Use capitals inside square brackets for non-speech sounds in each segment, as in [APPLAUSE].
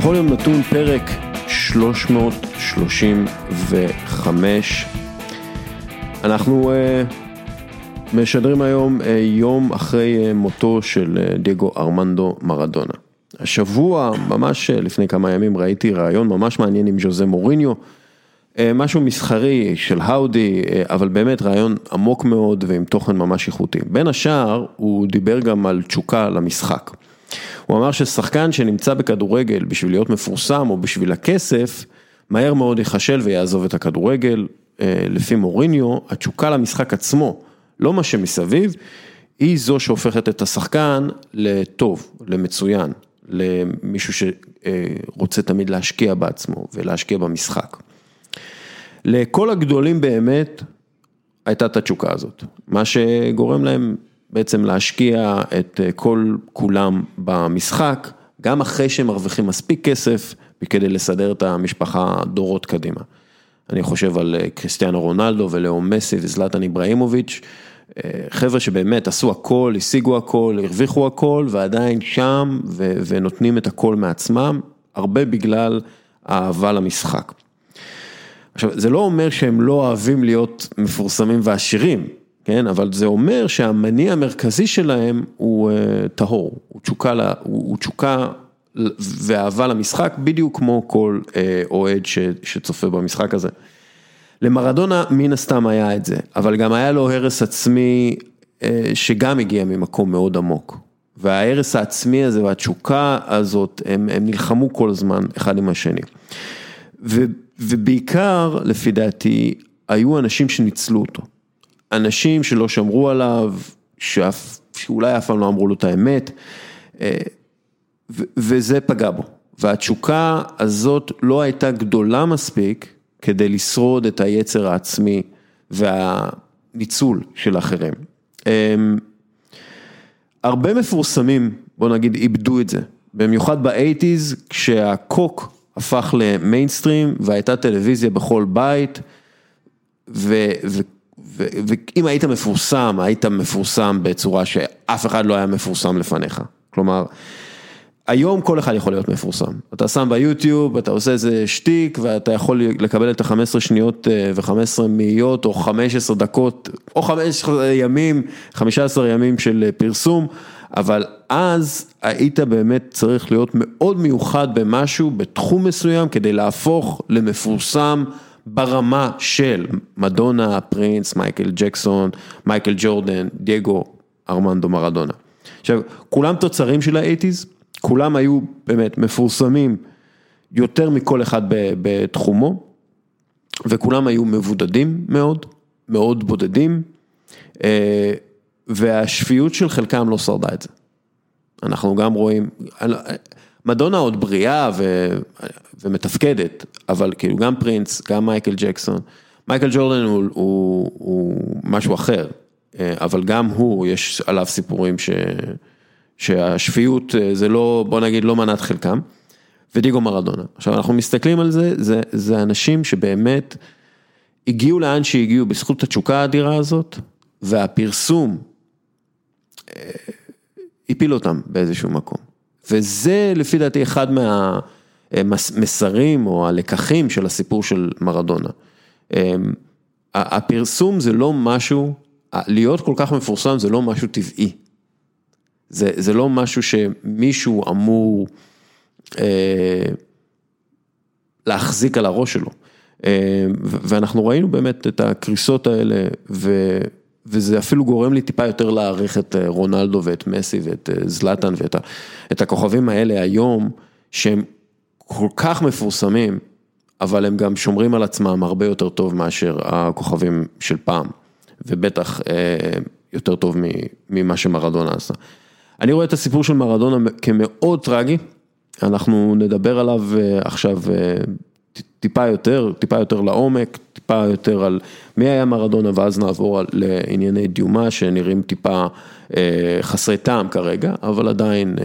בכל יום נתון פרק 335. אנחנו uh, משדרים היום uh, יום אחרי uh, מותו של uh, דייגו ארמנדו מרדונה. השבוע, ממש uh, לפני כמה ימים, ראיתי ראיון ממש מעניין עם ז'וזה מוריניו. משהו מסחרי של האודי, אבל באמת רעיון עמוק מאוד ועם תוכן ממש איכותי. בין השאר, הוא דיבר גם על תשוקה למשחק. הוא אמר ששחקן שנמצא בכדורגל בשביל להיות מפורסם או בשביל הכסף, מהר מאוד ייכשל ויעזוב את הכדורגל. לפי מוריניו, התשוקה למשחק עצמו, לא מה שמסביב, היא זו שהופכת את השחקן לטוב, למצוין, למישהו שרוצה תמיד להשקיע בעצמו ולהשקיע במשחק. לכל הגדולים באמת הייתה את התשוקה הזאת, מה שגורם להם בעצם להשקיע את כל כולם במשחק, גם אחרי שהם מרוויחים מספיק כסף כדי לסדר את המשפחה דורות קדימה. אני חושב על קריסטיאנו רונלדו ולאו מסי וזלטן איבראימוביץ', חבר'ה שבאמת עשו הכל, השיגו הכל, הרוויחו הכל ועדיין שם ונותנים את הכל מעצמם, הרבה בגלל האהבה למשחק. עכשיו, זה לא אומר שהם לא אוהבים להיות מפורסמים ועשירים, כן, אבל זה אומר שהמניע המרכזי שלהם הוא טהור, הוא תשוקה, הוא תשוקה ואהבה למשחק, בדיוק כמו כל אוהד שצופה במשחק הזה. למרדונה מן הסתם היה את זה, אבל גם היה לו הרס עצמי שגם הגיע ממקום מאוד עמוק. וההרס העצמי הזה והתשוקה הזאת, הם, הם נלחמו כל הזמן אחד עם השני. ו, ובעיקר, לפי דעתי, היו אנשים שניצלו אותו. אנשים שלא שמרו עליו, שאף, שאולי אף פעם לא אמרו לו את האמת, ו, וזה פגע בו. והתשוקה הזאת לא הייתה גדולה מספיק כדי לשרוד את היצר העצמי והניצול של אחרים. הרבה מפורסמים, בוא נגיד, איבדו את זה, במיוחד באייטיז, כשהקוק הפך למיינסטרים והייתה טלוויזיה בכל בית, ואם היית מפורסם, היית מפורסם בצורה שאף אחד לא היה מפורסם לפניך. כלומר, היום כל אחד יכול להיות מפורסם, אתה שם ביוטיוב, אתה עושה איזה שטיק ואתה יכול לקבל את ה-15 שניות ו-15 מאיות או 15 דקות או 15 ימים, 15 ימים של פרסום, אבל אז היית באמת צריך להיות מאוד מיוחד במשהו, בתחום מסוים, כדי להפוך למפורסם ברמה של מדונה, פרינס, מייקל ג'קסון, מייקל ג'ורדן, דייגו, ארמנדו מרדונה. עכשיו, כולם תוצרים של האייטיז. כולם היו באמת מפורסמים יותר מכל אחד בתחומו, וכולם היו מבודדים מאוד, מאוד בודדים, והשפיות של חלקם לא שרדה את זה. אנחנו גם רואים, מדונה עוד בריאה ו, ומתפקדת, אבל כאילו גם פרינס, גם מייקל ג'קסון, מייקל ג'ורדן הוא, הוא, הוא משהו אחר, אבל גם הוא, יש עליו סיפורים ש... שהשפיות זה לא, בוא נגיד, לא מנת חלקם, ודיגו מרדונה. עכשיו אנחנו מסתכלים על זה, זה, זה אנשים שבאמת הגיעו לאן שהגיעו בזכות התשוקה האדירה הזאת, והפרסום הפיל אותם באיזשהו מקום. וזה לפי דעתי אחד מהמסרים או הלקחים של הסיפור של מרדונה. הפרסום זה לא משהו, להיות כל כך מפורסם זה לא משהו טבעי. זה, זה לא משהו שמישהו אמור אה, להחזיק על הראש שלו. אה, ואנחנו ראינו באמת את הקריסות האלה, ו, וזה אפילו גורם לי טיפה יותר להעריך את רונלדו ואת מסי ואת זלטן ואת את הכוכבים האלה היום, שהם כל כך מפורסמים, אבל הם גם שומרים על עצמם הרבה יותר טוב מאשר הכוכבים של פעם, ובטח אה, יותר טוב ממה שמרדונה עשה. אני רואה את הסיפור של מרדונה כמאוד טרגי, אנחנו נדבר עליו עכשיו טיפה יותר, טיפה יותר לעומק, טיפה יותר על מי היה מרדונה ואז נעבור לענייני דיומה שנראים טיפה חסרי טעם כרגע, אבל עדיין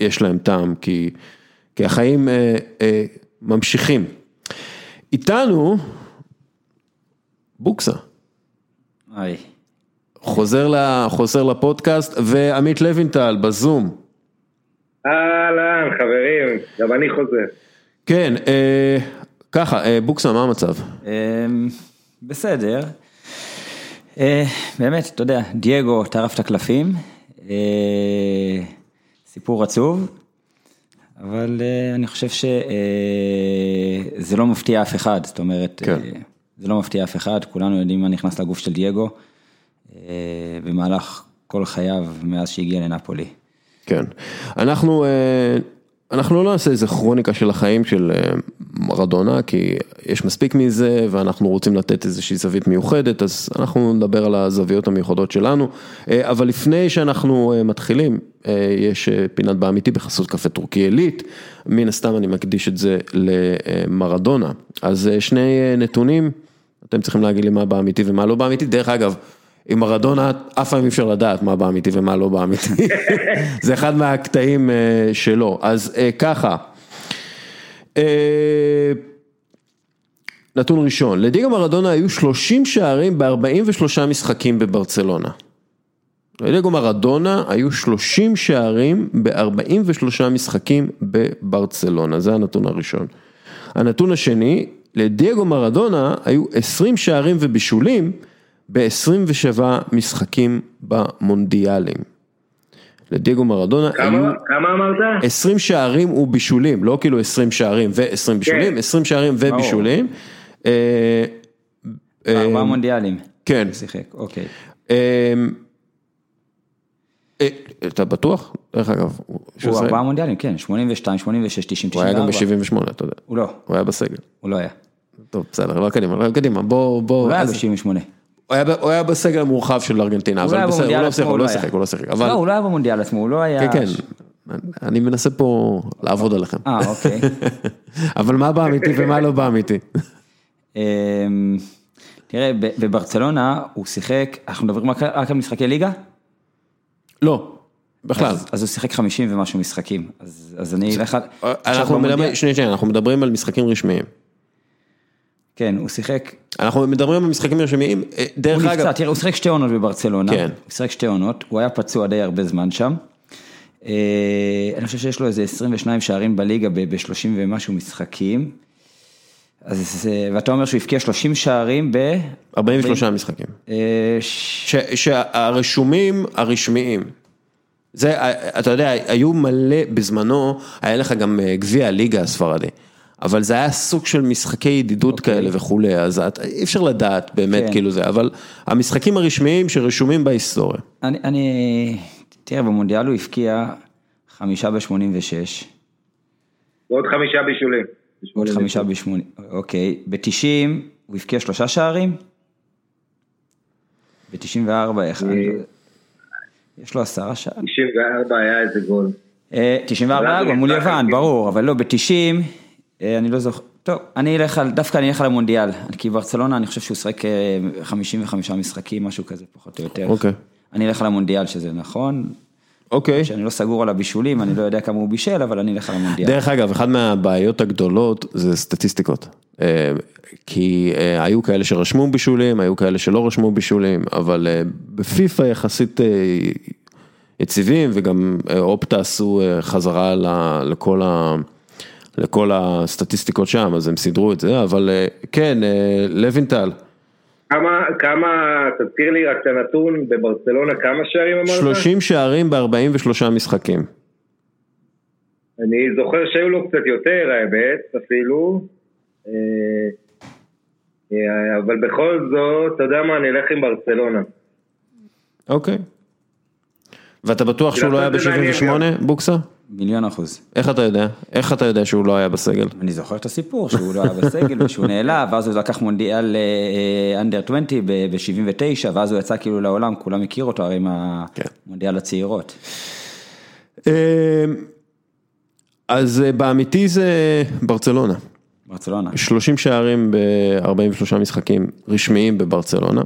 יש להם טעם כי, כי החיים ממשיכים. איתנו בוקסה. היי. חוזר, לה, חוזר לפודקאסט, ועמית לוינטל בזום. אהלן, חברים, גם אני חוזר. כן, אה, ככה, אה, בוקסה, מה המצב? אמ, בסדר. אה, באמת, אתה יודע, דייגו טרף את הקלפים, אה, סיפור עצוב, אבל אני חושב שזה לא מפתיע אף אחד, זאת אומרת, כן. זה לא מפתיע אף אחד, כולנו יודעים מה נכנס לגוף של דייגו, במהלך כל חייו מאז שהגיע לנפולי. כן. אנחנו, אנחנו לא נעשה איזה כרוניקה של החיים של אה, מרדונה, כי יש מספיק מזה, ואנחנו רוצים לתת איזושהי זווית מיוחדת, אז אנחנו נדבר על הזוויות המיוחדות שלנו. אה, אבל לפני שאנחנו אה, מתחילים, יש פינת באמיתי בחסות קפה טורקי עילית, מן הסתם אני מקדיש את זה למרדונה. אז שני נתונים, אתם צריכים להגיד לי מה באמיתי ומה לא באמיתי. דרך אגב, עם מרדונה אף פעם אי אפשר לדעת מה באמיתי ומה לא באמיתי. [LAUGHS] זה אחד מהקטעים אה, שלו. אז אה, ככה, אה, נתון ראשון, לדיגו מרדונה היו 30 שערים ב-43 משחקים בברצלונה. לדיגו מרדונה היו 30 שערים ב-43 משחקים בברצלונה, זה הנתון הראשון. הנתון השני, לדייגו מרדונה היו 20 שערים ובישולים ב-27 משחקים במונדיאלים. לדייגו מרדונה כמה, היו כמה אמרת? 20 שערים ובישולים, לא כאילו 20 שערים ו-20 בישולים, כן. 20 שערים ובישולים. אה, אה, ארבעה מונדיאלים. כן. שיחק, אוקיי. אה, אתה בטוח? דרך אגב, הוא ארבעה מונדיאלים, כן, 82, 86, 90, הוא היה גם 94. ב-78, אתה יודע, הוא לא, הוא היה בסגל. הוא לא היה. טוב, בסדר, לא קדימה, לא קדימה, בוא, בוא. הוא לא היה אז- ב-78. הוא היה בסגל המורחב של ארגנטינה, לא אבל בסדר, הוא במונדיאל לא שיחק, הוא לא. שיחק, הוא לא שיחק, לא, הוא לא היה במונדיאל עצמו, הוא לא היה... כן, כן, אני מנסה פה לעבוד עליכם. אה, אוקיי. [LAUGHS] אבל מה באמיתי ומה לא באמיתי? אמ, תראה, בברצלונה הוא שיחק, אנחנו מדברים רק על משחקי ליגה? לא, בכלל. אז- אז הוא שיחק 50 ומשהו משחקים, אז אז אני אלך. עכשיו אנחנו מדברים, שנייה, שנייה, אנחנו מדברים על משחקים רשמיים. כן, הוא שיחק, אנחנו מדברים על משחקים רשמיים, אה, הוא דרך אגב, נפצע, תראה, הוא שיחק שתי עונות בברצלונה, כן. הוא שיחק שתי עונות, הוא היה פצוע די הרבה זמן שם. אה, אני חושב שיש לו איזה 22 שערים בליגה ב-30 ומשהו משחקים. אז, אה, ואתה אומר שהוא הבקיע 30 שערים ב... 43 משחקים. אה, ש- שהרשומים הרשמיים, זה, אתה יודע, היו מלא בזמנו, היה לך גם גביע הליגה הספרדי, אבל זה היה סוג של משחקי ידידות אוקיי. כאלה וכולי, אז את- אי אפשר לדעת באמת כן. כאילו זה, אבל המשחקים הרשמיים שרשומים בהיסטוריה. אני, אני, תראה, במונדיאל הוא הבקיע חמישה ב-86, ועוד חמישה בישולים. עוד חמישה ב-80, אוקיי, ב-90 הוא הבקיע שלושה שערים, ב-94 אחד, יש לו עשרה שערים. 94 היה איזה גול. אה, 94 עלה גול מול יוון. ברור, אבל לא, ב-90, אני לא זוכר, טוב, אני אלך על, דווקא אני אלך על המונדיאל, כי ברצלונה אני חושב שהוא שיחק אה, 55 משחקים, משהו כזה, פחות או יותר. אוקיי. אני אלך על המונדיאל שזה נכון, אוקיי. שאני לא סגור על הבישולים, אני לא יודע כמה הוא בישל, אבל אני אלך על המונדיאל. דרך אגב, אחת מהבעיות הגדולות זה סטטיסטיקות. אה, כי אה, היו כאלה שרשמו בישולים, היו כאלה שלא רשמו בישולים, אבל אה, בפיפ"א יחסית אה, יציבים, וגם אה, אופטה עשו אה, חזרה לכל ה... לכל הסטטיסטיקות שם, אז הם סידרו את זה, אבל אה, כן, אה, לוינטל, כמה, כמה, תזכיר לי רק את הנתון, בברצלונה כמה שערים אמרת? 30 שערים ב-43 משחקים. אני זוכר שהיו לו קצת יותר האמת, אפילו. אה, אבל בכל זאת, אתה יודע מה, אני אלך עם ברצלונה. אוקיי. ואתה בטוח שהוא לא היה לעשות את זה מעניין ב-78, בוקסה? מיליון אחוז. איך אתה יודע? איך אתה יודע שהוא לא היה בסגל? אני זוכר את הסיפור שהוא לא היה בסגל ושהוא נעלב, ואז הוא לקח מונדיאל אנדר 20 ב-79, ואז הוא יצא כאילו לעולם, כולם הכירו אותו הרי כן. מהמונדיאל הצעירות. אמ, אז אה, באמיתי זה ברצלונה. ברצלונה. 30 שערים ב-43 משחקים רשמיים בברצלונה.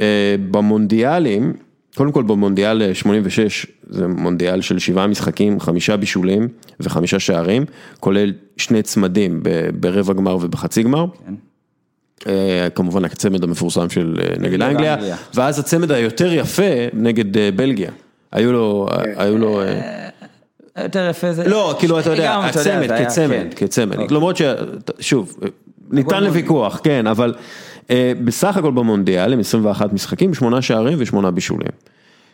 אה, במונדיאלים, קודם כל במונדיאל 86, זה מונדיאל של שבעה משחקים, חמישה בישולים וחמישה שערים, כולל שני צמדים ברבע גמר ובחצי גמר. כן. אה, כמובן הצמד המפורסם של אה, נגד. אנגליה, ואז הצמד היותר יפה נגד אה, בלגיה. היו לו, היו לו, אה, יותר יפה זה... לא, כאילו, אתה יודע, הצמד, כצמד, כן. כצמד. אוקיי. למרות ש... שוב, ניתן לוויכוח, כן, אבל אה, בסך הכל במונדיאל הם 21 משחקים, 8 שערים ו-8 בישולים.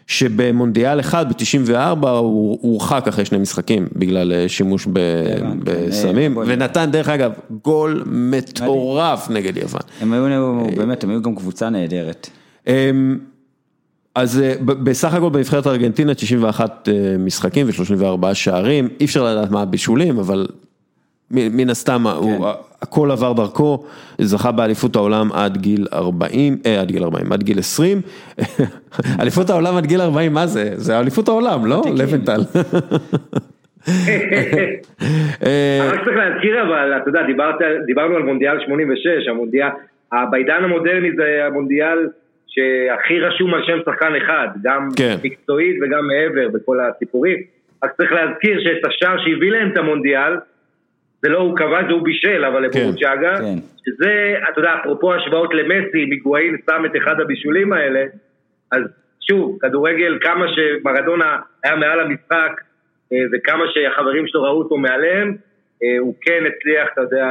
שבמונדיאל אחד, ב-94, הוא הורחק אחרי שני משחקים בגלל אה, שימוש. בסמים, אה. ונתן דרך אגב גול מטורף נגד יוון. הם היו, באמת, הם היו גם קבוצה נהדרת. אז אה, בסך הכל בנבחרת ארגנטינה 91 אה, משחקים ו-34 שערים, אי אפשר לדעת מה הבישולים, אבל מן הסתם הוא- הכל עבר דרכו, זכה באליפות העולם עד גיל 40, אה, עד גיל 40, עד גיל 20, [LAUGHS] אליפות העולם עד גיל 40, מה זה? זה אליפות העולם, לא? לבנטל. [LAUGHS] אה, רק צריך להזכיר אבל, אתה יודע, דיברת, דיברנו על מונדיאל 86, המונדיאל, בעידן המודרני זה המונדיאל שהכי רשום על שם שחקן אחד, גם כן. מקצועית וגם מעבר בכל הסיפורים. רק צריך להזכיר שאת השער שהביא להם את המונדיאל, זה לא הוא כבש, זה הוא בישל, אבל כן, לבורוצ'אגה, כן. שזה, אתה יודע, אפרופו השוואות למסי, מיגואין שם את אחד הבישולים האלה, אז שוב, כדורגל, כמה שמרדונה היה מעל המשחק, אה, וכמה שהחברים שלו ראו אותו מעליהם, אה, הוא כן הצליח, אתה יודע,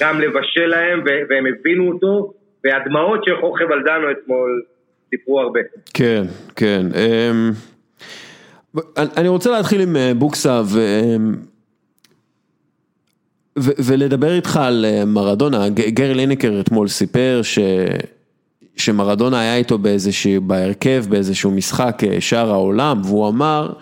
גם לבשל להם, והם הבינו אותו, והדמעות של חוכב אלדנו אתמול סיפרו הרבה. כן, כן. אמ, אני- אני רוצה להתחיל עם אה, בוקסה ו... ולדבר איתך על אה, מרדונה, גרי לינקר אתמול סיפר ש... שמרדונה היה איתו באיזשהו, בהרכב באיזשהו משחק אה, שער העולם, והוא אמר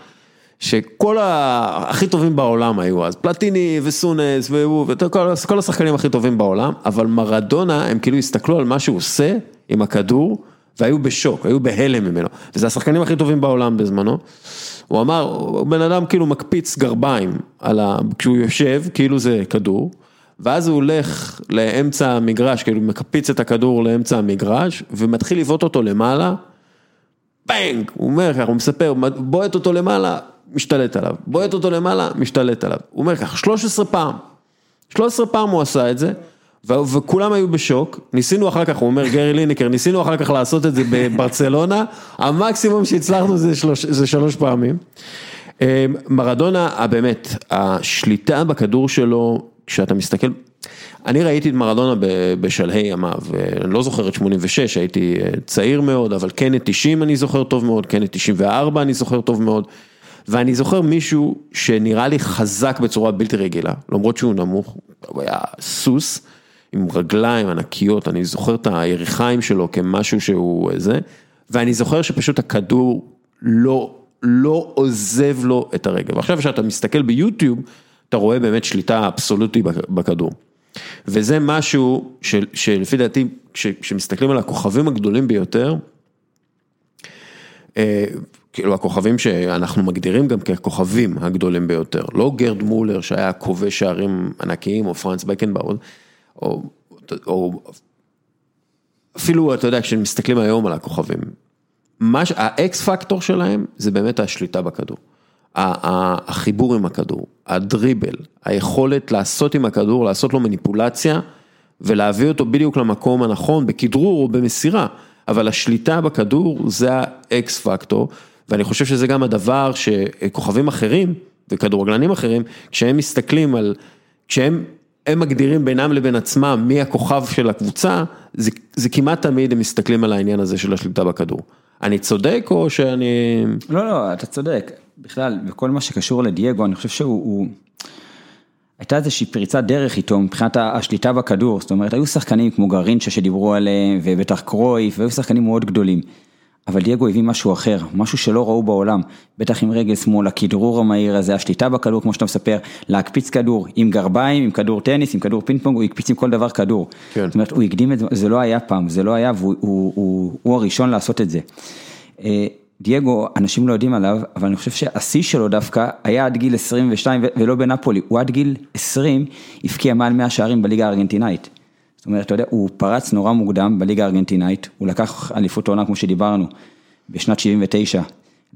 שכל ה... הכי טובים בעולם היו אז, פלטיני וסונס והוא, וכל כל השחקנים הכי טובים בעולם, אבל מרדונה, הם כאילו הסתכלו על מה שהוא עושה עם הכדור, והיו בשוק, היו בהלם ממנו, וזה השחקנים הכי טובים בעולם בזמנו. הוא אמר, הוא בן אדם כאילו מקפיץ גרביים על ה... כשהוא יושב, כאילו זה כדור, ואז הוא הולך לאמצע המגרש, כאילו מקפיץ את הכדור לאמצע המגרש, ומתחיל לבעוט אותו למעלה, בנג, הוא אומר ככה, הוא מספר, בועט אותו למעלה, משתלט עליו, בועט אותו למעלה, משתלט עליו. הוא אומר ככה, 13 פעם, 13 פעם הוא עשה את זה, וכולם היו בשוק, ניסינו אחר כך, הוא אומר גרי ליניקר, ניסינו אחר כך לעשות את זה בברצלונה, המקסימום שהצלחנו זה שלוש, זה שלוש פעמים. אה, מרדונה, אה, באמת, השליטה בכדור שלו, כשאתה מסתכל, אני ראיתי את מרדונה בשלהי ימיו, אני לא זוכר את 86, הייתי אה, צעיר מאוד, אבל כן את 90 אני זוכר טוב מאוד, כן את 94 אני זוכר טוב מאוד, ואני זוכר מישהו שנראה לי חזק בצורה בלתי רגילה, למרות שהוא נמוך, הוא היה סוס עם רגליים ענקיות, אני זוכר את היריחיים שלו כמשהו שהוא זה, ואני זוכר שפשוט הכדור לא, לא עוזב לו את הרגל, ועכשיו כשאתה מסתכל ביוטיוב, אתה רואה באמת שליטה אבסולוטית בכדור. וזה משהו של, שלפי דעתי, כש- כשמסתכלים על הכוכבים הגדולים ביותר, אה, כאילו הכוכבים שאנחנו מגדירים גם ככוכבים הגדולים ביותר, לא גרד מולר שהיה כובש שערים ענקיים, או פרנץ בקנבאוד, או, או אפילו, אתה יודע, כשמסתכלים היום על הכוכבים, מה האקס פקטור שלהם זה באמת השליטה בכדור. החיבור עם הכדור, הדריבל, היכולת לעשות עם הכדור, לעשות לו מניפולציה ולהביא אותו בדיוק למקום הנכון, בכדרור או במסירה, אבל השליטה בכדור זה האקס פקטור, ואני חושב שזה גם הדבר שכוכבים אחרים וכדורגלנים אחרים, כשהם מסתכלים על, כשהם הם מגדירים בינם לבין עצמם מי הכוכב של הקבוצה, זה, זה כמעט תמיד הם מסתכלים על העניין הזה של השליטה בכדור. אני צודק או שאני... לא, לא, אתה צודק. בכלל, בכל מה שקשור לדייגו, אני חושב שהוא... הוא... הייתה איזושהי פריצת דרך איתו מבחינת השליטה בכדור, זאת אומרת, היו שחקנים כמו גרינצ'ה שדיברו עליהם, ובטח קרויף, והיו שחקנים מאוד גדולים. אבל דייגו הביא משהו אחר, משהו שלא ראו בעולם, בטח עם רגל שמאל, הכדרור המהיר הזה, השליטה בכדור, כמו שאתה מספר, להקפיץ כדור עם גרביים, עם כדור טניס, עם כדור פינג פונג, הוא הקפיץ עם כל דבר כדור. כן. זאת אומרת, הוא הקדים את זה, זה לא היה פעם, זה לא היה, והוא הוא, הוא, הוא הראשון לעשות את זה. אה, דייגו, אנשים לא יודעים עליו, אבל אני חושב שהשיא שלו דווקא היה עד גיל 22 ו- ולא בנפולי, הוא עד גיל 20 הבקיע מעל 100 שערים בליגה הארגנטינאית. אומרת, אתה יודע, הוא פרץ נורא מוקדם בליגה הארגנטינאית, הוא לקח אליפות עונה כמו שדיברנו, בשנת 79,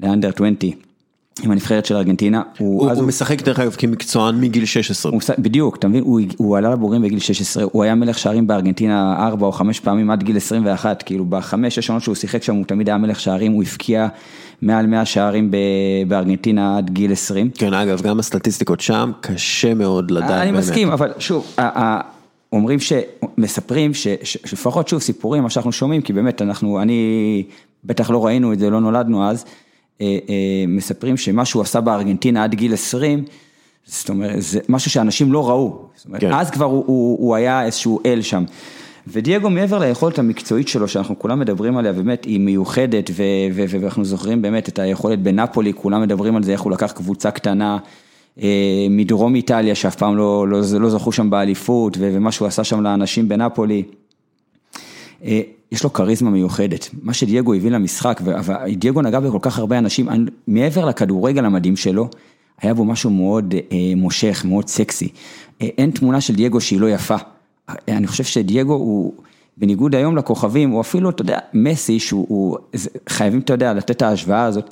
לאנדר 20. עם הנבחרת של ארגנטינה. הוא, הוא משחק דרך אגב כמקצוען מגיל 16. הוא, בדיוק, אתה מבין, הוא, הוא עלה לבוגרים בגיל 16, הוא היה מלך שערים בארגנטינה 4 או 5 פעמים עד גיל 21, כאילו בחמש, שש שנות שהוא שיחק שם הוא תמיד היה מלך שערים, הוא הבקיע מעל 100 שערים בארגנטינה עד גיל 20. כן, אגב, גם הסטטיסטיקות שם, קשה מאוד לדעת אני באמת. מסכים, אבל שוב, אומרים ש... מספרים שלפחות שוב סיפורים, מה שאנחנו שומעים, כי באמת אנחנו, אני, בטח לא ראינו את זה, לא נולדנו אז. אה, אה, מספרים שמה שהוא עשה בארגנטינה עד גיל 20, זאת אומרת, זה משהו שאנשים לא ראו. זאת אומרת, כן. אז כבר הוא, הוא, הוא היה איזשהו אל שם. ודייגו מעבר ליכולת המקצועית שלו, שאנחנו כולם מדברים עליה, באמת היא מיוחדת, ו- ו- ואנחנו זוכרים באמת את היכולת בנפולי, כולם מדברים על זה, איך הוא לקח קבוצה קטנה מדרום איטליה, שאף פעם לא, לא, לא זכו שם באליפות, ומה שהוא עשה שם לאנשים בנפולי. אה, יש לו כריזמה מיוחדת, מה שדייגו הביא למשחק, ודייגו נגע בכל כך הרבה אנשים, מעבר לכדורגל המדהים שלו, היה בו משהו מאוד אה, מושך, מאוד סקסי. אה, אין תמונה של דייגו שהיא לא יפה. אה, אני חושב שדייגו הוא, בניגוד היום לכוכבים, הוא אפילו, אתה יודע, מסי, שהוא, הוא, חייבים, אתה יודע, לתת את ההשוואה הזאת.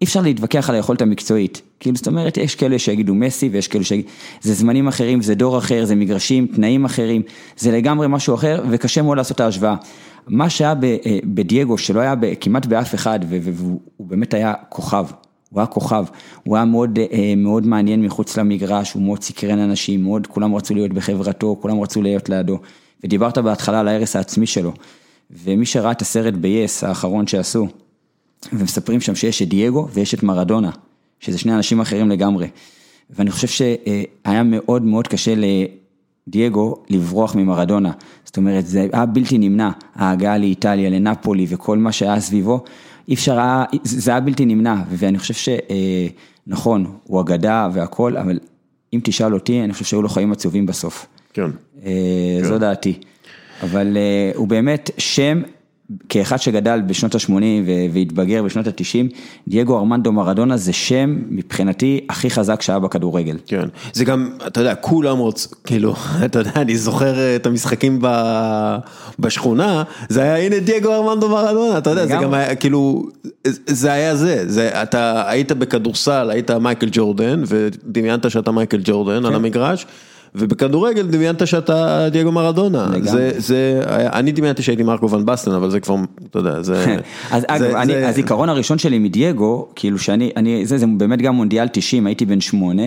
אי אפשר להתווכח על היכולת המקצועית. כאילו, זאת אומרת, יש כאלה שיגידו מסי ויש כאלה שיגידו, זה זמנים אחרים, זה דור אחר, זה מגרשים, תנאים אחרים, זה לגמרי משהו אחר, וקשה מאוד לעשות את ההשוואה. מה שהיה אה, בדייגו, שלא היה כמעט באף אחד, והוא באמת היה כוכב, הוא היה כוכב, הוא היה מאוד, אה, מאוד מעניין מחוץ למגרש, הוא מאוד סקרן אנשים, מאוד, כולם רצו להיות בחברתו, כולם רצו להיות לידו. ודיברת בהתחלה על ההרס העצמי שלו, ומי שראה את הסרט ב-yes האחרון שעשו, ומספרים שם שיש את דייגו ויש את מרדונה, שזה שני אנשים אחרים לגמרי. ואני חושב שהיה מאוד מאוד קשה לדייגו לברוח ממרדונה. זאת אומרת, זה היה בלתי נמנע, ההגעה לאיטליה, לנפולי וכל מה שהיה סביבו, אי אפשר היה, זה היה בלתי נמנע, ואני חושב שנכון, הוא אגדה והכל, אבל אם תשאל אותי, אני חושב שהיו לו חיים עצובים בסוף. כן. אה, זו כן. דעתי. אבל אה, הוא באמת שם כאחד שגדל בשנות ה-80 והתבגר בשנות ה-90, דייגו ארמנדו מרדונה זה שם מבחינתי הכי חזק שהיה בכדורגל. כן, זה גם, אתה יודע, כולם רוצים, כאילו, [LAUGHS] אתה יודע, אני זוכר אה, את המשחקים ב... בשכונה, זה היה הנה דייגו ארמנדו מרדונה, אתה יודע, זה גם היה, כאילו, זה היה זה, זה, אתה היית בכדורסל, היית מייקל ג'ורדן, ודמיינת שאתה מייקל ג'ורדן כן. על המגרש. ובכדורגל דמיינת שאתה דייגו מרדונה, זה, זה, אני דמיינתי שהייתי מרקו ון בסטן, אבל זה כבר, אתה יודע, זה... [LAUGHS] אז אגב, הזיכרון הראשון שלי מדייגו, כאילו שאני, אני, זה, זה באמת גם מונדיאל 90, הייתי בן שמונה,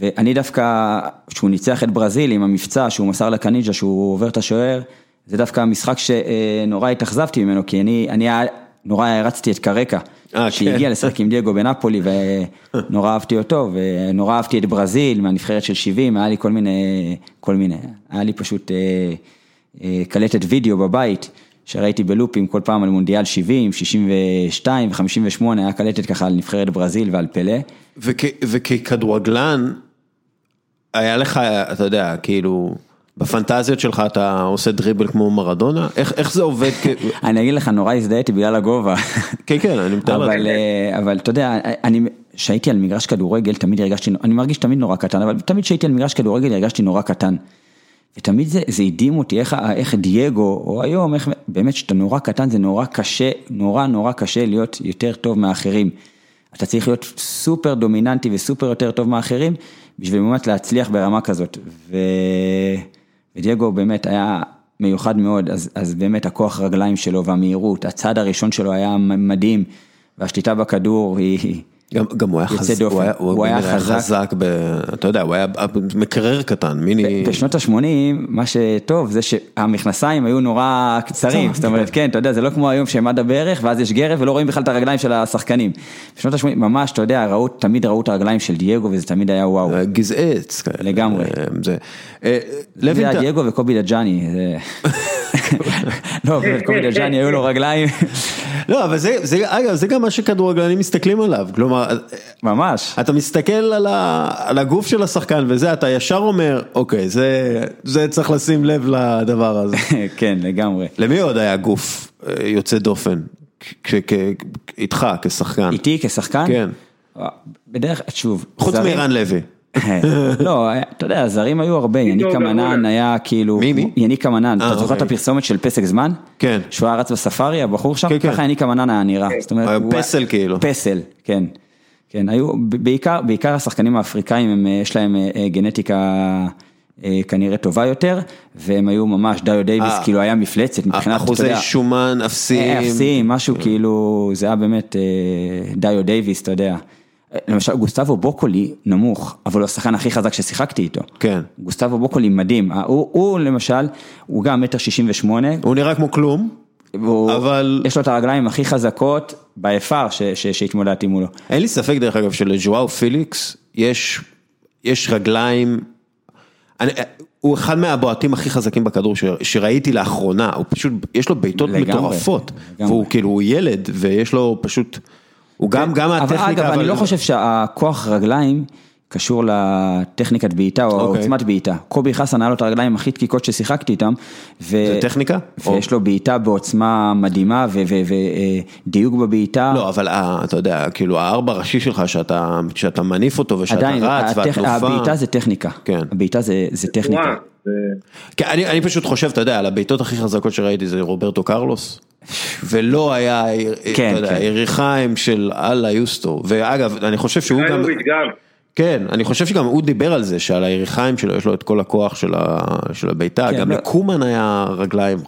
ואני דווקא, כשהוא ניצח את ברזיל עם המבצע שהוא מסר לקניג'ה, שהוא עובר את השוער, זה דווקא המשחק שנורא התאכזבתי ממנו, כי אני, אני נורא הרצתי את קרקע. אה, כן. לשחק עם דייגו בנפולי ונורא אהבתי אותו ונורא אהבתי את ברזיל מהנבחרת של 70, היה לי כל מיני, כל מיני, היה לי פשוט אה, אה, קלטת וידאו בבית שראיתי בלופים כל פעם על מונדיאל 70, 62 ו-58, היה קלטת ככה על נבחרת ברזיל ועל פלא. וככדורגלן, היה לך, אתה יודע, כאילו... בפנטזיות שלך אתה עושה דריבל כמו מרדונה? איך איך זה עובד? [LAUGHS] אני אגיד לך, נורא הזדהיתי בגלל הגובה. [LAUGHS] כן, כן, אני מתאר לעצמי. אבל אה, אבל אתה יודע, אני, כשהייתי על מגרש כדורגל, תמיד הרגשתי, אני מרגיש תמיד נורא קטן, אבל תמיד כשהייתי על מגרש כדורגל הרגשתי נורא קטן. ותמיד זה זה הדהים אותי, איך איך דייגו, או היום, איך באמת שאתה נורא קטן, זה נורא קשה, נורא נורא קשה להיות יותר טוב מהאחרים. אתה צריך להיות סופר דומיננטי וסופר יותר טוב מהאחרים, בשביל באמת להצליח ברמה כזאת. ו... ודייגו באמת היה מיוחד מאוד, אז, אז באמת הכוח רגליים שלו והמהירות, הצד הראשון שלו היה מדהים, והשליטה בכדור היא... גם, גם הוא היה חזק, הוא היה, הוא הוא היה חזק, חזק ב, אתה יודע, הוא היה מקרר קטן, מיני... בשנות ה-80, מה שטוב זה שהמכנסיים היו נורא קצרים, זאת אומרת, כן, אתה יודע, זה לא כמו היום שהם עד הברך, ואז יש גרב ולא רואים בכלל את הרגליים של השחקנים. בשנות ה-80, ממש, אתה יודע, ראו, תמיד ראו את הרגליים של דייגו, וזה תמיד היה וואו. גזעי עץ כאלה. לגמרי. אה, זה היה דייגו וקובי דג'אני. [LAUGHS] לא, קובי דג'אני היו לו רגליים. לא, אבל זה, זה, אגב, זה גם מה שכדורגלנים מסתכלים עליו, כלומר, ממש, אתה מסתכל על, ה, על הגוף של השחקן וזה, אתה ישר אומר, אוקיי, זה, זה צריך לשים לב לדבר הזה. [LAUGHS] כן, לגמרי. למי עוד היה גוף אה, יוצא דופן? איתך כשחקן. איתי כשחקן? כן. בדרך, שוב. חוץ מערן לוי. לא, אתה יודע, הזרים היו הרבה, יניק אמנן היה כאילו, מי מי? יניק אמנן, אתה זוכר את אוקיי. הפרסומת של פסק זמן? כן. שהוא היה רץ בספארי, הבחור שם, כן, כן. ככה יניק אמנן היה נראה, זאת אומרת, פסל כאילו. פסל, כן. כן, היו, בעיקר, בעיקר השחקנים האפריקאים, הם, יש להם גנטיקה כנראה טובה יותר, והם היו ממש, דיו דייוויס כאילו היה מפלצת מבחינת, אחוזי שומן אפסיים. אפסיים, משהו כאילו, זה היה באמת דיו דייוויס, אתה יודע. למשל גוסטבו בוקולי נמוך, אבל הוא השחקן הכי חזק ששיחקתי איתו. כן. גוסטבו בוקולי מדהים, הוא, הוא למשל, הוא גם מטר שישים ושמונה. הוא נראה כמו כלום, אבל... יש לו את הרגליים הכי חזקות באפר שהתמודדתי מולו. אין לי ספק דרך אגב שלז'ואאו פיליקס יש, יש רגליים, אני, הוא אחד מהבועטים הכי חזקים בכדור ש, שראיתי לאחרונה, הוא פשוט, יש לו בעיטות מטורפות, והוא כאילו, הוא ילד ויש לו פשוט... הוא גם, גם הטכניקה, אבל... אגב, אני לא חושב שהכוח רגליים קשור לטכניקת בעיטה או אוקיי. עוצמת בעיטה. קובי חסן היה לו את הרגליים הכי דקיקות ששיחקתי איתם. זה טכניקה? ויש לו בעיטה בעוצמה מדהימה ודיוק בבעיטה. לא, אבל אתה יודע, כאילו הארבע ראשי שלך, שאתה מניף אותו ושאתה רץ והתנופה. הבעיטה זה טכניקה. כן. הבעיטה זה טכניקה. כן, אני פשוט חושב, אתה יודע, על הבעיטות הכי חזקות שראיתי זה רוברטו קרלוס. ולא היה, כן, אתה יודע, כן. יריחיים של אללה יוסטו, ואגב, אני חושב שהוא גם, כן, אני חושב שגם הוא דיבר על זה, שעל היריחיים שלו יש לו את כל הכוח של הביתה, כן, גם לא... לקומן היה רגליים.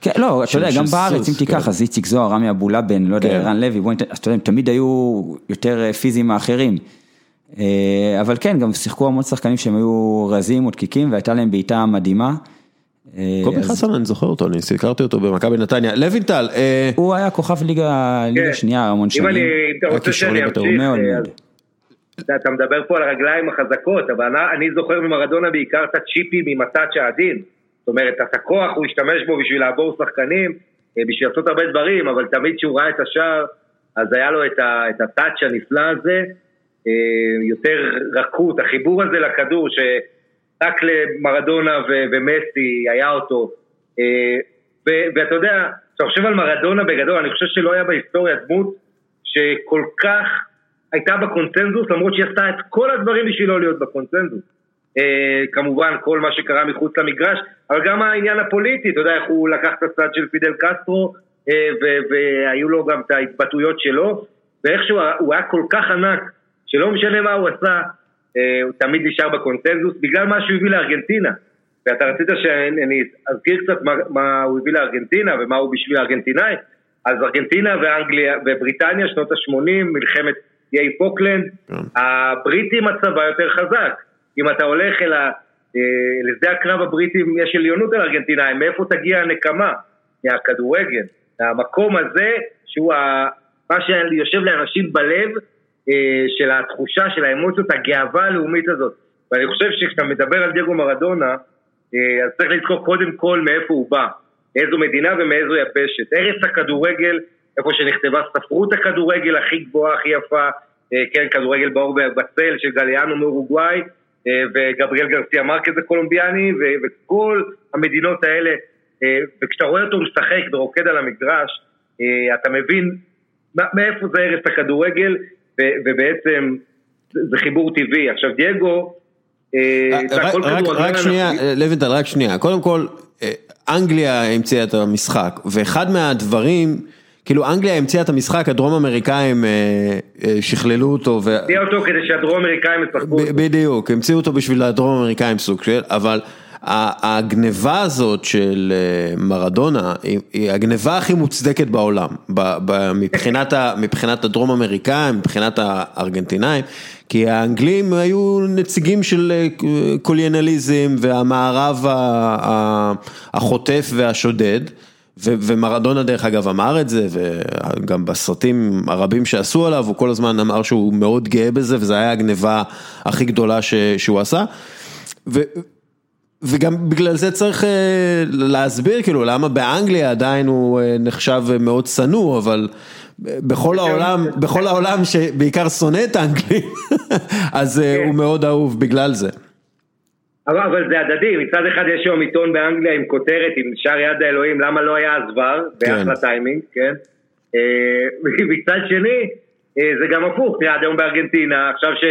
כן, לא, אתה יודע, גם בארץ, אם תיקח, כן. אז איציק זוהר, רמי אבולאבן, לא יודע, כן. ערן לוי, אתה יודע, הם תמיד היו יותר אה, פיזיים מאחרים. אה, אבל כן, גם שיחקו המון שחקנים שהם היו רזים ודקיקים, והייתה להם בעיטה מדהימה. אה, קובי חסן, אני זוכר אותו, אני סיקרתי אותו במכבי נתניה. לוינטל. אה, הוא היה כוכב ליגה כן. שנייה המון שנים. אם אני רוצה שאני אמשיך, אתה מדבר פה על הרגליים החזקות, אבל אני זוכר ממרדונה בעיקר את הצ'יפים עם הטאצ' העדין. זאת אומרת, את הכוח הוא השתמש בו בשביל לעבור שחקנים, בשביל לעשות הרבה דברים, אבל תמיד כשהוא ראה את השער, אז היה לו את הטאצ' הנפלא הזה, יותר רכות, החיבור הזה לכדור, ש... רק למרדונה ומסי היה אותו. אה, ואתה יודע, כשאתה חושב על מרדונה בגדול, אני חושב שלא היה בהיסטוריה דמות שכל כך הייתה בקונצנזוס, למרות שהיא עשתה את כל הדברים בשביל לא להיות בקונצנזוס. אה, כמובן כל מה שקרה מחוץ למגרש, אבל גם העניין הפוליטי, אתה יודע איך הוא לקח את הצד של פידל קסטרו, אה, והיו לו גם את ההתבטאויות שלו, ואיכשהו הוא היה כל כך ענק, שלא משנה מה הוא עשה, אה, הוא תמיד נשאר בקונצנזוס בגלל מה שהוא הביא לארגנטינה. ואתה רצית שאני אזכיר קצת מה, מה הוא הביא לארגנטינה ומה הוא בשביל הארגנטינאי. אז ארגנטינה ואנגליה ובריטניה שנות ה-80, מלחמת איי פוקלנד, כן. הבריטים הצבא יותר חזק. אם אתה הולך אל ה... אה, לשדה הקרב הבריטים יש עליונות על ארגנטינאים, מאיפה תגיע הנקמה? מהכדורגל. מהמקום הזה שהוא ה... מה שיושב לאנשים בלב אה, של התחושה, של האמוציות, הגאווה הלאומית הזאת. ואני חושב שכשאתה מדבר על דייגו מרדונה, אה, אז צריך לזכור קודם כל מאיפה הוא בא, מאיזו מדינה ומאיזו יבשת. ארץ הכדורגל, איפה שנכתבה ספרות הכדורגל הכי גבוהה, הכי יפה, אה, כן, כדורגל באור בצל של גליאנו מאורוגוואי, וגבריאל גרסיה מרקז הקולומביאני, וכל המדינות האלה, וכשאתה רואה אותו משחק ורוקד על המגרש, אתה מבין מאיפה זה ארץ הכדורגל, ובעצם זה חיבור טבעי. עכשיו דייגו, אה, רק שנייה, לוינטל, רק שנייה. קודם כל, אה, אנגליה המציאה את המשחק, ואחד מהדברים... כאילו אנגליה המציאה את המשחק, הדרום אמריקאים אה, שכללו אותו. המציאה אותו כדי שהדרום אמריקאים ישחקו אותו. בדיוק, המציאו אותו בשביל הדרום אמריקאים סוג של, אבל הגניבה הזאת של אה, מרדונה היא הגניבה הכי מוצדקת בעולם, מבחינת, הדרום אמריקאים, מבחינת הארגנטינאים, כי האנגלים היו נציגים של אה, קוליאנליזם והמערב החוטף והשודד. ומרדונה דרך אגב אמר את זה, וגם בסרטים הרבים שעשו עליו, הוא כל הזמן אמר שהוא מאוד גאה בזה, וזו הייתה הגניבה הכי גדולה שהוא עשה. וגם בגלל זה צריך אה, להסביר כאילו למה באנגליה עדיין הוא אה, נחשב מאוד שנוא, אבל בכל העולם, בכל העולם שבעיקר שונא את האנגלים, [LAUGHS] אז אה, כן. הוא מאוד אהוב בגלל זה. אבל, אבל זה הדדי, מצד אחד יש היום עיתון באנגליה עם כותרת, עם שער יד האלוהים, למה לא היה אז ור, באחלה כן. טיימינג, כן? [LAUGHS] מצד שני, זה גם הפוך, תראה, עד היום בארגנטינה, עכשיו ש...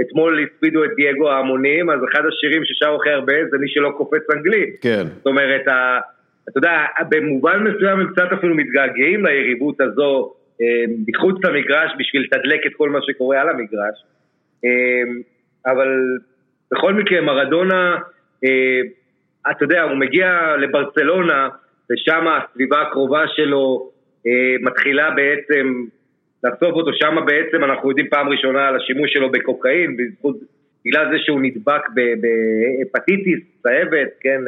אתמול הספידו את דייגו ההמונים, אז אחד השירים ששרו הכי הרבה זה מי שלא קופץ אנגלית. כן. זאת אומרת, ה, אתה יודע, במובן מסוים הם קצת אפילו מתגעגעים ליריבות הזו מחוץ למגרש בשביל לתדלק את כל מה שקורה על המגרש. אבל בכל מקרה מרדונה, אתה יודע, הוא מגיע לברצלונה ושם הסביבה הקרובה שלו מתחילה בעצם לחשוף אותו, שם בעצם אנחנו יודעים פעם ראשונה על השימוש שלו בקוקאין, בזכות, בגלל זה שהוא נדבק בהפטיטיס, צהבת, כן,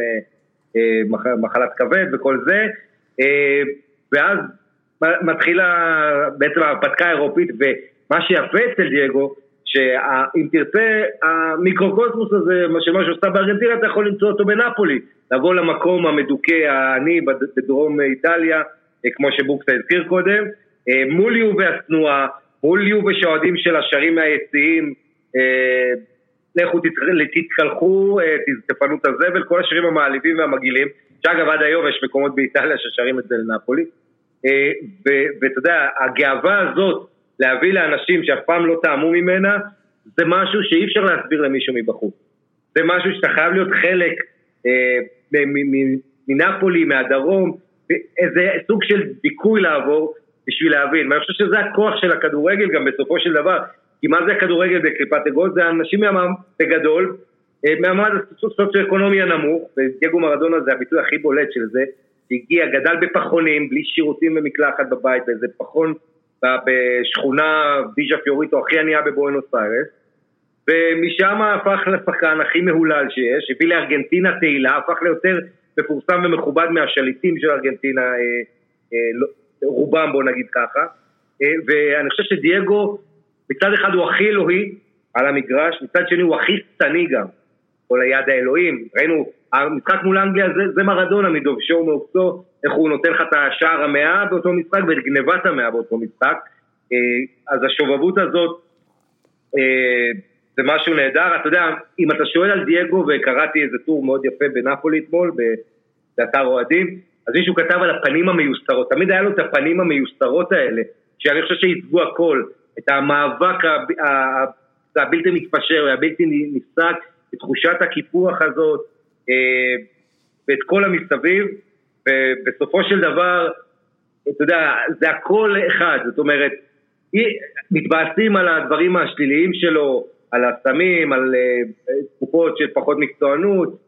מחלת כבד וכל זה, ואז מתחילה בעצם ההרפתקה האירופית, ומה שיפה אצל דייגו, שאם תרצה, המיקרוקוסמוס הזה, מה שעושה בארגנטינה, אתה יכול למצוא אותו בנפולי. לבוא למקום המדוכא, העני, בדרום איטליה, כמו שבוקסה הזכיר קודם, מול יובה הצנועה, מול יובה שאוהדים של השרים מהיציעים, לכו תתקלחו, תפנו את הזבל, כל השירים המעליבים והמגעילים, שאגב עד היום יש מקומות באיטליה ששרים את זה לנפולי. ואתה יודע, הגאווה הזאת להביא לאנשים שאף פעם לא טעמו ממנה, זה משהו שאי אפשר להסביר למישהו מבחוץ. זה משהו שאתה חייב להיות חלק מנפולי, מהדרום, איזה סוג של דיכוי לעבור בשביל להבין. ואני חושב שזה הכוח של הכדורגל גם בסופו של דבר. כי מה זה הכדורגל בקליפת אגוז? זה אנשים מהמעמד בגדול, מהמעמד הסוציו-אקונומי הנמוך, ודייגו מרדונה זה הביטוי הכי בולט של זה, שהגיע, גדל בפחונים, בלי שירותים ומקלחת בבית, באיזה פחון בשכונה ויז'ה פיוריטו הכי ענייה בבואנוס איירס, ומשם הפך לשחקן הכי מהולל שיש, הביא לארגנטינה תהילה, הפך ליותר מפורסם ומכובד מהשליטים של ארגנטינה, אה, אה, רובם בוא נגיד ככה, אה, ואני חושב שדייגו מצד אחד הוא הכי אלוהי על המגרש, מצד שני הוא הכי שטני גם, או ליד האלוהים, ראינו, המשחק מול אנגליה זה, זה מרדונה מדובשו ומעוקצו, איך הוא נותן לך את השער המאה באותו משחק ואת גנבת המאה באותו משחק, אז השובבות הזאת זה משהו נהדר, אתה יודע, אם אתה שואל על דייגו, וקראתי איזה טור מאוד יפה בנפולי אתמול, באתר אוהדים, אז מישהו כתב על הפנים המיוסתרות, תמיד היה לו את הפנים המיוסתרות האלה, שאני חושב שייצגו הכל, את המאבק הבלתי מתפשר והבלתי נפסק, את תחושת הקיפוח הזאת, ואת כל המסביב, ובסופו של דבר, אתה יודע, זה הכל אחד, זאת אומרת, מתבאסים על הדברים השליליים שלו, על הסמים, על תקופות של פחות מקצוענות,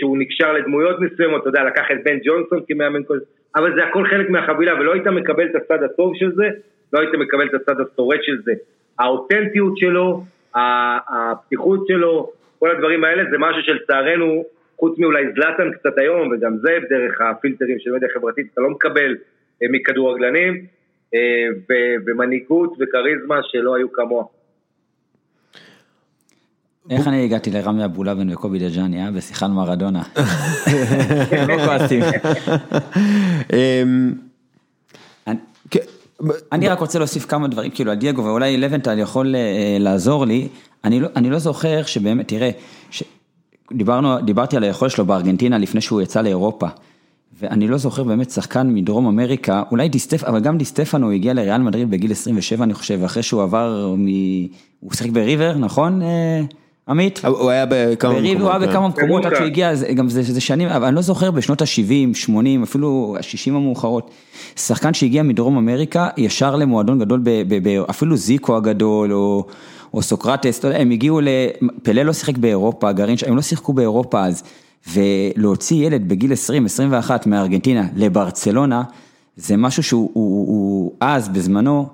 שהוא נקשר לדמויות מסוימות, אתה יודע, לקח את בן ג'ונסון כמאמן כזה, אבל זה הכל חלק מהחבילה, ולא היית מקבל את הצד הטוב של זה, לא היית מקבל את הצד השורד של זה. האותנטיות שלו, הפתיחות שלו, כל הדברים האלה זה משהו שלצערנו, חוץ מאולי זלאטן קצת היום, וגם זה דרך הפילטרים של מדיה חברתית, אתה לא מקבל מכדורגלנים, ומנהיגות וכריזמה שלא היו כמוה. איך אני הגעתי לרמי אבולאבן וקובי דג'אני, אה? בשיחה על מרדונה. לא כועסים. אני רק רוצה להוסיף כמה דברים, כאילו על דייגו, ואולי לבנטל יכול לעזור לי. אני לא זוכר שבאמת, תראה, דיברתי על היכולת שלו בארגנטינה לפני שהוא יצא לאירופה. ואני לא זוכר באמת שחקן מדרום אמריקה, אולי דיסטפ, אבל גם דיסטפנו הגיע לריאל מדריד בגיל 27 אני חושב, אחרי שהוא עבר מ... הוא שיחק בריבר, נכון? עמית? הוא היה בכמה מקומות. הוא היה בכמה מקומות עד שהוא הגיע, גם זה שנים, אבל אני לא זוכר בשנות ה-70, 80, אפילו ה-60 המאוחרות. שחקן שהגיע מדרום אמריקה, ישר למועדון גדול, אפילו זיקו הגדול, או סוקרטס, הם הגיעו ל... פלא לא שיחק באירופה, גרעין, הם לא שיחקו באירופה אז. ולהוציא ילד בגיל 20-21 מארגנטינה לברצלונה, זה משהו שהוא אז בזמנו,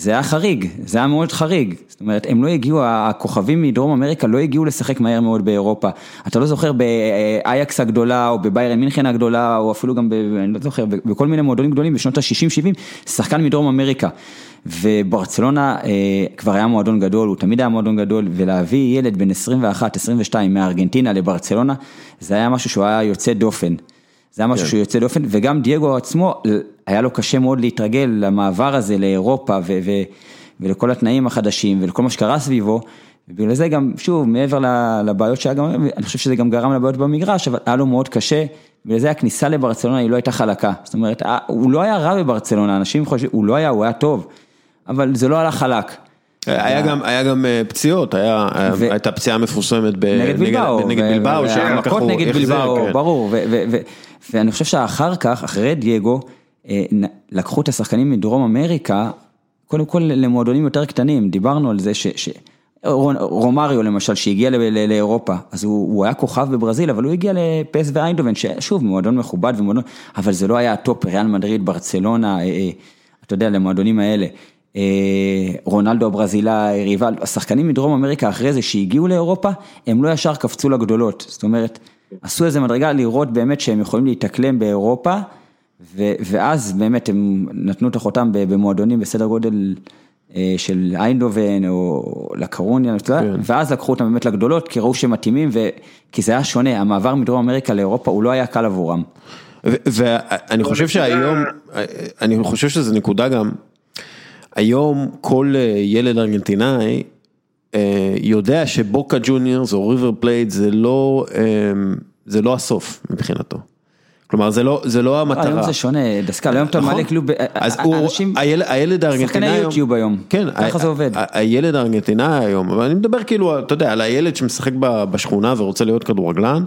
זה היה חריג, זה היה מאוד חריג, זאת אומרת הם לא הגיעו, הכוכבים מדרום אמריקה לא הגיעו לשחק מהר מאוד באירופה, אתה לא זוכר באייקס הגדולה או בביירן מינכן הגדולה או אפילו גם, ב, אני לא זוכר, בכל מיני מועדונים גדולים בשנות ה-60-70, שחקן מדרום אמריקה. וברצלונה אה, כבר היה מועדון גדול, הוא תמיד היה מועדון גדול, ולהביא ילד בן 21-22 מארגנטינה לברצלונה, זה היה משהו שהוא היה יוצא דופן. זה היה משהו כן. שהוא יוצא דופן, וגם דייגו עצמו, היה לו קשה מאוד להתרגל למעבר הזה לאירופה ו- ו- ולכל התנאים החדשים ולכל מה שקרה סביבו, ובגלל זה גם, שוב, מעבר לבעיות שהיה גם, אני חושב שזה גם גרם לבעיות במגרש, אבל היה לו מאוד קשה, בגלל זה הכניסה לברצלונה היא לא הייתה חלקה. זאת אומרת, הוא לא היה רע בברצלונה, אנשים חושבים, הוא לא היה, הוא היה טוב. אבל זה לא הלך חלק. היה גם, היה גם פציעות, היה, ו... הייתה פציעה מפורסמת ב... נגד בלבאו, נגד בלבאו, מכות נגד בלבאו, כן. ברור, ואני חושב שאחר כך, אחרי דייגו, לקחו את השחקנים מדרום אמריקה, קודם כל למועדונים יותר קטנים, דיברנו על זה ש... ש... רומריו למשל, שהגיע לאירופה, אז הוא, הוא היה כוכב בברזיל, אבל הוא הגיע לפסוו איינדהובן, ששוב, מועדון מכובד ומועדון, אבל זה לא היה הטופ, ריאל מדריד, ברצלונה, אה, אה, אתה יודע, למועדונים האלה. אה, רונלדו הברזילאי, ריבל, השחקנים מדרום אמריקה אחרי זה שהגיעו לאירופה, הם לא ישר קפצו לגדולות, זאת אומרת, עשו איזה מדרגה לראות באמת שהם יכולים להתאקלם באירופה, ו, ואז באמת הם נתנו את החותם במועדונים בסדר גודל אה, של איינדובן או לקרוניה, כן. ואז לקחו אותם באמת לגדולות, כי ראו שהם מתאימים, כי זה היה שונה, המעבר מדרום אמריקה לאירופה הוא לא היה קל עבורם. ואני חושב שהיום, אני חושב שזו נקודה גם, היום כל אה, ילד ארגנטינאי אה, יודע שבוקה ג'וניורס או ריבר פלייט זה לא, זה לא הסוף מבחינתו. כלומר זה לא, זה לא המטרה. היום זה שונה, דסקל, היום אתה נכון. מעלה קליפ, אז אנשים, הילד הארגנטינאי שחקני יוטיוב היום, כן, ככה זה עובד. הילד הארגנטינאי היום, אבל אני מדבר כאילו, אתה יודע, על הילד שמשחק בשכונה ורוצה להיות כדורגלן,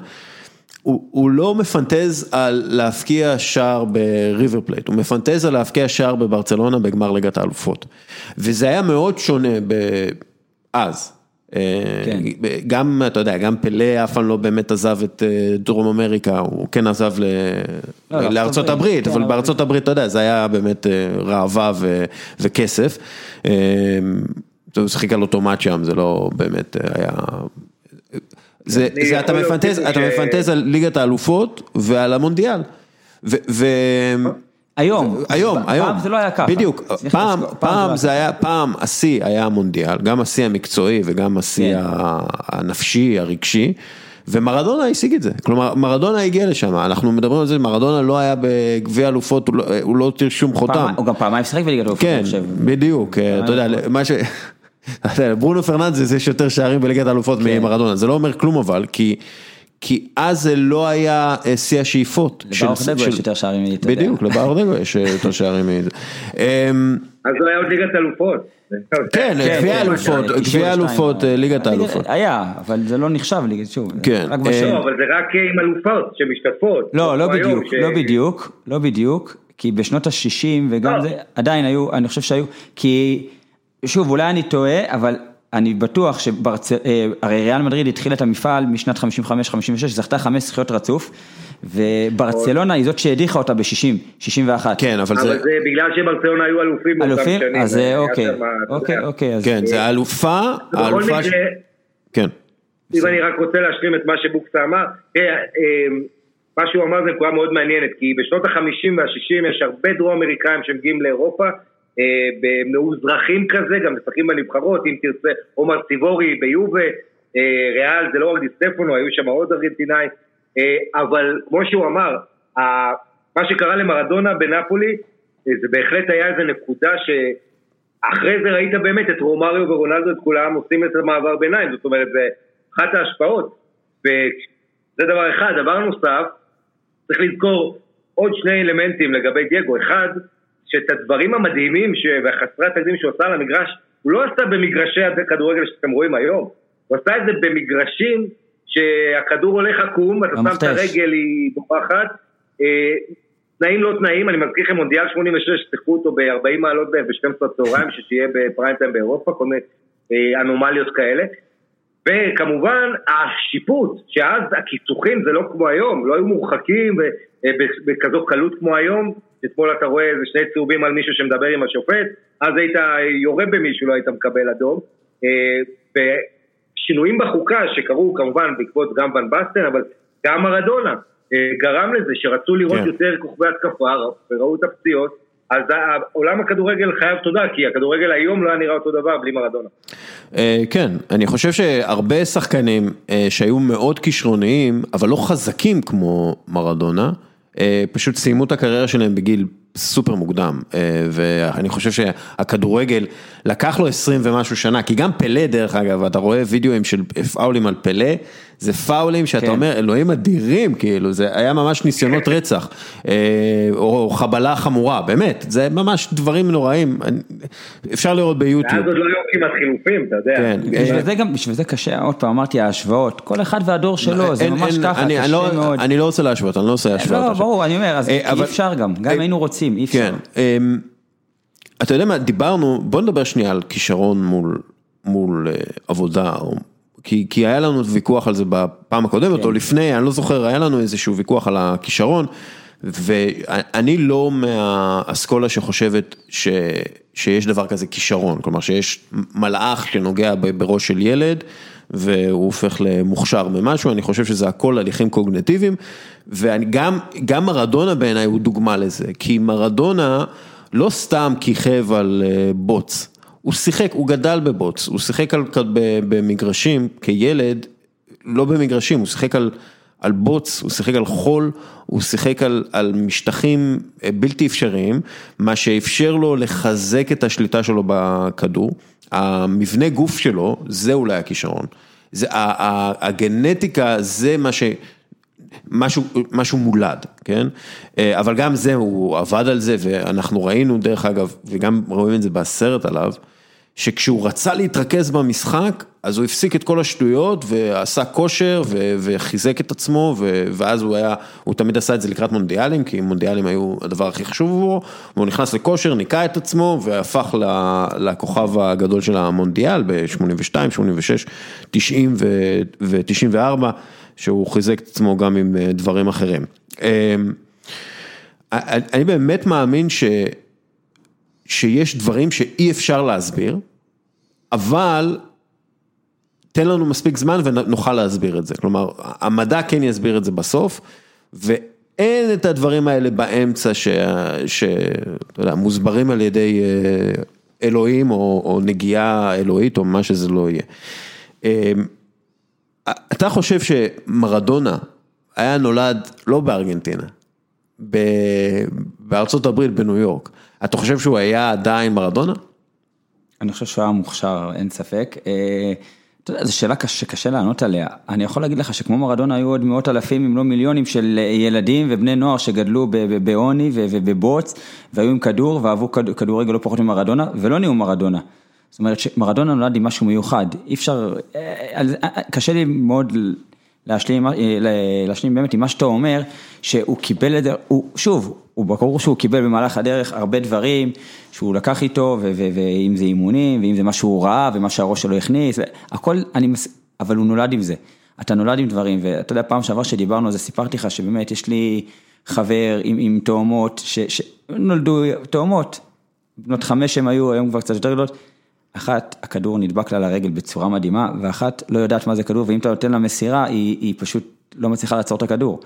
הוא, הוא לא מפנטז על להבקיע שער בריבר פלייט, הוא מפנטז על להבקיע שער בברצלונה בגמר ליגת האלופות. וזה היה מאוד שונה אז. כן. גם, אתה יודע, גם פלא אף פעם לא באמת עזב את אה, דרום אמריקה, הוא כן עזב ל... לא, לארצות הברית, כן, אבל בארצות הברית, אתה יודע, זה היה באמת אה, ראווה ו... וכסף. אה, הוא שיחק על אוטומט שם, זה לא באמת היה... זה, זה אתה מפנטז, אתה מפנטז על ליגת האלופות ועל המונדיאל. ו... ו... היום, היום, היום, פעם זה לא היה ככה, בדיוק, פעם, פעם זה היה, פעם השיא היה המונדיאל, גם השיא המקצועי וגם השיא כן. הנפשי, הרגשי, ומרדונה השיג את זה, כלומר מרדונה הגיע לשם, אנחנו מדברים על זה, מרדונה לא היה בגביע אלופות, הוא לא הותיר שום חותם. הוא גם פעמיים שיחק בליגת אלופות, כן, בדיוק, אתה יודע, מה ש... [LAUGHS] ברונו פרננדזס יש יותר שערים בליגת האלופות כן. ממרדונה, זה לא אומר כלום אבל, כי... כי אז זה לא היה אה, שיא השאיפות. לבאורדגו יש יותר שערים מאיתה. בדיוק, לבאורדגו יש אה, יותר שערים מאיתה. אמ, אז זה היה עוד ליגת אלופות. כן, כן גביע כן, אלופות, כן, גביע אלופות, אה, ליגת האלופות. היה, אבל זה לא נחשב ליגת, שוב. כן. לא, אבל זה רק עם אלופות שמשתתפות. לא, לא בדיוק, לא בדיוק, לא בדיוק, כי בשנות ה-60 וגם לא. זה, עדיין היו, אני חושב שהיו, כי, שוב, אולי אני טועה, אבל אני בטוח שברצ... אה, הרי ריאל מדריד התחילה את המפעל משנת 55-56, זכתה חמש זכיות רצוף, וברצלונה היא זאת שהדיחה אותה ב-60, 61. כן, אבל זה... אבל זה בגלל שברצלונה היו אלופים באותם שנים. אלופים? אז אוקיי, אוקיי, אוקיי. כן, זה האלופה, האלופה... כן. אם אני רק רוצה להשלים את מה שבוקסה אמר, אמ, מה שהוא אמר זה נקודה מאוד מעניינת, כי בשנות ה-50 וה-60 יש הרבה דרום אמריקאים שמגיעים לאירופה, אה, במאוזרחים כזה, גם משחקים בנבחרות, אם תרצה, עומר ציבורי ביובה, אה, ריאל, זה לא רק דיסטפונו, היו שם עוד ארגנטינאי, אה, אבל כמו שהוא אמר, מה שקרה למרדונה בנפולי, זה בהחלט היה איזה נקודה שאחרי זה ראית באמת את רומריו ורונלדו, את כולם עושים את המעבר ביניים, זאת אומרת, זה אחת ההשפעות, וזה דבר אחד. דבר נוסף, צריך לזכור עוד שני אלמנטים לגבי דייגו, אחד, שאת הדברים המדהימים והחסרי התקדים שהוא עשה על המגרש, הוא לא עשה במגרשי הכדורגל שאתם רואים היום, הוא עשה את זה במגרשים שהכדור הולך עקום, אתה שם את הרגל, היא בורחת, אה, תנאים לא תנאים, אני מזכיר לכם מונדיאל 86, שיחקו אותו ב-40 מעלות ב-12 צהריים, [LAUGHS] שתהיה בפריים טיים באירופה, כל מיני אה, אנומליות כאלה. וכמובן השיפוט, שאז הקיצוחים זה לא כמו היום, לא היו מורחקים אה, בכזו קלות כמו היום, אתמול אתה רואה איזה שני צהובים על מישהו שמדבר עם השופט, אז היית יורה במישהו, לא היית מקבל אדום. אה, ושינויים בחוקה שקרו כמובן בעקבות גם ון בסטן, אבל גם מרדונה אה, גרם לזה שרצו לראות כן. יותר כוכבי התקפה וראו את הפציעות. אז עולם הכדורגל חייב תודה, כי הכדורגל היום לא היה נראה אותו דבר בלי מרדונה. אה, כן, אני חושב שהרבה שחקנים שהיו מאוד כישרוניים, אבל לא חזקים כמו מרדונה, פשוט סיימו את הקריירה שלהם בגיל סופר מוקדם, אה, ואני חושב שהכדורגל לקח לו 20 ומשהו שנה, כי גם פלא דרך אגב, אתה רואה וידאוים של פאולים על פלא, זה פאולים שאתה כן. אומר, אלוהים אדירים, כאילו, זה היה ממש ניסיונות [LAUGHS] רצח, אה, או חבלה חמורה, באמת, זה ממש דברים נוראים, אפשר לראות ביוטיוב. ואז עוד לא היו כמעט חילופים, אתה יודע. כן. בשביל זה גם, בשביל זה קשה, עוד פעם אמרתי, ההשוואות, כל אחד והדור שלו, זה ממש ככה, קשה לא- מאוד. אני לא רוצה להשוות, אני לא רוצה להשוות. לא, ברור, אני אומר, אז אי אפשר גם, גם אם היינו רוצים. רוצים, אי אפשר. כן, אמ, אתה יודע מה, דיברנו, בוא נדבר שנייה על כישרון מול, מול אה, עבודה, או, כי, כי היה לנו ויכוח על זה בפעם הקודמת, כן. או לפני, אני לא זוכר, היה לנו איזשהו ויכוח על הכישרון, ואני לא מהאסכולה שחושבת ש, שיש דבר כזה כישרון, כלומר שיש מלאך שנוגע בראש של ילד, והוא הופך למוכשר ממשהו, אני חושב שזה הכל הליכים קוגנטיביים, וגם גם מרדונה בעיניי הוא דוגמה לזה, כי מרדונה לא סתם כיכב על אה, בוץ, הוא שיחק, הוא גדל בבוץ, הוא שיחק על, במגרשים כילד, לא במגרשים, הוא שיחק על, על בוץ, הוא שיחק על חול, הוא שיחק על, על משטחים אה, בלתי אפשריים, מה שאפשר לו לחזק את השליטה שלו בכדור. המבנה גוף שלו, זה אולי הכישרון. זה, ה- ה- הגנטיקה זה מה ש... משהו, משהו מולד, כן? אה, אבל גם זה, הוא עבד על זה, ואנחנו ראינו, דרך אגב, וגם רואים את זה בסרט עליו, שכשהוא רצה להתרכז במשחק, אז הוא הפסיק את כל השטויות ועשה כושר וחיזק את עצמו, ואז הוא היה, הוא תמיד עשה את זה לקראת מונדיאלים, כי מונדיאלים היו הדבר הכי חשוב עבורו, והוא נכנס לכושר, ניקה את עצמו, והפך לכוכב הגדול של המונדיאל ב-82, 86, 90 ו-94, שהוא חיזק את עצמו גם עם אה, דברים אחרים. אני אני באמת מאמין ש... שיש דברים שאי אפשר להסביר, אבל תן לנו מספיק זמן ונוכל להסביר את זה. כלומר, המדע כן יסביר את זה בסוף, ואין את הדברים האלה באמצע ש... ש... אתה יודע, מוסברים על ידי אה, אלוהים או, או נגיעה אלוהית או מה שזה לא יהיה. אה, אתה חושב שמרדונה היה נולד לא בארגנטינה, בארצות הברית, בניו יורק, אתה חושב שהוא היה עדיין מרדונה? אני חושב שהוא היה מוכשר, אין ספק. אה, אתה יודע, זו שאלה קשה, שקשה לענות עליה. אני יכול להגיד לך שכמו מרדונה היו עוד מאות אלפים אם לא מיליונים של אה, ילדים ובני נוער שגדלו בעוני ובבוץ והיו עם כדור ואהבו כד- כדורגל לא פחות ממרדונה ולא נהיו מרדונה. זאת אומרת שמרדונה נולד עם משהו מיוחד, אי אפשר, אה, קשה לי מאוד להשלים, אה, להשלים באמת עם מה שאתה אומר, שהוא קיבל את זה, שוב, הוא ברור שהוא קיבל במהלך הדרך הרבה דברים שהוא לקח איתו, ואם זה אימונים, ואם זה מה שהוא ראה, ומה שהראש שלו הכניס, הכל, אני, מס- אבל הוא נולד עם זה. אתה נולד עם דברים, ואתה יודע, פעם שעברה שדיברנו על זה, סיפרתי לך שבאמת יש לי חבר עם, עם תאומות, ש- שנולדו תאומות, בנות חמש הם היו, היום כבר קצת יותר גדולות. אחת, הכדור נדבק לה לרגל בצורה מדהימה, ואחת לא יודעת מה זה כדור, ואם אתה נותן לה מסירה, היא, היא פשוט לא מצליחה לעצור את הכדור.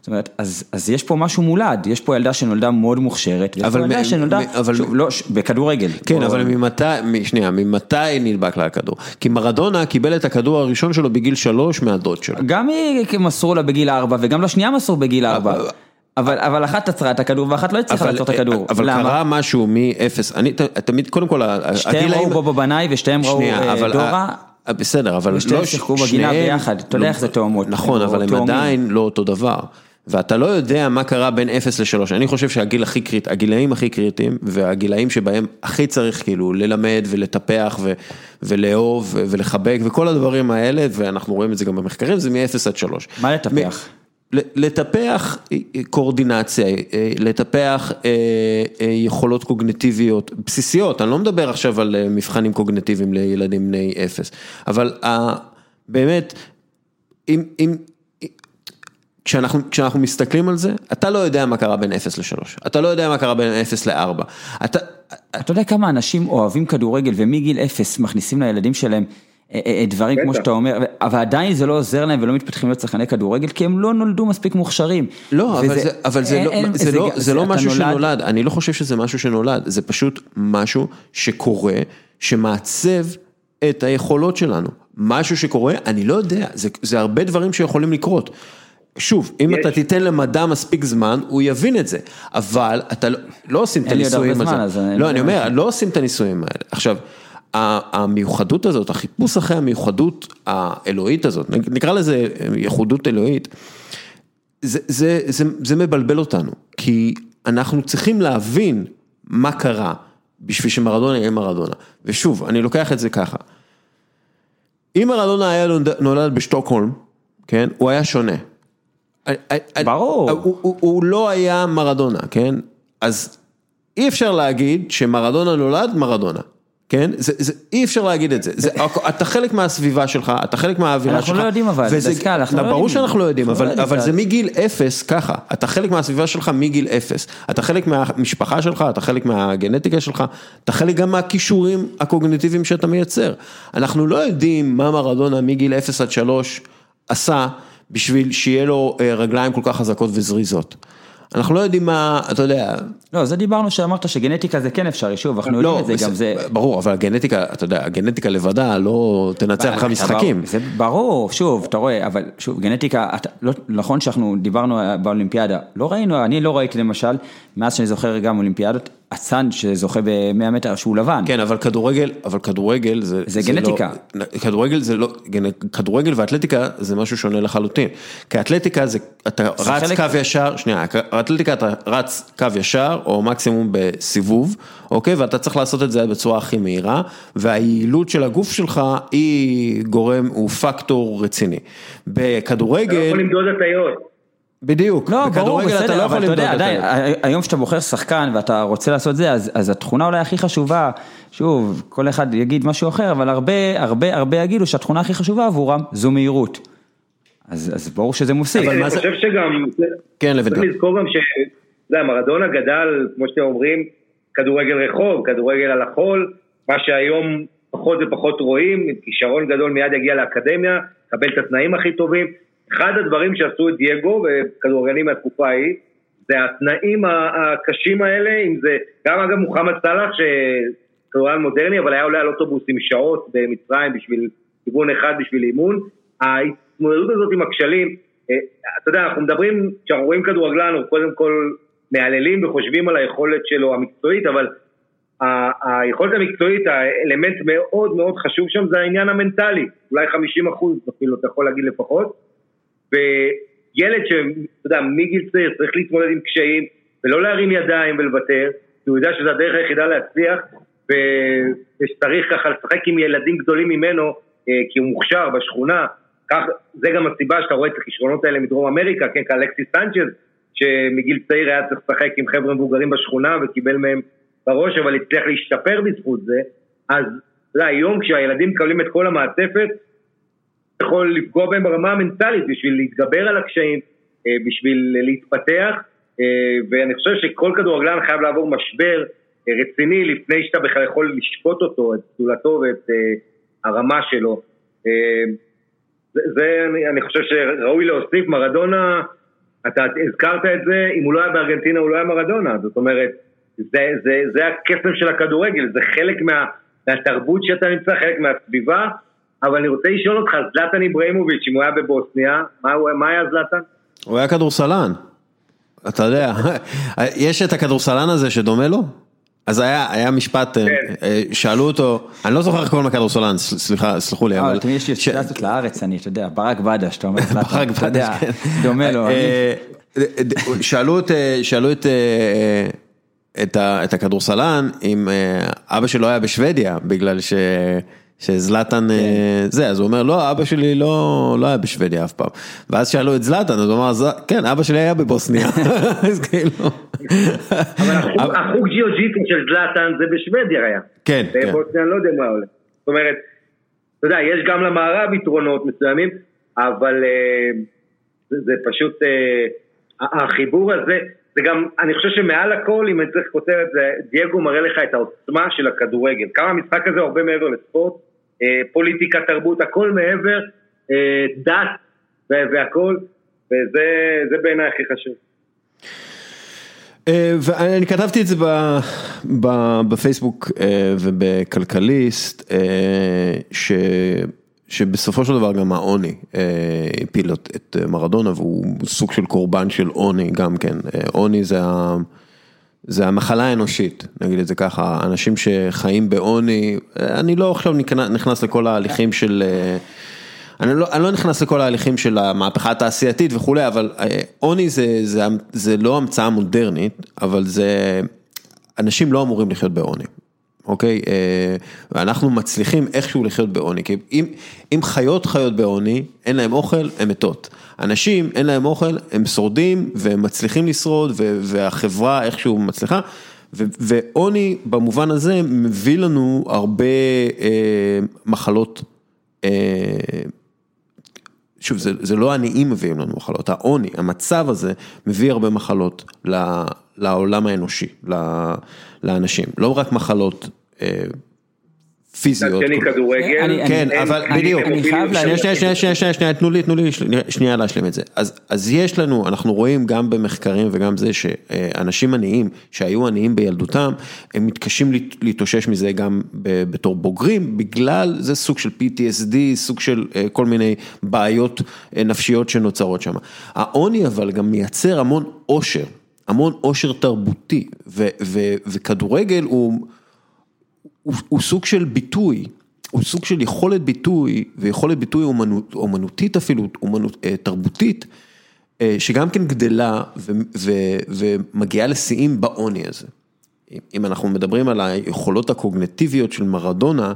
זאת אומרת, אז, אז יש פה משהו מולד, יש פה ילדה שנולדה מאוד מוכשרת, ויש פה אבל ילדה מ- שנולדה, מ- אבל- שוב, לא, ש- בכדורגל. כן, בוא- אבל ממתי, שנייה, ממתי נדבק לה הכדור? כי מרדונה קיבל את הכדור הראשון שלו בגיל שלוש מהדוד שלו. גם היא מסרו לה בגיל ארבע, וגם לשנייה מסרו בגיל ארבע. אבל- אבל, אחת עצרה את הכדור, ואחת לא הצליחה לעצור את הכדור. אבל למה? קרה משהו מאפס, אני ת- תמיד, קודם כל, שתיהם ראו בובו בנאי ושתיהם ראו אה, אבל- דורה. אה, בסדר, אבל ושתיהם לא, שיחקו בגינה ביחד, אתה יודע לא- איך זה תאומות, נכון, או אבל הם. עדיין לא אותו דבר. ואתה לא יודע מה קרה בין 0 ל-3, אני חושב שהגיל הכי קריטי, הגילאים הכי קריטיים, והגילאים שבהם הכי צריך כאילו ללמד ולטפח ו- ולאהוב ולחבק וכל הדברים האלה, ואנחנו רואים את זה גם במחקרים, זה מ-0 עד 3. מה לטפח? לטפח קואורדינציה, לטפח אה, אה, יכולות קוגנטיביות בסיסיות, אני לא מדבר עכשיו על אה, מבחנים קוגנטיביים לילדים בני אפס, אבל באמת, אם, אם, כשאנחנו, כשאנחנו מסתכלים על זה, אתה לא יודע מה קרה בין 0 ל-3, אתה לא יודע מה קרה בין 0 ל-4, אתה, אתה יודע כמה אנשים אוהבים כדורגל ומגיל אפס מכניסים לילדים שלהם דברים כמו. שאתה אומר, אבל עדיין זה לא עוזר להם ולא מתפתחים להיות שחקני כדורגל, כי הם לא נולדו מספיק מוכשרים. לא, אבל זה, לא, זה, לא, לא משהו נולד- שנולד, אני לא חושב שזה משהו שנולד, זה פשוט משהו שקורה, שמעצב את היכולות שלנו. משהו שקורה, אני לא יודע, זה, זה הרבה דברים שיכולים לקרות. שוב, אם יש. אתה תיתן למדע מספיק זמן, הוא יבין את זה, אבל אתה לא, לא עושים את אין לי עוד הרבה הניסויים זמן, על אז זה. אני לא, לא אני. אומר, לא עושים את הניסויים האלה. עכשיו, המיוחדות הזאת, החיפוש אחרי המיוחדות האלוהית הזאת, נקרא לזה ייחודות אלוהית, זה, זה, זה, זה מבלבל אותנו, כי אנחנו צריכים להבין מה קרה בשביל שמרדונה יהיה מרדונה. ושוב, אני לוקח את זה ככה. אם מרדונה היה נולד- נולד בשטוקהולם, כן, הוא היה שונה. ברור. הוא, הוא, הוא לא היה מרדונה, כן? אז אי אפשר להגיד שמרדונה נולד מרדונה. כן? זה, זה, אי אפשר להגיד את זה, זה, [LAUGHS] אתה חלק מהסביבה שלך, אתה חלק מהאווירה אנחנו שלך. לא יודעים אבל, דסקל, אנחנו לא ברור יודעים. שאנחנו לא יודעים, אנחנו אבל, לא אבל. זה מגיל אפס ככה, אתה חלק מהסביבה שלך מגיל אפס, אתה חלק מהמשפחה שלך, אתה חלק מהגנטיקה שלך, אתה חלק גם מהכישורים הקוגניטיביים שאתה מייצר. אנחנו לא יודעים מה מרדונה מגיל אפס עד שלוש עשה בשביל שיהיה לו אה, רגליים כל כך חזקות וזריזות. אנחנו לא יודעים מה, אתה יודע, לא, זה דיברנו שאמרת שגנטיקה זה כן אפשרי, שוב, אנחנו יודעים את זה, גם זה... ברור, אבל הגנטיקה, אתה יודע, הגנטיקה לבדה לא תנצח לך משחקים. זה ברור, שוב, אתה רואה, אבל שוב, גנטיקה, לא, נכון שאנחנו דיברנו באולימפיאדה, לא ראינו, אני לא ראיתי למשל, מאז שאני זוכר גם אולימפיאדות, אצן שזוכה ב-100 מטר שהוא לבן. כן, אבל כדורגל, אבל כדורגל זה... זה גנטיקה. לא, כדורגל זה לא, כדורגל ואתלטיקה זה משהו שונה לחלוטין. כי אתלטיקה זה, אתה זה רץ חלק- קו ישר, שנייה, אתלטיקה אתה רץ קו ישר, או מקסימום בסיבוב, אוקיי? ואתה צריך לעשות את זה בצורה הכי מהירה, והיעילות של הגוף שלך היא גורם, הוא פקטור רציני. אתה לא בכדורגל, יכול למדוד הטעיות. בדיוק, לא, ברור, בכדורגל אתה בסדר, לא יכול אתה למדוד את עדיין, זה. היום שאתה בוחר שחקן ואתה רוצה לעשות זה, אז, אז התכונה אולי הכי חשובה, שוב, כל אחד יגיד משהו אחר, אבל הרבה, הרבה, הרבה יגידו שהתכונה הכי חשובה עבורם זו מהירות. אז, אז ברור שזה מוסיף. אבל אני מה זה- חושב שגם, כן, לבן צריך. לזכור גם ש... אתה יודע, מרדונה גדל, כמו שאתם אומרים, כדורגל רחוב, כדורגל על החול, מה שהיום פחות ופחות רואים, כישרון גדול מיד יגיע לאקדמיה, קבל את התנאים הכי טובים. אחד הדברים שעשו את דייגו וכדורגלנים מהתקופה ההיא, זה התנאים הקשים האלה, אם זה, גם אגב מוחמד סאלח, שכדורגל מודרני, אבל היה עולה על אוטובוס עם שעות במצרים בשביל כיוון אחד בשביל אימון. ההתמודדות הזאת עם הכשלים, אה, אתה יודע, אנחנו מדברים, כשאנחנו רואים כדורגלן, אנחנו קודם כל מהללים וחושבים על היכולת שלו המקצועית, אבל היכולת המקצועית, האלמנט מאוד מאוד חשוב שם זה העניין המנטלי, אולי 50 אחוז אפילו, אתה יכול להגיד לפחות. וילד שאתה יודע, מגיל צעיר צריך להתמודד עם קשיים, ולא להרים ידיים ולוותר, כי הוא יודע שזו הדרך היחידה להצליח, ושצריך ככה לשחק עם ילדים גדולים ממנו, אה, כי הוא מוכשר בשכונה. כך, זה גם הסיבה שאתה רואה את הכישרונות האלה מדרום אמריקה, כן, כאלכסיס סנצ'ז, שמגיל צעיר היה צריך לשחק עם חבר'ה מבוגרים בשכונה וקיבל מהם בראש, אבל הצליח להשתפר בזכות זה. אז אתה יודע, היום כשהילדים מקבלים את כל המעטפת, יכול לפגוע בהם ברמה המנטלית בשביל להתגבר על הקשיים, אה, בשביל להתפתח, אה, ואני חושב שכל כדורגלן חייב לעבור משבר אה, רציני לפני שאתה בכלל יכול לשפוט אותו, את גדולתו ואת הרמה שלו. זה, זה אני, אני חושב שראוי להוסיף, מרדונה, אתה הזכרת את זה, אם הוא לא היה בארגנטינה הוא לא היה מרדונה, זאת אומרת, זה, זה, זה הקסם של הכדורגל, זה חלק מה, מהתרבות שאתה נמצא, חלק מהסביבה, אבל אני רוצה לשאול אותך, זלטן איבראימוביץ', אם הוא היה בבוסניה, מה, הוא- מה היה זלטן? הוא היה כדורסלן, אתה יודע, [LAUGHS] יש את הכדורסלן הזה שדומה לו? אז היה, היה משפט, אה, כן. אה, שאלו אותו, אני לא זוכר איך קוראים לכדורסלן, סל- סליחה, סלחו לי, אבל אבל... תמיד יש לי אסוציאציות לארץ, אני, אתה יודע, ברק בדש, אתה אומר, [LAUGHS] ברק אתה יודע, בדש, כן. דומה לו. אה, אה, שאלו את, אה, שאלו את, אה, את, את הכדורסלן אם אה, אבא שלו היה בשוודיה, בגלל ש... שזלאטן אה, זה, אז הוא אומר, לא, אבא שלי לא, לא היה בשוודיה אף פעם. ואז שאלו את זלאטן, אז הוא אמר, "ז- כן, אבא שלי היה בבוסניה. [LAUGHS] אז כאילו... אבל החוג, ג'יוג'יטו של זלטן זה בשוודיה היה. כן, כן. בבוסניה אני לא יודע מה עולה. זאת אומרת, אתה יודע, יש גם למערב יתרונות מסוימים, אבל אה, זה, פשוט, אה, החיבור הזה, זה גם, אני חושב שמעל הכל, אם אני צריך כותרת, זה דייגו מראה לך את העוצמה של הכדורגל. כמה המשחק הזה הוא הרבה מעבר לספורט, פוליטיקה, תרבות, הכל מעבר, אה, דת וה- והכל, וזה זה בעיניי הכי חשוב. אה, ואני כתבתי את זה בפייסבוק אה, ובכלכליסט, אה, ש- שבסופו של דבר גם העוני אה, הפיל את מרדונה והוא סוג של קורבן של עוני גם כן, אה, עוני זה ה... זה המחלה האנושית, נגיד את זה ככה, אנשים שחיים בעוני, אני לא עכשיו נכנס לכל ההליכים של, אה, אני לא, אני לא נכנס לכל ההליכים של המהפכה התעשייתית וכולי, אבל אה, עוני זה, זה, זה לא המצאה מודרנית, אבל זה, אנשים לא אמורים לחיות בעוני, אוקיי? אה, ואנחנו מצליחים איכשהו לחיות בעוני, כי אם, אם חיות חיות בעוני, אין להם אוכל, הן מתות. אנשים, אין להם אוכל, הם שורדים והם מצליחים לשרוד והחברה איכשהו מצליחה. ועוני במובן הזה מביא לנו הרבה אה, מחלות, אה, שוב, זה, זה לא עניים מביאים לנו מחלות, העוני, המצב הזה מביא הרבה מחלות לעולם האנושי, לאנשים, לא רק מחלות. אה, פיזיות. מצד שני כדורגל. כן, אבל בדיוק. אני חייב להגיד. שנייה, שנייה, שנייה, שנייה, שנייה, תנו לי, תנו לי שנייה להשלים את זה. אז יש לנו, אנחנו רואים גם במחקרים וגם זה שאנשים עניים, שהיו עניים בילדותם, הם מתקשים להתאושש מזה גם בתור בוגרים, בגלל זה סוג של PTSD, סוג של אה, כל מיני בעיות אה, נפשיות שנוצרות שם. העוני אבל גם מייצר המון עושר, המון עושר תרבותי, וכדורגל הוא... הוא הוא סוג של ביטוי, הוא סוג של יכולת ביטוי, ויכולת ביטוי אומנות, אומנותית אפילו, אומנות, אה, תרבותית, אה, שגם כן גדלה ו, ו, ומגיעה לשיאים בעוני הזה. אם אנחנו מדברים על היכולות הקוגנטיביות של מרדונה,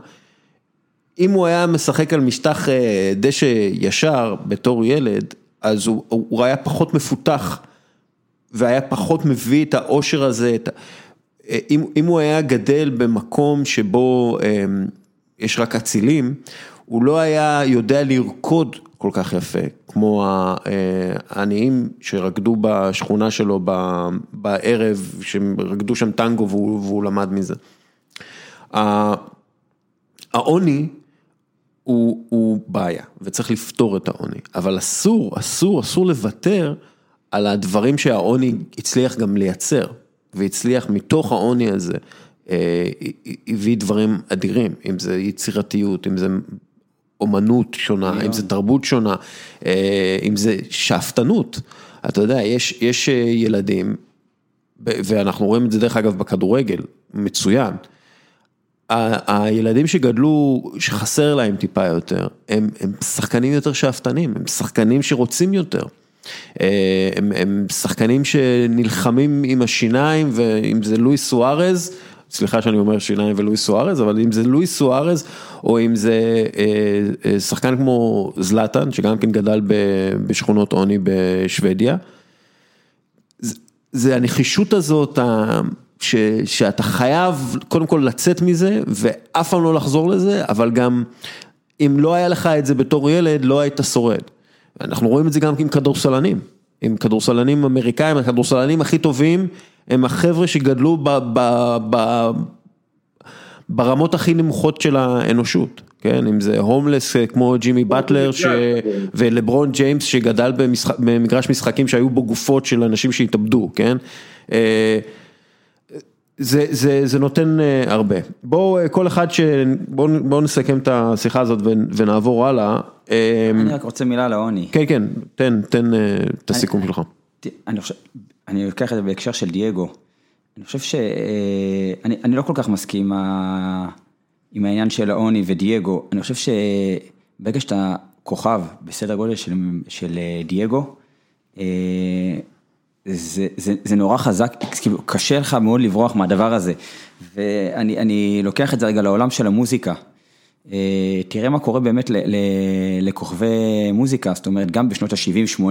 אם הוא היה משחק על משטח אה, דשא ישר בתור ילד, אז הוא, הוא היה פחות מפותח, והיה פחות מביא את העושר הזה, את... אם אם הוא היה גדל במקום שבו אמ, יש רק אצילים, הוא לא היה יודע לרקוד כל כך יפה, כמו אה, העניים שרקדו בשכונה שלו בערב, שהם רקדו שם טנגו והוא והוא למד מזה. העוני הוא הוא בעיה וצריך לפתור את העוני, אבל אסור, אסור, אסור לוותר על הדברים שהעוני הצליח גם לייצר. והצליח מתוך העוני הזה, אה, הביא דברים אדירים, אם זה יצירתיות, אם זה אומנות שונה, אם זה תרבות שונה, אה, אם זה שאפתנות. אתה יודע, יש, יש אה, ילדים, ואנחנו רואים את זה דרך אגב בכדורגל, מצוין. הילדים שגדלו, שחסר להם טיפה יותר, הם, הם שחקנים יותר שאפתנים, הם שחקנים שרוצים יותר. אה, הם הם שחקנים שנלחמים עם השיניים, ואם זה לואיס סוארז, סליחה שאני אומר שיניים ולואיס סוארז, אבל אם זה לואיס סוארז, או אם זה אה, אה, שחקן כמו זלאטן, שגם כן גדל בשכונות עוני בשוודיה, זה הנחישות הזאת, ש, שאתה חייב קודם כל לצאת מזה, ואף פעם לא לחזור לזה, אבל גם אם לא היה לך את זה בתור ילד, לא היית שורד. אנחנו רואים את זה גם עם כדורסלנים, עם כדורסלנים אמריקאים, הכדורסלנים הכי טובים הם החבר'ה שגדלו ב, ב, ב, ברמות הכי נמוכות של האנושות, כן, אם זה הומלס כמו ג'ימי באטלר ש... ולברון ג'יימס שגדל במשחק, במגרש משחקים שהיו בו גופות של אנשים שהתאבדו, כן. אה, זה זה, זה נותן אה, הרבה. בואו אה, כל אחד ש... בואו בוא נסכם את השיחה הזאת ונעבור הלאה. אמ, אני רק רוצה מילה לעוני. כן, כן, תן, תן אה, את הסיכום שלך. אני חושב, אני לוקח את זה בהקשר של דייגו. אני חושב ש... אני אני לא כל כך מסכים עם העניין של העוני ודייגו. אני חושב שברגע שאתה כוכב בסדר גודל של של דייגו, זה זה, זה נורא חזק, כאילו קשה לך מאוד לברוח מהדבר הזה. ואני לוקח את זה רגע לעולם של המוזיקה. אה, תראה מה קורה באמת לכוכבי מוזיקה, זאת אומרת גם בשנות ה-70-80,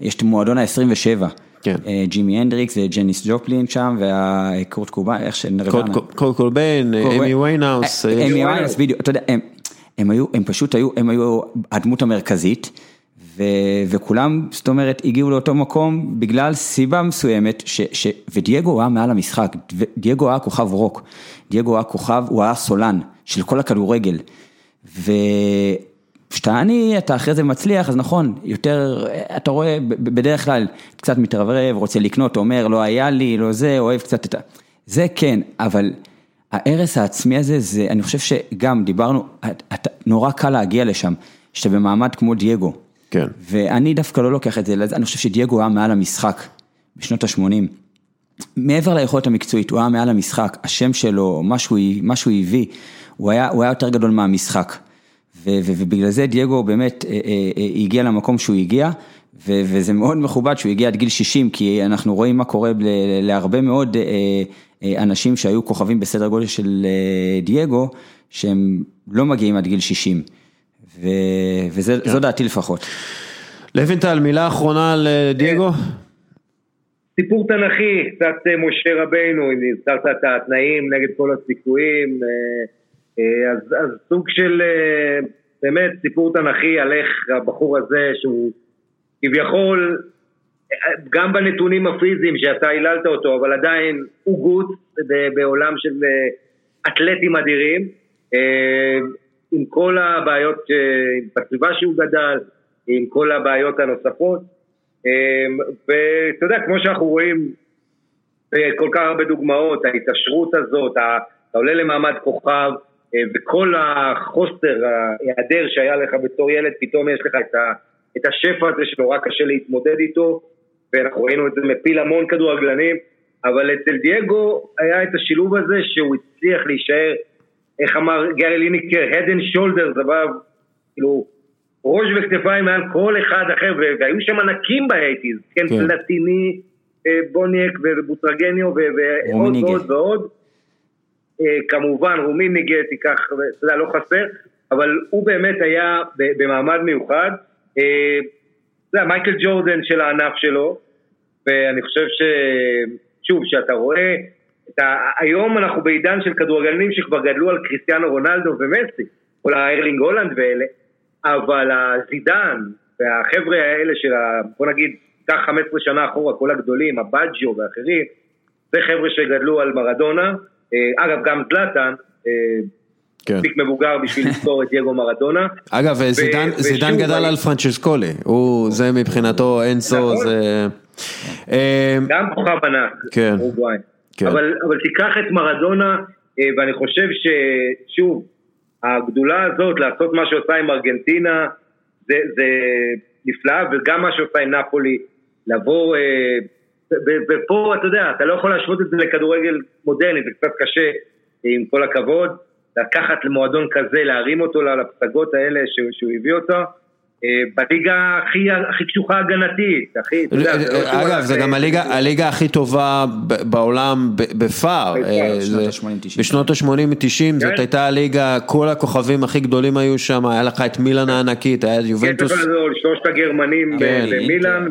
יש את מועדון ה-27. כן. אה, ג'ימי הנדריקס וג'ניס ג'ופלין שם, והקורט קובן, איך שנראה. קורט קוביין, איימי ויינהאוס. איימי ויינהאוס, בדיוק, אתה יודע, הם היו, הם פשוט היו, הם היו הדמות המרכזית. ו, וכולם, זאת אומרת, הגיעו לאותו מקום בגלל סיבה מסוימת, ש, ש, ודייגו היה מעל המשחק, דייגו היה כוכב רוק, דייגו היה כוכב, הוא היה סולן של כל הכדורגל. וכשאתה עני, אתה אחרי זה מצליח, אז נכון, יותר, אתה רואה, בדרך כלל קצת מתרברב, רוצה לקנות, אומר, לא היה לי, לא זה, אוהב קצת את ה... זה כן, אבל ההרס העצמי הזה, זה, אני חושב שגם דיברנו, נורא קל להגיע לשם, שאתה במעמד כמו דייגו. כן. ואני דווקא לא לוקח את זה, אני חושב שדייגו היה מעל המשחק בשנות ה-80. מעבר ליכולת המקצועית, הוא היה מעל המשחק, השם שלו, מה שהוא, מה שהוא הביא, הוא היה, הוא היה יותר גדול מהמשחק. ו, ו, ובגלל זה דייגו באמת אה, אה, אה, הגיע למקום שהוא הגיע, ו, וזה מאוד מכובד שהוא הגיע עד גיל 60, כי אנחנו רואים מה קורה ל, להרבה מאוד אה, אה, אנשים שהיו כוכבים בסדר גודל של אה, דייגו, שהם לא מגיעים עד גיל 60. וזו כן. דעתי לפחות. לוינטל, מילה אחרונה על אה, דייגו? סיפור תנכי, קצת משה רבינו, אם הזכרת את התנאים נגד כל הסיכויים, אז, אז סוג של באמת סיפור תנכי על איך הבחור הזה שהוא כביכול גם בנתונים הפיזיים שאתה היללת אותו, אבל עדיין הוא גוט בעולם של אתלטים אדירים, עם כל הבעיות בסביבה שהוא גדל, עם כל הבעיות הנוספות, ואתה יודע, כמו שאנחנו רואים בכל כך הרבה דוגמאות, ההתעשרות הזאת, אתה עולה למעמד כוכב, וכל החוסר, ההיעדר שהיה לך בתור ילד, פתאום יש לך את השפע הזה שנורא קשה להתמודד איתו, ואנחנו ראינו את זה מפיל המון כדורגלנים, אבל אצל דייגו היה את השילוב הזה שהוא הצליח להישאר, איך אמר גארי ליניקר, head and shoulders, אבל כאילו ראש וכתפיים מעל כל אחד אחר, והיו שם ענקים באייטיז, כן, כן. פלטיני, אה, בוניאק ובוטרגניו ועוד ועוד ועוד. אה, כמובן רומיניגה תיקח, אתה יודע, לא חסר, אבל הוא באמת היה במעמד מיוחד. אה, אתה יודע, מייקל ג'ורדן של הענף שלו, ואני חושב ש... שוב, שאתה רואה, אתה... היום אנחנו בעידן של כדורגלנים שכבר גדלו על קריסטיאנו רונלדו ומסי, או לאיירלינג הולנד ואלה, אבל הזידן והחבר'ה האלה של ה... בוא נגיד, קח 15 שנה אחורה, כל הגדולים, הבאג'ו ואחרים, זה חבר'ה שגדלו על מרדונה, אה, אגב, גם זלאטן, אה, כן. מספיק מבוגר בשביל לזכור את דייגו מרדונה. אגב, זידן גדל על פרנצ'סקולי, זה מבחינתו אינסו, נכון. זה... אה, גם כוכב ענק, כן. כן. אבל, תיקח את מרדונה, ואני חושב ששוב, הגדולה הזאת לעשות מה שעושה עם ארגנטינה, זה, זה נפלא, וגם מה שעושה עם נפולי, לבוא, ופה אתה יודע, אתה לא יכול להשוות את זה לכדורגל מודרני, זה קצת קשה, עם כל הכבוד, לקחת למועדון כזה, להרים אותו לפסגות האלה שהוא, הביא אותו. אה, בליגה הכי, הכי קשוחה הגנתית, הכי, אתה יודע, לא אגב, זה גם הליגה, הליגה הכי טובה בעולם בפאר, אה, בשנות ה-80-90 זאת כן. הייתה הליגה, כל הכוכבים הכי גדולים היו שם, היה לך את מילאן הענקית, היה את יובנטוס. כן, שלושת הגרמנים כן, במילאן,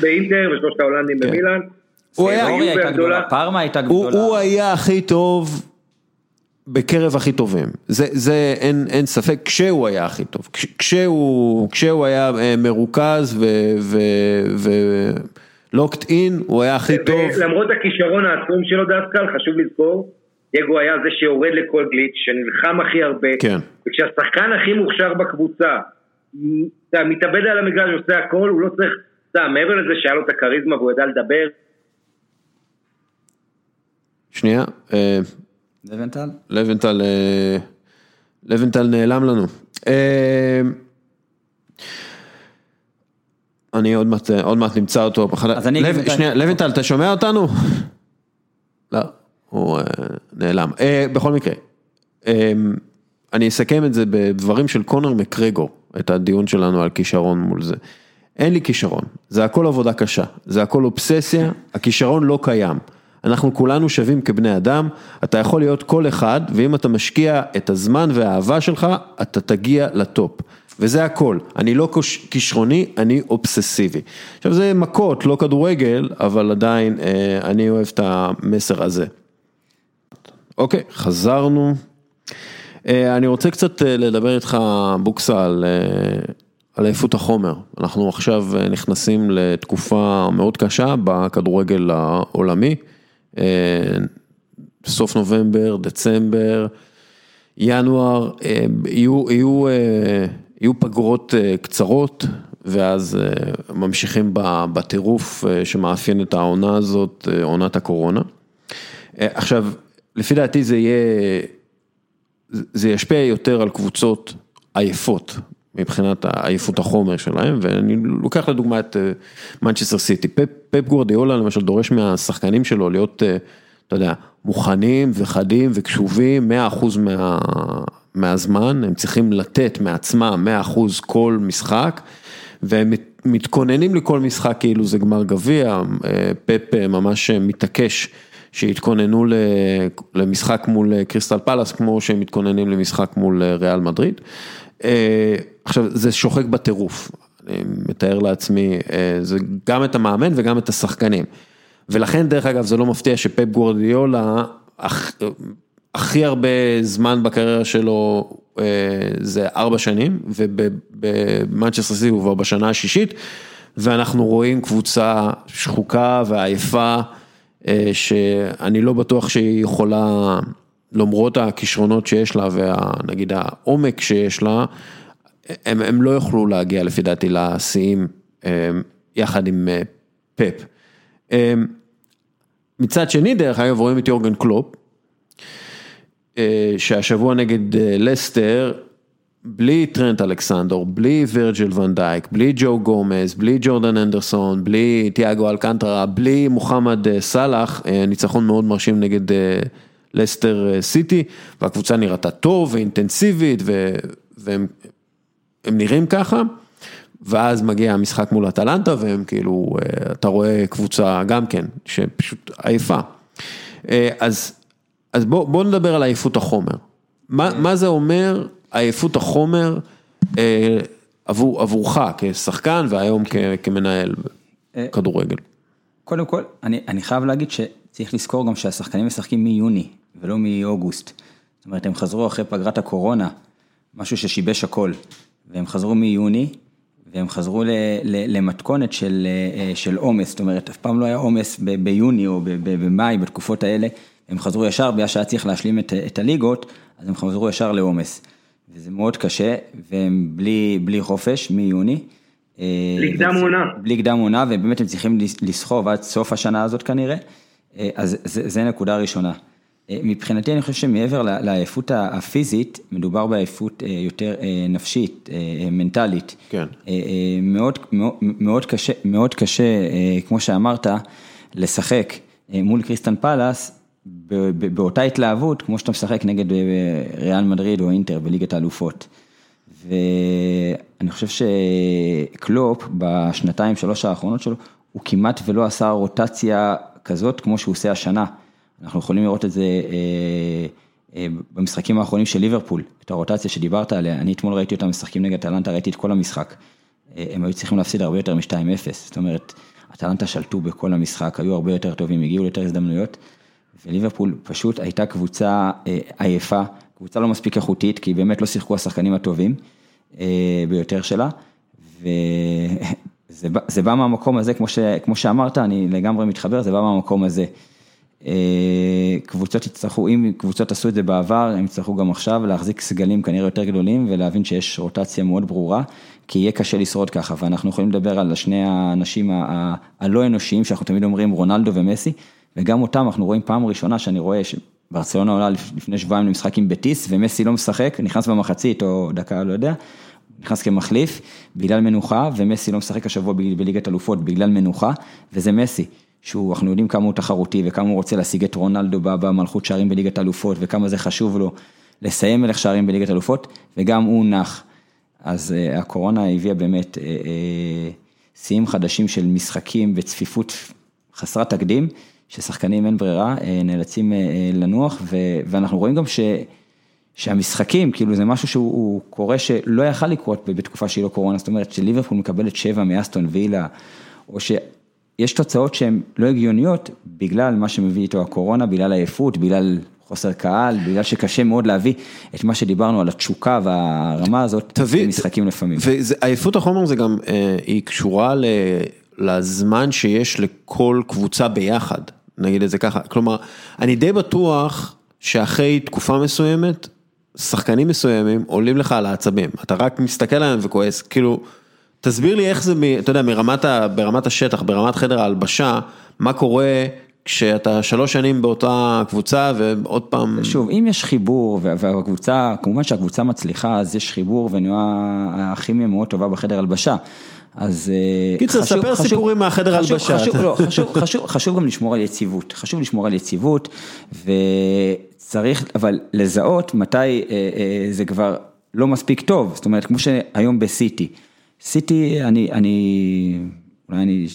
באינטר ושלושת ההולנדים במילאן. הוא היה הכי טוב. בקרב הכי טובים, זה, זה אין, אין ספק, כשהוא היה הכי טוב, כשהוא, כשהוא היה אה, מרוכז ולוקט אין, הוא היה הכי טוב. למרות הכישרון העצום שלו דווקא, חשוב לזכור, דייגו היה זה שיורד לכל גליץ', שנלחם הכי הרבה, כן. וכשהשחקן הכי מוכשר בקבוצה, אתה מתאבד על המגרש ועושה הכל, הוא לא צריך, אתה מעבר לזה שהיה לו את הכריזמה והוא ידע לדבר. שנייה, אה, לבנטל? לבנטל, אה, לבנטל נעלם לנו. אה, אני עוד מעט, עוד מעט נמצא אותו. אז אני... לב, שנייה, לבנטל, אתה שומע אותנו? לא, הוא נעלם. בכל מקרה, אני אסכם את זה בדברים של קונר מקרגו, את הדיון שלנו על כישרון מול זה. אין לי כישרון, זה הכל עבודה קשה, זה הכל אובססיה, הכישרון לא קיים. אנחנו כולנו שווים כבני אדם, אתה יכול להיות כל אחד, ואם אתה משקיע את הזמן והאהבה שלך, אתה תגיע לטופ. וזה הכל, אני לא כישרוני, אני אובססיבי. עכשיו זה מכות, לא כדורגל, אבל עדיין אה, אני אוהב את המסר הזה. אוקיי, חזרנו. אה, אני רוצה קצת אה, לדבר איתך, בוקסה, על, על עייפות החומר. אנחנו עכשיו נכנסים לתקופה מאוד קשה בכדורגל העולמי. אה, סוף נובמבר, דצמבר, ינואר, אה, יהיו, יהיו, אה, יהיו פגרות קצרות ואז ממשיכים בטירוף שמאפיין את העונה הזאת, עונת הקורונה. עכשיו, לפי דעתי זה יהיה, זה ישפיע יותר על קבוצות עייפות, מבחינת עייפות החומר שלהם, ואני לוקח לדוגמה את מנצ'סטר סיטי, פפ גורדיאולה למשל דורש מהשחקנים שלו להיות, אה, אתה יודע, מוכנים וחדים וקשובים 100% מה, מהזמן, הם צריכים לתת מעצמם 100% כל משחק, והם מתכוננים לכל משחק כאילו זה גמר גביע, אה, פפ אה, ממש מתעקש. שהתכוננו למשחק מול קריסטל פלאס כמו שהם מתכוננים למשחק מול ריאל מדריד. עכשיו זה שוחק בטירוף, אני מתאר לעצמי, זה גם את המאמן וגם את השחקנים. ולכן דרך אגב זה לא מפתיע שפפ גורדיולה, הכי הרבה זמן בקריירה שלו זה ארבע שנים, ובמנצ'סטר סיטי הוא כבר בשנה השישית, ואנחנו רואים קבוצה שחוקה ועייפה, שאני לא בטוח שהיא יכולה, למרות הכישרונות שיש לה ונגיד העומק שיש לה, הם, הם לא יוכלו להגיע לפי דעתי לשיאים יחד עם פפ. מצד שני, דרך אגב, רואים את יורגן קלופ, שהשבוע נגד לסטר, בלי טרנט אלכסנדור, בלי וירג'יל ואן דייק, בלי ג'ו גומז, בלי ג'ורדן הנדרסון, בלי תיאגו אלקנטרה, בלי מוחמד סאלח, ניצחון מאוד מרשים נגד לסטר סיטי, והקבוצה נראתה טוב ואינטנסיבית, והם נראים ככה. ואז מגיע המשחק מול אטלנטה והם כאילו, אתה רואה קבוצה גם כן, שפשוט עייפה. אז, אז בוא, בוא נדבר על עייפות החומר. מה, מה זה אומר עייפות החומר עבור, עבורך כשחקן והיום כ, כמנהל כדורגל? קודם כל, אני, אני חייב להגיד שצריך לזכור גם שהשחקנים משחקים מיוני ולא מאוגוסט. זאת אומרת, הם חזרו אחרי פגרת הקורונה, משהו ששיבש הכל, והם חזרו מיוני. והם חזרו למתכונת של עומס, זאת אומרת, אף פעם לא היה עומס ביוני או במאי, בתקופות האלה, הם חזרו ישר, בגלל שהיה צריך להשלים את הליגות, אז הם חזרו ישר לעומס. וזה מאוד קשה, והם בלי, בלי חופש מיוני. בלי קדם עונה. בלי קדם עונה, ובאמת הם צריכים לסחוב עד סוף השנה הזאת כנראה, אז זה, זה נקודה ראשונה. מבחינתי אני חושב שמעבר לעייפות הפיזית, מדובר בעייפות יותר נפשית, מנטלית. כן. מאוד, מאוד, קשה, מאוד קשה, כמו שאמרת, לשחק מול קריסטן פלאס באותה התלהבות, כמו שאתה משחק נגד ריאל מדריד או אינטר בליגת האלופות. ואני חושב שקלופ בשנתיים, שלוש האחרונות שלו, הוא כמעט ולא עשה רוטציה כזאת כמו שהוא עושה השנה. אנחנו יכולים לראות את זה במשחקים האחרונים של ליברפול, את הרוטציה שדיברת עליה, אני אתמול ראיתי אותם משחקים נגד אטלנטה, ראיתי את כל המשחק. הם היו צריכים להפסיד הרבה יותר מ-2-0, זאת אומרת, אטלנטה שלטו בכל המשחק, היו הרבה יותר טובים, הגיעו ליותר הזדמנויות, וליברפול פשוט הייתה קבוצה עייפה, קבוצה לא מספיק איכותית, כי באמת לא שיחקו השחקנים הטובים ביותר שלה, וזה [LAUGHS] בא מהמקום הזה, כמו, ש, כמו שאמרת, אני לגמרי מתחבר, זה בא מהמקום הזה. קבוצות יצטרכו, אם קבוצות עשו את זה בעבר, הם יצטרכו גם עכשיו להחזיק סגלים כנראה יותר גדולים ולהבין שיש רוטציה מאוד ברורה, כי יהיה קשה לשרוד ככה, ואנחנו יכולים לדבר על שני האנשים הלא אנושיים, שאנחנו תמיד אומרים רונלדו ומסי, וגם אותם אנחנו רואים פעם ראשונה שאני רואה שברצלונה עולה לפני שבועיים למשחק עם בטיס, ומסי לא משחק, נכנס במחצית או דקה, לא יודע, נכנס כמחליף, בגלל מנוחה, ומסי לא משחק השבוע בליגת אלופות בגלל מנוחה, וזה מסי. שהוא, אנחנו יודעים כמה הוא תחרותי וכמה הוא רוצה להשיג את רונלדו במלכות שערים בליגת אלופות וכמה זה חשוב לו לסיים מלך שערים בליגת אלופות וגם הוא נח. אז uh, הקורונה הביאה באמת שיאים uh, uh, חדשים של משחקים וצפיפות חסרת תקדים, ששחקנים אין ברירה, uh, נאלצים uh, לנוח ו, ואנחנו רואים גם ש... שהמשחקים, כאילו זה משהו שהוא קורה שלא יכל לקרות בתקופה שהיא לא קורונה, זאת אומרת שליברפול מקבלת שבע מאסטון וילה, או ש... יש תוצאות שהן לא הגיוניות בגלל מה שמביא איתו הקורונה, בגלל עייפות, בגלל חוסר קהל, בגלל שקשה מאוד להביא את מה שדיברנו על התשוקה והרמה הזאת, תביא, משחקים לפעמים. ועייפות החומר זה גם, היא קשורה לזמן שיש לכל קבוצה ביחד, נגיד את זה ככה, כלומר, אני די בטוח שאחרי תקופה מסוימת, שחקנים מסוימים עולים לך על העצבים, אתה רק מסתכל עליהם וכועס, כאילו... תסביר לי איך זה, אתה יודע, מרמת, ברמת השטח, ברמת חדר ההלבשה, מה קורה כשאתה שלוש שנים באותה קבוצה ועוד פעם... שוב, אם יש חיבור והקבוצה, כמובן שהקבוצה מצליחה, אז יש חיבור ונראה הכימיה מאוד טובה בחדר הלבשה. אז קיצר, חשוב, ספר חשוב, סיפורים מהחדר חשוב, הלבשה. חשוב, לא, [LAUGHS] חשוב, חשוב, חשוב גם לשמור על יציבות, חשוב לשמור על יציבות, וצריך, אבל לזהות מתי אה, אה, זה כבר לא מספיק טוב, זאת אומרת, כמו שהיום בסיטי. סיטי, אני, אני, אולי אני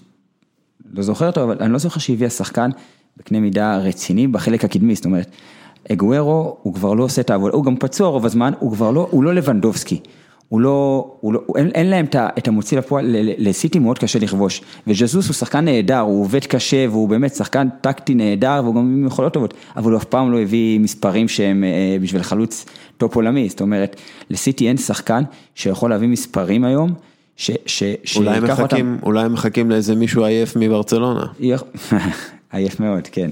לא זוכר אותו, אבל אני לא זוכר שהביאה שחקן בקנה מידה רציני בחלק הקדמי, זאת אומרת, אגוארו הוא כבר לא עושה את העבודה, הוא גם פצוע רוב הזמן, הוא כבר לא, הוא לא לבנדובסקי, הוא לא, הוא לא, אין, אין להם את המוציא לפועל, לסיטי מאוד קשה לכבוש, וז'זוס הוא שחקן נהדר, הוא עובד קשה והוא באמת שחקן טקטי נהדר והוא גם עם יכולות טובות, אבל הוא אף פעם לא הביא מספרים שהם אה, בשביל חלוץ טופ עולמי, זאת אומרת, לסיטי אין שחקן שיכול להביא מספרים היום. ש, ש, אולי מחכים, אותם. אולי מחכים לאיזה מישהו עייף מברצלונה. [LAUGHS] עייף מאוד, כן.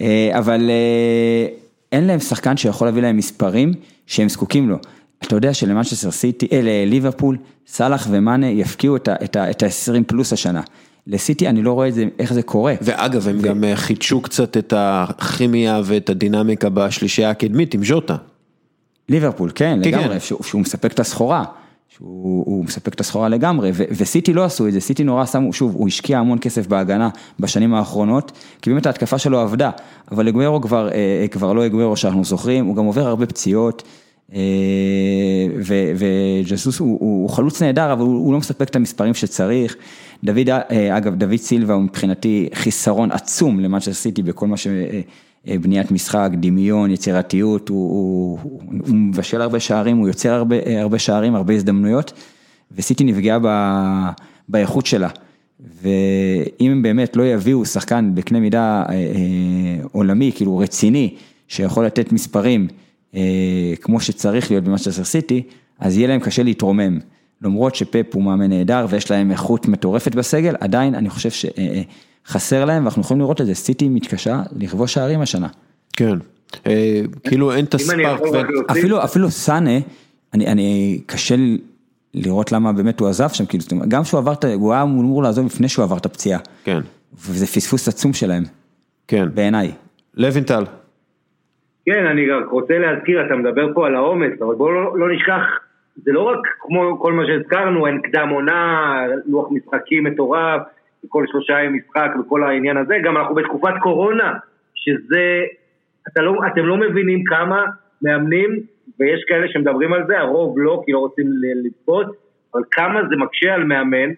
אה, אבל אה, אין להם שחקן שיכול להביא להם מספרים שהם זקוקים לו. אתה יודע שלמנצ'סטר סיטי, אה, לליברפול, סאלח ומאנה יבקיעו את ה-20 פלוס השנה. לסיטי אני לא רואה את זה, איך זה קורה. ואגב, הם ו... גם אה, חידשו קצת את הכימיה ואת הדינמיקה בשלישייה הקדמית עם ז'וטה. ליברפול, כן, כן לגמרי, כן. שהוא, שהוא מספק את הסחורה. שהוא מספק את הסחורה לגמרי, וסיטי לא עשו את זה, סיטי נורא שמו, שוב, הוא השקיע המון כסף בהגנה בשנים האחרונות, כי באמת ההתקפה שלו עבדה, אבל אגוורו כבר, אה, כבר לא אגוורו שאנחנו זוכרים, הוא גם עובר הרבה פציעות, אה, וג'סוס הוא, הוא חלוץ נהדר, אבל הוא, הוא לא מספק את המספרים שצריך. דוד, אה, אגב, דוד סילבה הוא מבחינתי חיסרון עצום למאצ'ר סיטי בכל מה ש... אה, בניית משחק, דמיון, יצירתיות, הוא, הוא, הוא, הוא מבשל הרבה שערים, הוא יוצר הרבה, הרבה שערים, הרבה הזדמנויות, וסיטי נפגעה באיכות שלה. ואם הם באמת לא יביאו שחקן בקנה מידה אה, אה, עולמי, כאילו רציני, שיכול לתת מספרים אה, כמו שצריך להיות במאצ'סטר סיטי, אז יהיה להם קשה להתרומם. למרות שפפ הוא מאמן נהדר ויש להם איכות מטורפת בסגל, עדיין אני חושב שחסר להם ואנחנו יכולים לראות את זה, סיטי מתקשה לכבוש שערים השנה. כן, אה, כאילו אין את הספארק. אפילו, אפילו סאנה, אני, אני קשה לראות למה באמת הוא עזב שם, כאילו, גם כשהוא עבר, הוא היה אמור לעזוב לפני שהוא עבר את הפציעה. כן. וזה פספוס עצום שלהם. כן. בעיניי. לוינטל. כן, אני רק רוצה להזכיר, אתה מדבר פה על העומס, אבל בואו לא, לא נשכח, זה לא רק כמו כל מה שהזכרנו, אין קדם עונה, לוח משחקים מטורף, כל שלושה ימים משחק וכל העניין הזה, גם אנחנו בתקופת קורונה, שזה, לא, אתם לא מבינים כמה מאמנים, ויש כאלה שמדברים על זה, הרוב לא, כי לא רוצים לצפות, אבל כמה זה מקשה על מאמן,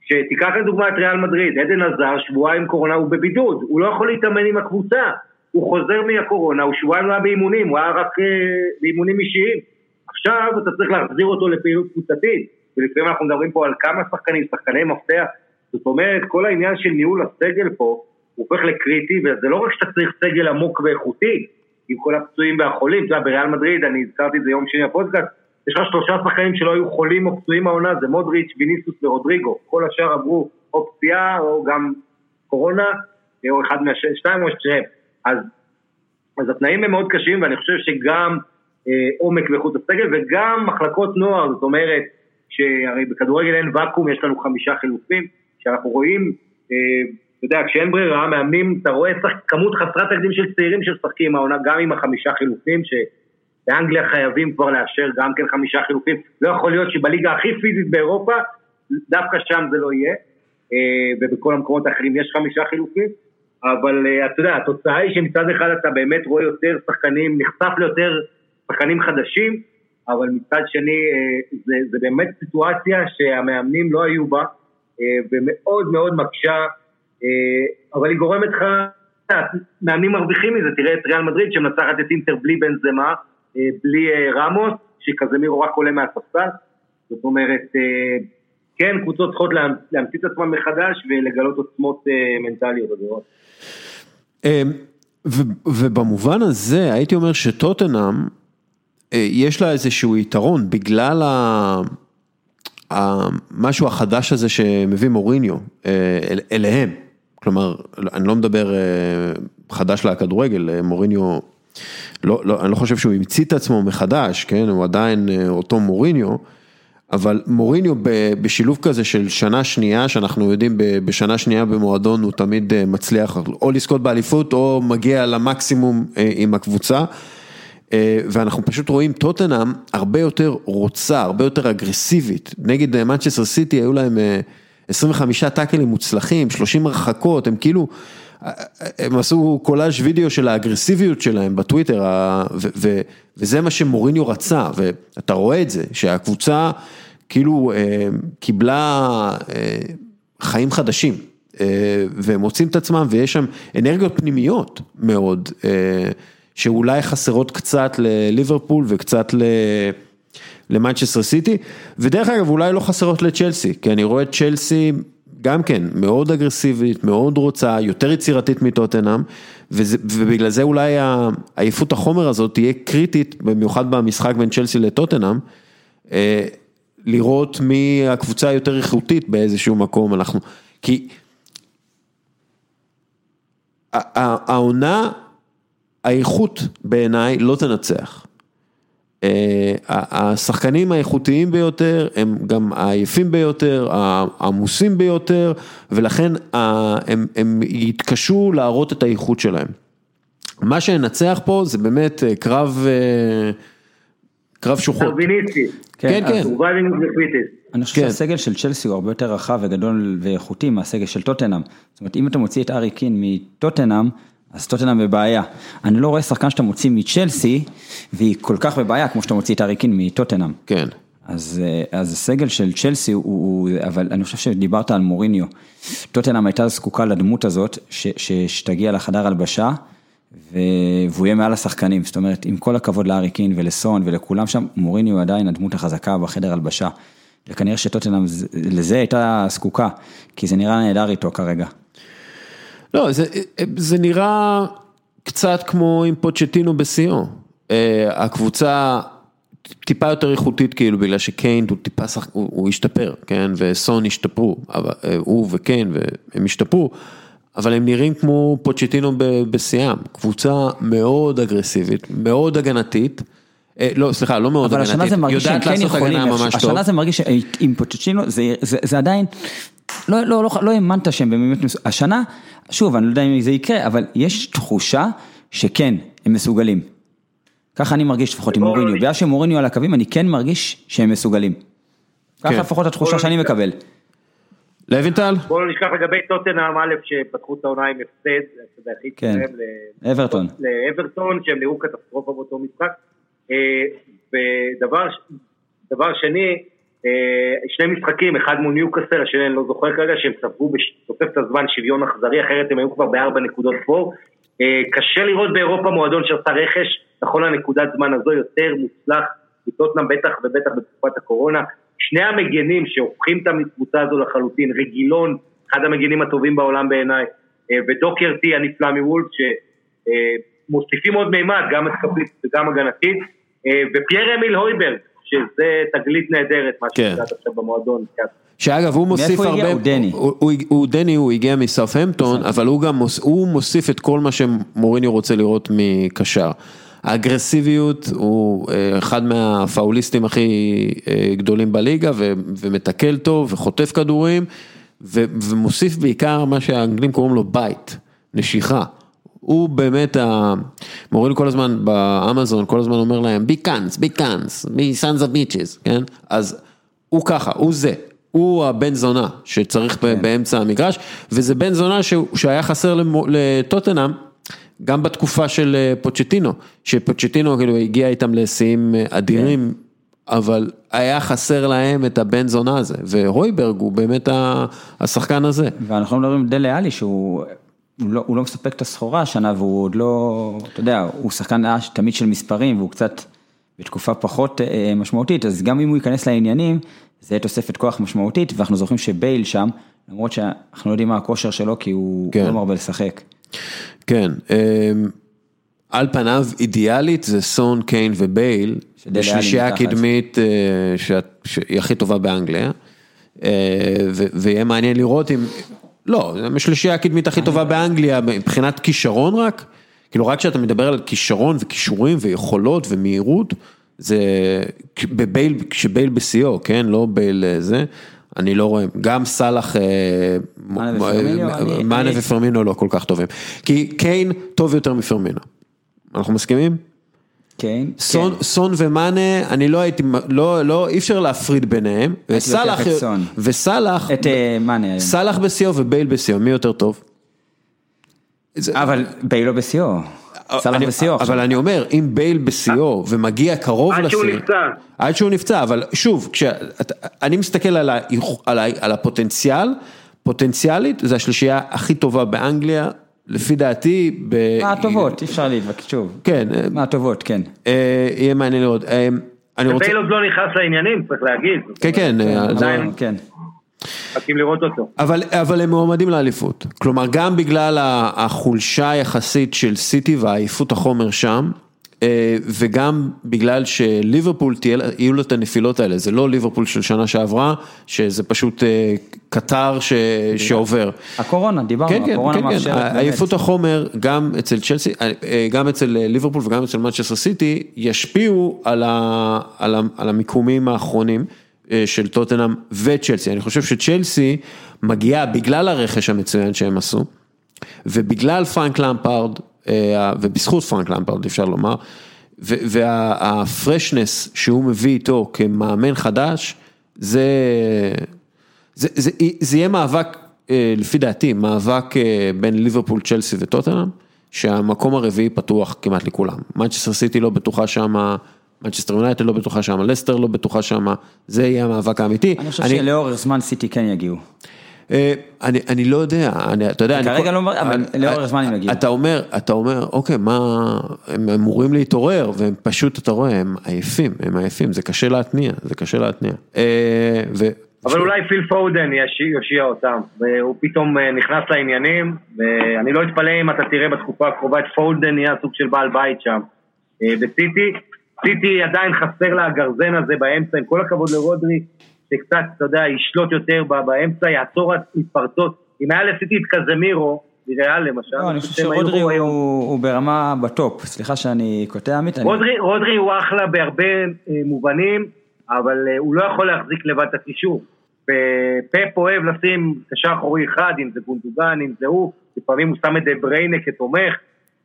שתיקח לדוגמה את ריאל מדריד, עדן עזר, שבועיים קורונה הוא בבידוד, הוא לא יכול להתאמן עם הקבוצה. הוא חוזר מהקורונה, הוא שבועיים לא היה באימונים, הוא היה רק אה, באימונים אישיים. עכשיו אתה צריך להחזיר אותו לפעילות קבוצתית, ולפעמים אנחנו מדברים פה על כמה שחקנים, שחקני מפתח. זאת אומרת, כל העניין של ניהול הסגל פה, הופך לקריטי, וזה לא רק שאתה צריך סגל עמוק ואיכותי, עם כל הפצועים והחולים, אתה יודע, בריאל מדריד, אני הזכרתי את זה יום שני בפודקאסט, יש לך שלושה שחקנים שלא היו חולים או פצועים העונה, זה מודריץ', ויניסוס ורודריגו. כל השאר עברו או פציעה או גם קורונה, או אחד מהשתיים או שתיהם. אז, אז התנאים הם מאוד קשים ואני חושב שגם אה, עומק ואיכות הסגל וגם מחלקות נוער, זאת אומרת שהרי בכדורגל אין ואקום, יש לנו חמישה חילופים, שאנחנו רואים, אה, אתה יודע, כשאין ברירה, מאמנים, אתה רואה כמות חסרת תקדים של צעירים שמשחקים העונה, גם עם החמישה חילופים, שבאנגליה חייבים כבר לאשר גם כן חמישה חילופים, לא יכול להיות שבליגה הכי פיזית באירופה, דווקא שם זה לא יהיה, אה, ובכל המקומות האחרים יש חמישה חילופים. אבל אה, אתה יודע, התוצאה היא שמצד אחד אתה באמת רואה יותר שחקנים, נחשף ליותר שחקנים חדשים, אבל מצד שני זה, זה באמת סיטואציה שהמאמנים לא היו בה, ומאוד מאוד מקשה, אבל היא גורמת לך, מאמנים מרוויחים מזה, תראה את ריאל מדריד שמנצחת את אינטר בלי בן זמה, בלי רמוס, שקזמירו רק עולה מהספסל, זאת אומרת, כן, קבוצות צריכות להמציא את עצמן מחדש ולגלות עוצמות מנטליות אדירות. ובמובן הזה הייתי אומר שטוטנאם אה, יש לה איזשהו יתרון בגלל המשהו החדש הזה שמביא מוריניו אה, אליהם, כלומר אני לא מדבר אה, חדש לכדורגל, מוריניו, לא, לא, אני לא חושב שהוא המציא את עצמו מחדש, כן, הוא עדיין אותו מוריניו. אבל מוריניו בשילוב כזה של שנה שנייה, שאנחנו יודעים בשנה שנייה במועדון הוא תמיד אה, מצליח או לזכות באליפות או מגיע למקסימום אה, עם הקבוצה. אה, ואנחנו פשוט רואים טוטנאם הרבה יותר רוצה, הרבה יותר אגרסיבית. נגד מנצ'סטר סיטי היו להם 25 טאקלים מוצלחים, 30 הרחקות, הם כאילו, הם עשו קולאז' וידאו של האגרסיביות שלהם בטוויטר, וזה מה שמוריניו רצה, ואתה רואה את זה, שהקבוצה כאילו אה, קיבלה אה, חיים חדשים, אה, והם מוצאים את עצמם ויש שם אנרגיות פנימיות מאוד, שאולי חסרות קצת לליברפול וקצת למנצ'סטר סיטי, ודרך אגב אולי לא חסרות לצ'לסי, כי אני רואה את צ'לסי גם כן מאוד אגרסיבית, מאוד רוצה, יותר יצירתית מטוטנאם, וזה, ובגלל זה אולי העייפות החומר הזאת תהיה קריטית, במיוחד במשחק בין צ'לסי לטוטנאם, אה, לראות מי הקבוצה היותר איכותית באיזשהו מקום, אנחנו, כי העונה, האיכות בעיניי לא תנצח. אה, השחקנים האיכותיים ביותר הם גם העייפים ביותר, העמוסים ביותר, ולכן הם, הם יתקשו להראות את האיכות שלהם. מה שננצח פה זה באמת אה, קרב, אה, קרב שוחות. דרוויניסטי. כן, כן. אני חושב שהסגל של צ'לסי הוא הרבה יותר רחב וגדול ואיכותי מהסגל של טוטנאם. זאת אומרת, אם אתה מוציא את ארי קין מטוטנאם, אז טוטנאם בבעיה. אני לא רואה שחקן שאתה מוציא מצ'לסי, והיא כל כך בבעיה כמו שאתה מוציא את ארי קין מטוטנאם. כן. אז, אז הסגל של צ'לסי הוא, הוא, אבל אני חושב שדיברת על מוריניו. טוטנאם הייתה זקוקה לדמות הזאת, ש, ש, שתגיע לחדר הלבשה, והוא יהיה מעל השחקנים. זאת אומרת, עם כל הכבוד לארי קין ולסון ולכולם שם, מוריניו עדיין הדמות החזקה בחדר הלבשה. וכנראה שטוטנאם לזה הייתה זקוקה, כי זה נראה נהדר איתו כרגע. לא, זה, זה נראה קצת כמו עם פוצ'טינו בשיאו. אה, הקבוצה טיפה יותר איכותית כאילו בגלל שקיין הוא טיפה שחק... הוא, הוא השתפר, כן, וסון השתפרו, אבל, אה, הוא וקיין והם השתפרו, אבל הם נראים כמו פוצ'טינו בשיאם, קבוצה מאוד אגרסיבית, מאוד הגנתית. אה, לא, סליחה, לא מאוד הגנתית, אבל השנה זה מרגיש שהם כן יכולים, השנה זה מרגיש שעם זה, זה, זה עדיין, לא, לא, לא, לא האמנת שהם באמת, השנה, שוב, אני לא יודע אם זה יקרה, אבל יש תחושה שכן, הם מסוגלים. ככה אני מרגיש לפחות עם מוריניו, בגלל שמוריניו על הקווים, אני כן מרגיש שהם מסוגלים. ככה כן. לפחות התחושה שאני מקבל. לוינטל? בואו לא נשכח לגבי טוטנאם א' שפתחו את העונה עם הפסד, זה הכי כן, לאברטון. לאברטון, שהם נראו קטסטרופה באותו משחק. אה, ודבר שני, אה, שני משחקים, אחד מול ניוקאסל, השני אני לא זוכר כרגע, שהם ספגו בתוספת הזמן שוויון אכזרי, אחרת הם היו כבר בארבע נקודות פה. אה, קשה לראות באירופה מועדון שעשה רכש, נכון לנקודת זמן הזו יותר מוצלח, מטוטנאם בטח ובטח בתקופת הקורונה. שני המגנים שהופכים את הקבוצה הזו לחלוטין, רגילון, אחד המגנים הטובים בעולם בעיניי, אה, ודוקרטי הנפלא מוולף, שמוסיפים עוד מימד, גם התקפית וגם הגנתית, ופייר אמיל הויברג, שזה תגלית נהדרת, מה כן. שקראת עכשיו במועדון. כן. שאגב הוא מוסיף הרבה, מאיפה הגיע? הוא דני. הוא, הוא, הוא דני, הוא הגיע מסארפהמפטון, אבל הוא גם מוס, הוא מוסיף את כל מה שמוריניו רוצה לראות מקשר. האגרסיביות הוא אה, אחד מהפאוליסטים הכי אה, גדולים בליגה ומתקל טוב וחוטף כדורים ומוסיף בעיקר מה שהאנגלים קוראים לו bite, נשיכה. הוא באמת, מוריניו כל הזמן באמזון, כל הזמן אומר להם, be cunts, be cunts, be sons of bitches, כן? אז הוא ככה, הוא זה, הוא הבן זונה שצריך כן. באמצע המגרש, וזה בן זונה שהיה חסר לטוטנאם. גם בתקופה של אה, פוצ'טינו, שפוצ'טינו כאילו הגיע איתם לשיאים אה, אדירים, כן. אבל היה חסר להם את הבן זונה הזה, והויברג הוא באמת השחקן הזה. ואנחנו מדברים דלה עלי שהוא הוא לא, הוא לא מספק את הסחורה השנה והוא עוד לא, אתה יודע, הוא שחקן תמיד של מספרים והוא קצת בתקופה פחות אה, משמעותית, אז גם אם הוא ייכנס לעניינים, זה יהיה תוספת כוח משמעותית, ואנחנו זוכרים שבייל שם, למרות שאנחנו לא יודעים מה הכושר שלו, כי הוא כן. לא מרבה לשחק. כן, על פניו אידיאלית זה סון, קיין ובייל, שלישייה הקדמית אה, שהיא הכי טובה באנגליה, אה, ויהיה מעניין לראות אם... לא, השלישייה הקדמית הכי טובה באנגליה מבחינת כישרון רק, כאילו רק כשאתה מדבר על כישרון וכישורים ויכולות ומהירות, זה בבייל, כשבייל בשיאו, כן, לא בייל אה, זה, אני לא רואה, גם סאלח, אה, מאנה ופרמינו לא כל כך טובים, כי קיין טוב יותר מפרמינו, אנחנו מסכימים? כן. סון, כן. סון ומאנה, אני לא הייתי, לא, לא, אי אפשר להפריד ביניהם. וסלאח, וסלאח, את אה, מאנה. סלאח בשיאו ובייל בשיאו, מי יותר טוב? אבל בייל לא בשיאו. סלאח בשיאו. אבל אני אומר, אם בייל בשיאו ומגיע קרוב לשיא. עד שהוא נפצע. עד שהוא נפצע, אבל שוב, כשאני מסתכל על, ה, על, ה, על הפוטנציאל, פוטנציאלית, זה השלישייה הכי טובה באנגליה, לפי דעתי, מהטובות, אי אפשר להתווכח, שוב. כן. מהטובות, כן. אה, יהיה מעניין לראות. אה, אני רוצה... בייל עוד לא נכנס לעניינים, צריך להגיד. כן, כן, אה, זה- עדיין כן. מחכים לראות אותו. אבל, אבל הם מועמדים לאליפות. כלומר, גם בגלל החולשה היחסית של סיטי ועייפות החומר שם, אה, וגם בגלל שליברפול תהיה, יהיו לו את הנפילות האלה, זה לא ליברפול של שנה שעברה, שזה פשוט אה, קטר ש, שעובר. הקורונה, דיברנו, כן, כן, הקורונה כן, כן, מאפשרת. באמת. עייפות החומר, גם אצל צ'לסי, אה, גם אצל אה, ליברפול וגם אצל מנצ'סטר סיטי, ישפיעו על, ה, על, ה, על המיקומים האחרונים אה, של טוטנאם וצ'לסי. אני חושב שצ'לסי מגיעה בגלל הרכש המצוין שהם עשו, ובגלל פרנק למפארד, אה, ובזכות פרנק למפארד אפשר לומר, וה freshness שהוא מביא איתו כמאמן חדש, זה, זה, זה, זה יהיה מאבק, אה, לפי דעתי, מאבק אה, בין ליברפול, צ'לסי וטוטנאם, שהמקום הרביעי פתוח כמעט לכולם. מנצ'סטר סיטי לא בטוחה שמה, מנצ'סטר יונייטד לא בטוחה שמה, לסטר לא בטוחה שמה, זה יהיה המאבק האמיתי. אני חושב שלאורך זמן סיטי כן יגיעו. אה, אני, אני לא יודע, אני, אתה יודע, אני, כרגע לא אבל אני- לאורך זמן הם יגיעו. אתה אומר, אתה אומר, אוקיי, מה, הם אמורים להתעורר, והם פשוט, אתה רואה, הם עייפים, הם עייפים, זה קשה להתניע, זה קשה להתניע. אה, ו... אבל אולי פיל פודן יושיע אותם, והוא פתאום אה, נכנס לעניינים, ואני לא אתפלא אם אתה תראה בתקופה הקרובה את פודן נהיה סוג של בעל בית שם. אה, בסיטי, סיטי עדיין חסר לה הגרזן הזה באמצע, עם כל הכבוד לרודרי, שקצת, אתה יודע, ישלוט יותר באמצע, יעצור את מתפרצות. אם היה לסיטי את קזמירו, מריאל למשל, לא, אני חושב שרודרי. הוא הוא ברמה בטופ, סליחה שאני קוטע עמית. אני- רודרי, רודרי הוא אחלה בהרבה אה, מובנים, אבל אה, הוא לא יכול להחזיק לבד את הקישור. ופפ אוהב לשים קשר אחורי אחד, אם זה גונדוגן, אם זה הוא, לפעמים הוא שם את בריינה כתומך,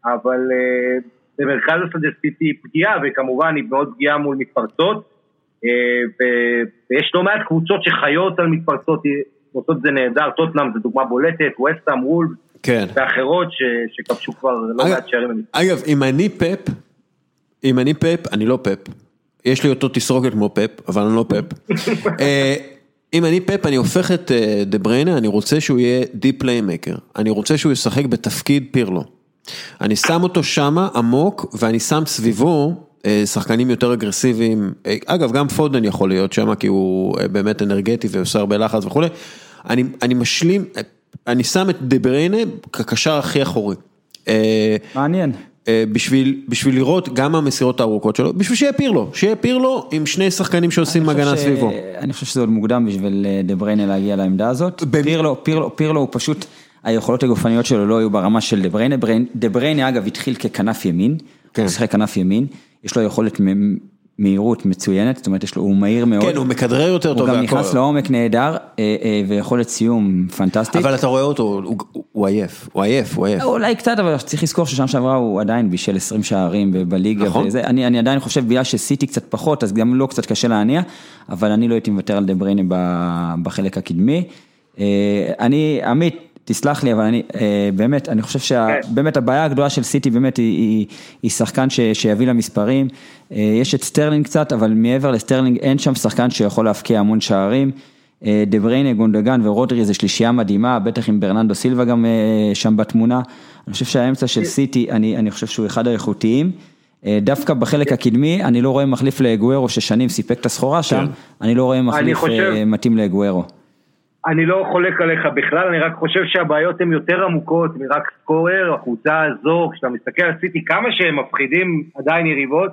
אבל אה, במרכז השדה סיטי היא פגיעה, וכמובן היא מאוד פגיעה מול מתפרצות, ויש לא מעט קבוצות שחיות על מתפרצות, אה, את זה נהדר, טוטנאם זה דוגמה בולטת, ווסטהאם, וולבס, כן. ואחרות ש- שכבשו כבר לא אגב- מעט שערים. אגב, אם אני פפ, אם אני פפ, אני לא פפ. יש לי אותו תסרוקת כמו פפ, אבל אני לא פפ. [LAUGHS] אה, אם אני פפ, אני הופך את אה, דה בריינה, אני רוצה שהוא יהיה deep playmaker. אני רוצה שהוא ישחק בתפקיד פירלו. אני שם אותו שמה עמוק, ואני שם סביבו אה, שחקנים יותר אגרסיביים. אה, אגב, גם פודן יכול להיות שמה, כי הוא אה, באמת אנרגטי ועושה הרבה לחץ וכולי. אני, אני משלים, אה, אני שם את דה בריינה כקשר הכי אחורי. אה, מעניין. אה, בשביל, בשביל לראות גם המסירות הארוכות שלו, בשביל שיהיה פירלו, שיהיה פירלו עם שני שחקנים שעושים הגנה ש- סביבו. אני חושב שזה עוד מוקדם בשביל אה, דה בריינה להגיע לעמדה הזאת. במ- פירלו, פירלו, פירלו הוא פשוט, היכולות הגופניות שלו לא היו ברמה של דה בריינה. דה בריינה אגב התחיל ככנף ימין, כן. הוא שיחק כנף ימין, יש לו יכולת מהירות מצוינת, זאת אומרת יש לו, הוא מהיר מאוד. כן, הוא מכדרר יותר הוא טוב גם והכל. נכנס לעומק נהדר, אה, אה, ויכולת סיום פנטסטית. אבל אתה רואה אותו, הוא, הוא עייף, הוא עייף, הוא עייף. אולי קצת, אבל צריך לזכור ששנה שעברה הוא עדיין בישל 20 שערים בליגה, נכון. וזה, אני, אני עדיין חושב בגלל שסיטי קצת פחות, אז גם לו קצת קשה להניע, אבל אני לא הייתי מוותר על דה בריינה בחלק הקדמי. אה, אני, עמית, תסלח לי, אבל אני, אה, באמת, אני חושב שבאמת הבעיה הגדולה של סיטי באמת היא, היא, היא שחקן ש, שיביא למספרים. אה, יש את סטרלינג קצת, אבל מעבר לסטרלינג אין שם שחקן שיכול להבקיע המון שערים. אה, דה בריינה, גונדגן ורודרי זה שלישייה מדהימה, בטח עם ברננדו סילבה גם שם בתמונה. אני חושב שהאמצע של סיטי, אני, אני חושב שהוא אחד האיכותיים. דווקא בחלק הקדמי, אני לא רואה מחליף לאגוארו ששנים סיפק את הסחורה שם, אני לא רואה מחליף חושב- מתאים לגוארו. אני לא חולק עליך בכלל, אני רק חושב שהבעיות הן יותר עמוקות מרק סקורר, הקבוצה הזו, כשאתה מסתכל על סיטי, כמה שהם מפחידים עדיין יריבות,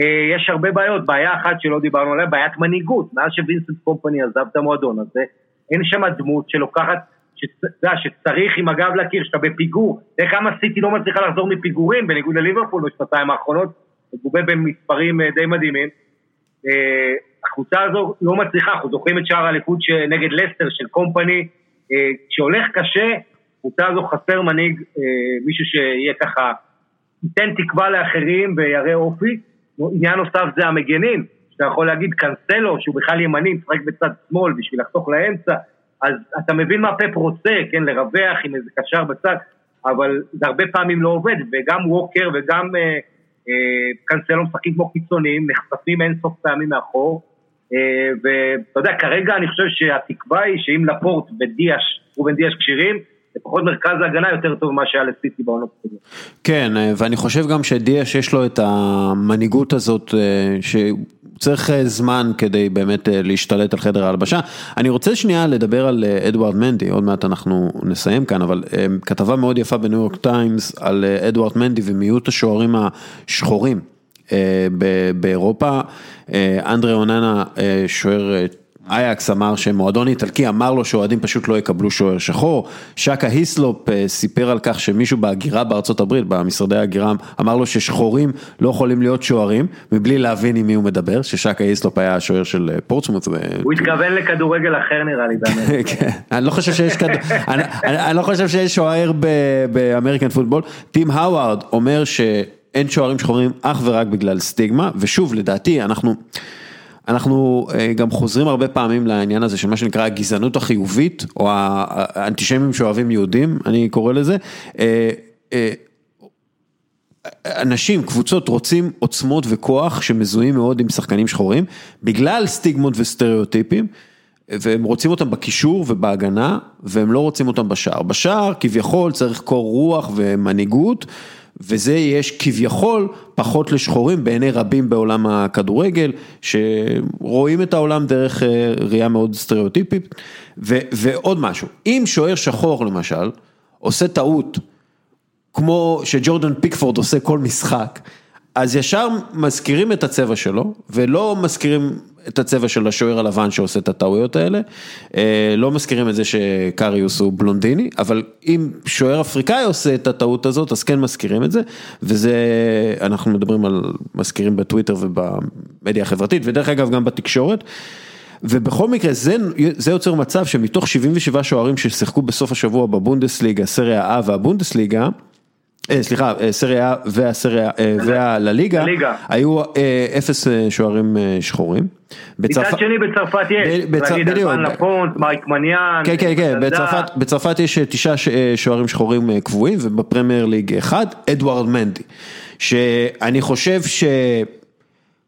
אה, יש הרבה בעיות, בעיה אחת שלא דיברנו עליה, בעיית מנהיגות, מאז שווינסנט קומפני עזב את המועדון הזה, אין שם דמות שלוקחת, שאתה יודע, שצריך עם הגב לקיר, שאתה בפיגור, תראה כמה סיטי לא מצליחה לחזור מפיגורים, בניגוד לליברפול בשנתיים האחרונות, מגובה במספרים אה, די מדהימים. אה, הקבוצה הזו לא מצליחה, אנחנו זוכרים את שער האליפות נגד לסטר של קומפני, אה, כשהולך קשה, הקבוצה הזו חסר מנהיג, אה, מישהו שיהיה ככה, ייתן תקווה לאחרים ויראה אופי. עניין נוסף זה המגנים, שאתה יכול להגיד קנסלו, שהוא בכלל ימני, משחק בצד שמאל בשביל לחתוך לאמצע, אז אתה מבין מה פפ רוצה, כן, לרווח עם איזה קשר בצד, אבל זה הרבה פעמים לא עובד, וגם ווקר וגם אה, אה, קנסלו משחקים כמו קיצוניים, נחשפים אין סוף פעמים מאחור, אה, ואתה יודע, כרגע אני חושב שהתקווה היא שאם לפורט ודיאש, רובן דיאש כשירים, לפחות מרכז ההגנה יותר טוב ממה שהיה לסיטי בעונות הקודמות. כן, ואני חושב גם שדיה שיש לו את המנהיגות הזאת, שצריך זמן כדי באמת להשתלט על חדר ההלבשה. אני רוצה שנייה לדבר על אדוארד מנדי, עוד מעט אנחנו נסיים כאן, אבל כתבה מאוד יפה בניו יורק טיימס על אדוארד מנדי ומיעוט השוערים השחורים. באירופה, אנדרי אוננה שוער אייקס אמר שמועדון איטלקי אמר לו שאוהדים פשוט לא יקבלו שוער שחור, שקה היסלופ סיפר על כך שמישהו בהגירה בארצות הברית, במשרדי ההגירה, אמר לו ששחורים לא יכולים להיות שוערים, מבלי להבין עם מי הוא מדבר, ששקה היסלופ היה השוער של פורצמוט. הוא התכוון לכדורגל אחר נראה לי [LAUGHS] כן, אני לא חושב שיש אני לא חושב שיש שוער באמריקן פוטבול, טים האווארד אומר ש... אין שוערים שחורים אך ורק בגלל סטיגמה, ושוב לדעתי אנחנו, אנחנו גם חוזרים הרבה פעמים לעניין הזה של מה שנקרא הגזענות החיובית, או האנטישמים שאוהבים יהודים, אני קורא לזה. אנשים, קבוצות רוצים עוצמות וכוח שמזוהים מאוד עם שחקנים שחורים, בגלל סטיגמות וסטריאוטיפים. והם רוצים אותם בקישור ובהגנה, והם לא רוצים אותם בשער. בשער כביכול צריך קור רוח ומנהיגות. וזה יש כביכול פחות לשחורים בעיני רבים בעולם הכדורגל, שרואים את העולם דרך ראייה מאוד סטריאוטיפית. ו, ועוד משהו, אם שוער שחור למשל, עושה טעות, כמו שג'ורדן פיקפורד עושה כל משחק, אז ישר מזכירים את הצבע שלו, ולא מזכירים את הצבע של השוער הלבן שעושה את הטעויות האלה, לא מזכירים את זה שקריוס הוא בלונדיני, אבל אם שוער אפריקאי עושה את הטעות הזאת, אז כן מזכירים את זה, וזה, אנחנו מדברים על מזכירים בטוויטר ובמדיה החברתית, ודרך אגב גם בתקשורת. ובכל מקרה זה, זה יוצר מצב שמתוך 77 שוערים ששיחקו בסוף השבוע בבונדסליגה, סריה A והבונדסליגה, סליחה, סריה והסריה והלליגה, היו אפס שוערים שחורים. מצד שני בצרפת יש, להגיד אלפן לפונט, מייק מניאן. כן, כן, כן, בצרפת יש תשעה שוערים שחורים קבועים ובפרמייר ליג אחד, אדוארד מנדי. שאני חושב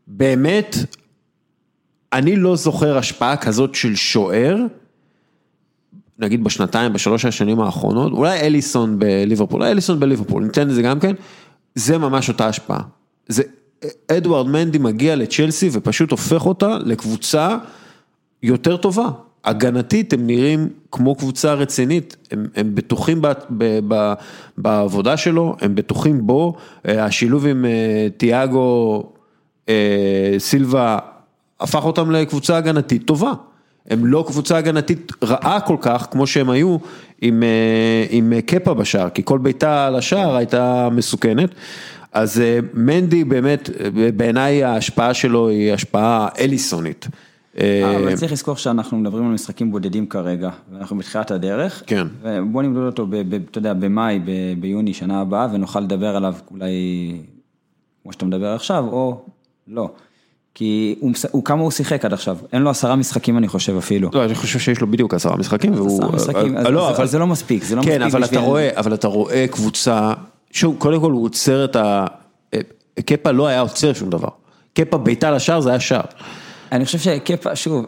שבאמת, אני לא זוכר השפעה כזאת של שוער. נגיד בשנתיים, בשלוש השנים האחרונות, אולי אליסון בליברפול, אולי אליסון בליברפול, ניתן לזה גם כן, זה ממש אותה השפעה. זה, אדוארד מנדי מגיע לצ'לסי ופשוט הופך אותה לקבוצה יותר טובה. הגנתית הם נראים כמו קבוצה רצינית, הם, הם בטוחים ב, ב, ב, בעבודה שלו, הם בטוחים בו, השילוב עם תיאגו סילבה הפך אותם לקבוצה הגנתית טובה. הם לא קבוצה הגנתית רעה כל כך, כמו שהם היו עם, עם קפה בשער, כי כל ביתה על השער הייתה מסוכנת. אז מנדי באמת, בעיניי ההשפעה שלו היא השפעה אליסונית. אבל צריך לזכור שאנחנו מדברים על משחקים בודדים כרגע, ואנחנו בתחילת הדרך. כן. ובוא נמדוד אותו, אתה יודע, במאי, ביוני, שנה הבאה, ונוכל לדבר עליו אולי כמו שאתה מדבר עכשיו, או לא. כי הוא, הוא כמה הוא שיחק עד עכשיו, אין לו עשרה משחקים אני חושב אפילו. לא, אני חושב שיש לו בדיוק עשרה משחקים. והוא... עשרה משחקים, אז, לא, אבל... זה לא מספיק, זה לא כן, מספיק אבל בשביל... אתה רואה, אבל אתה רואה קבוצה, שוב, קודם כל הוא עוצר את ה... קפה לא היה עוצר שום דבר. קפה בעיטה לשער זה היה שער. אני חושב שקפה, שוב,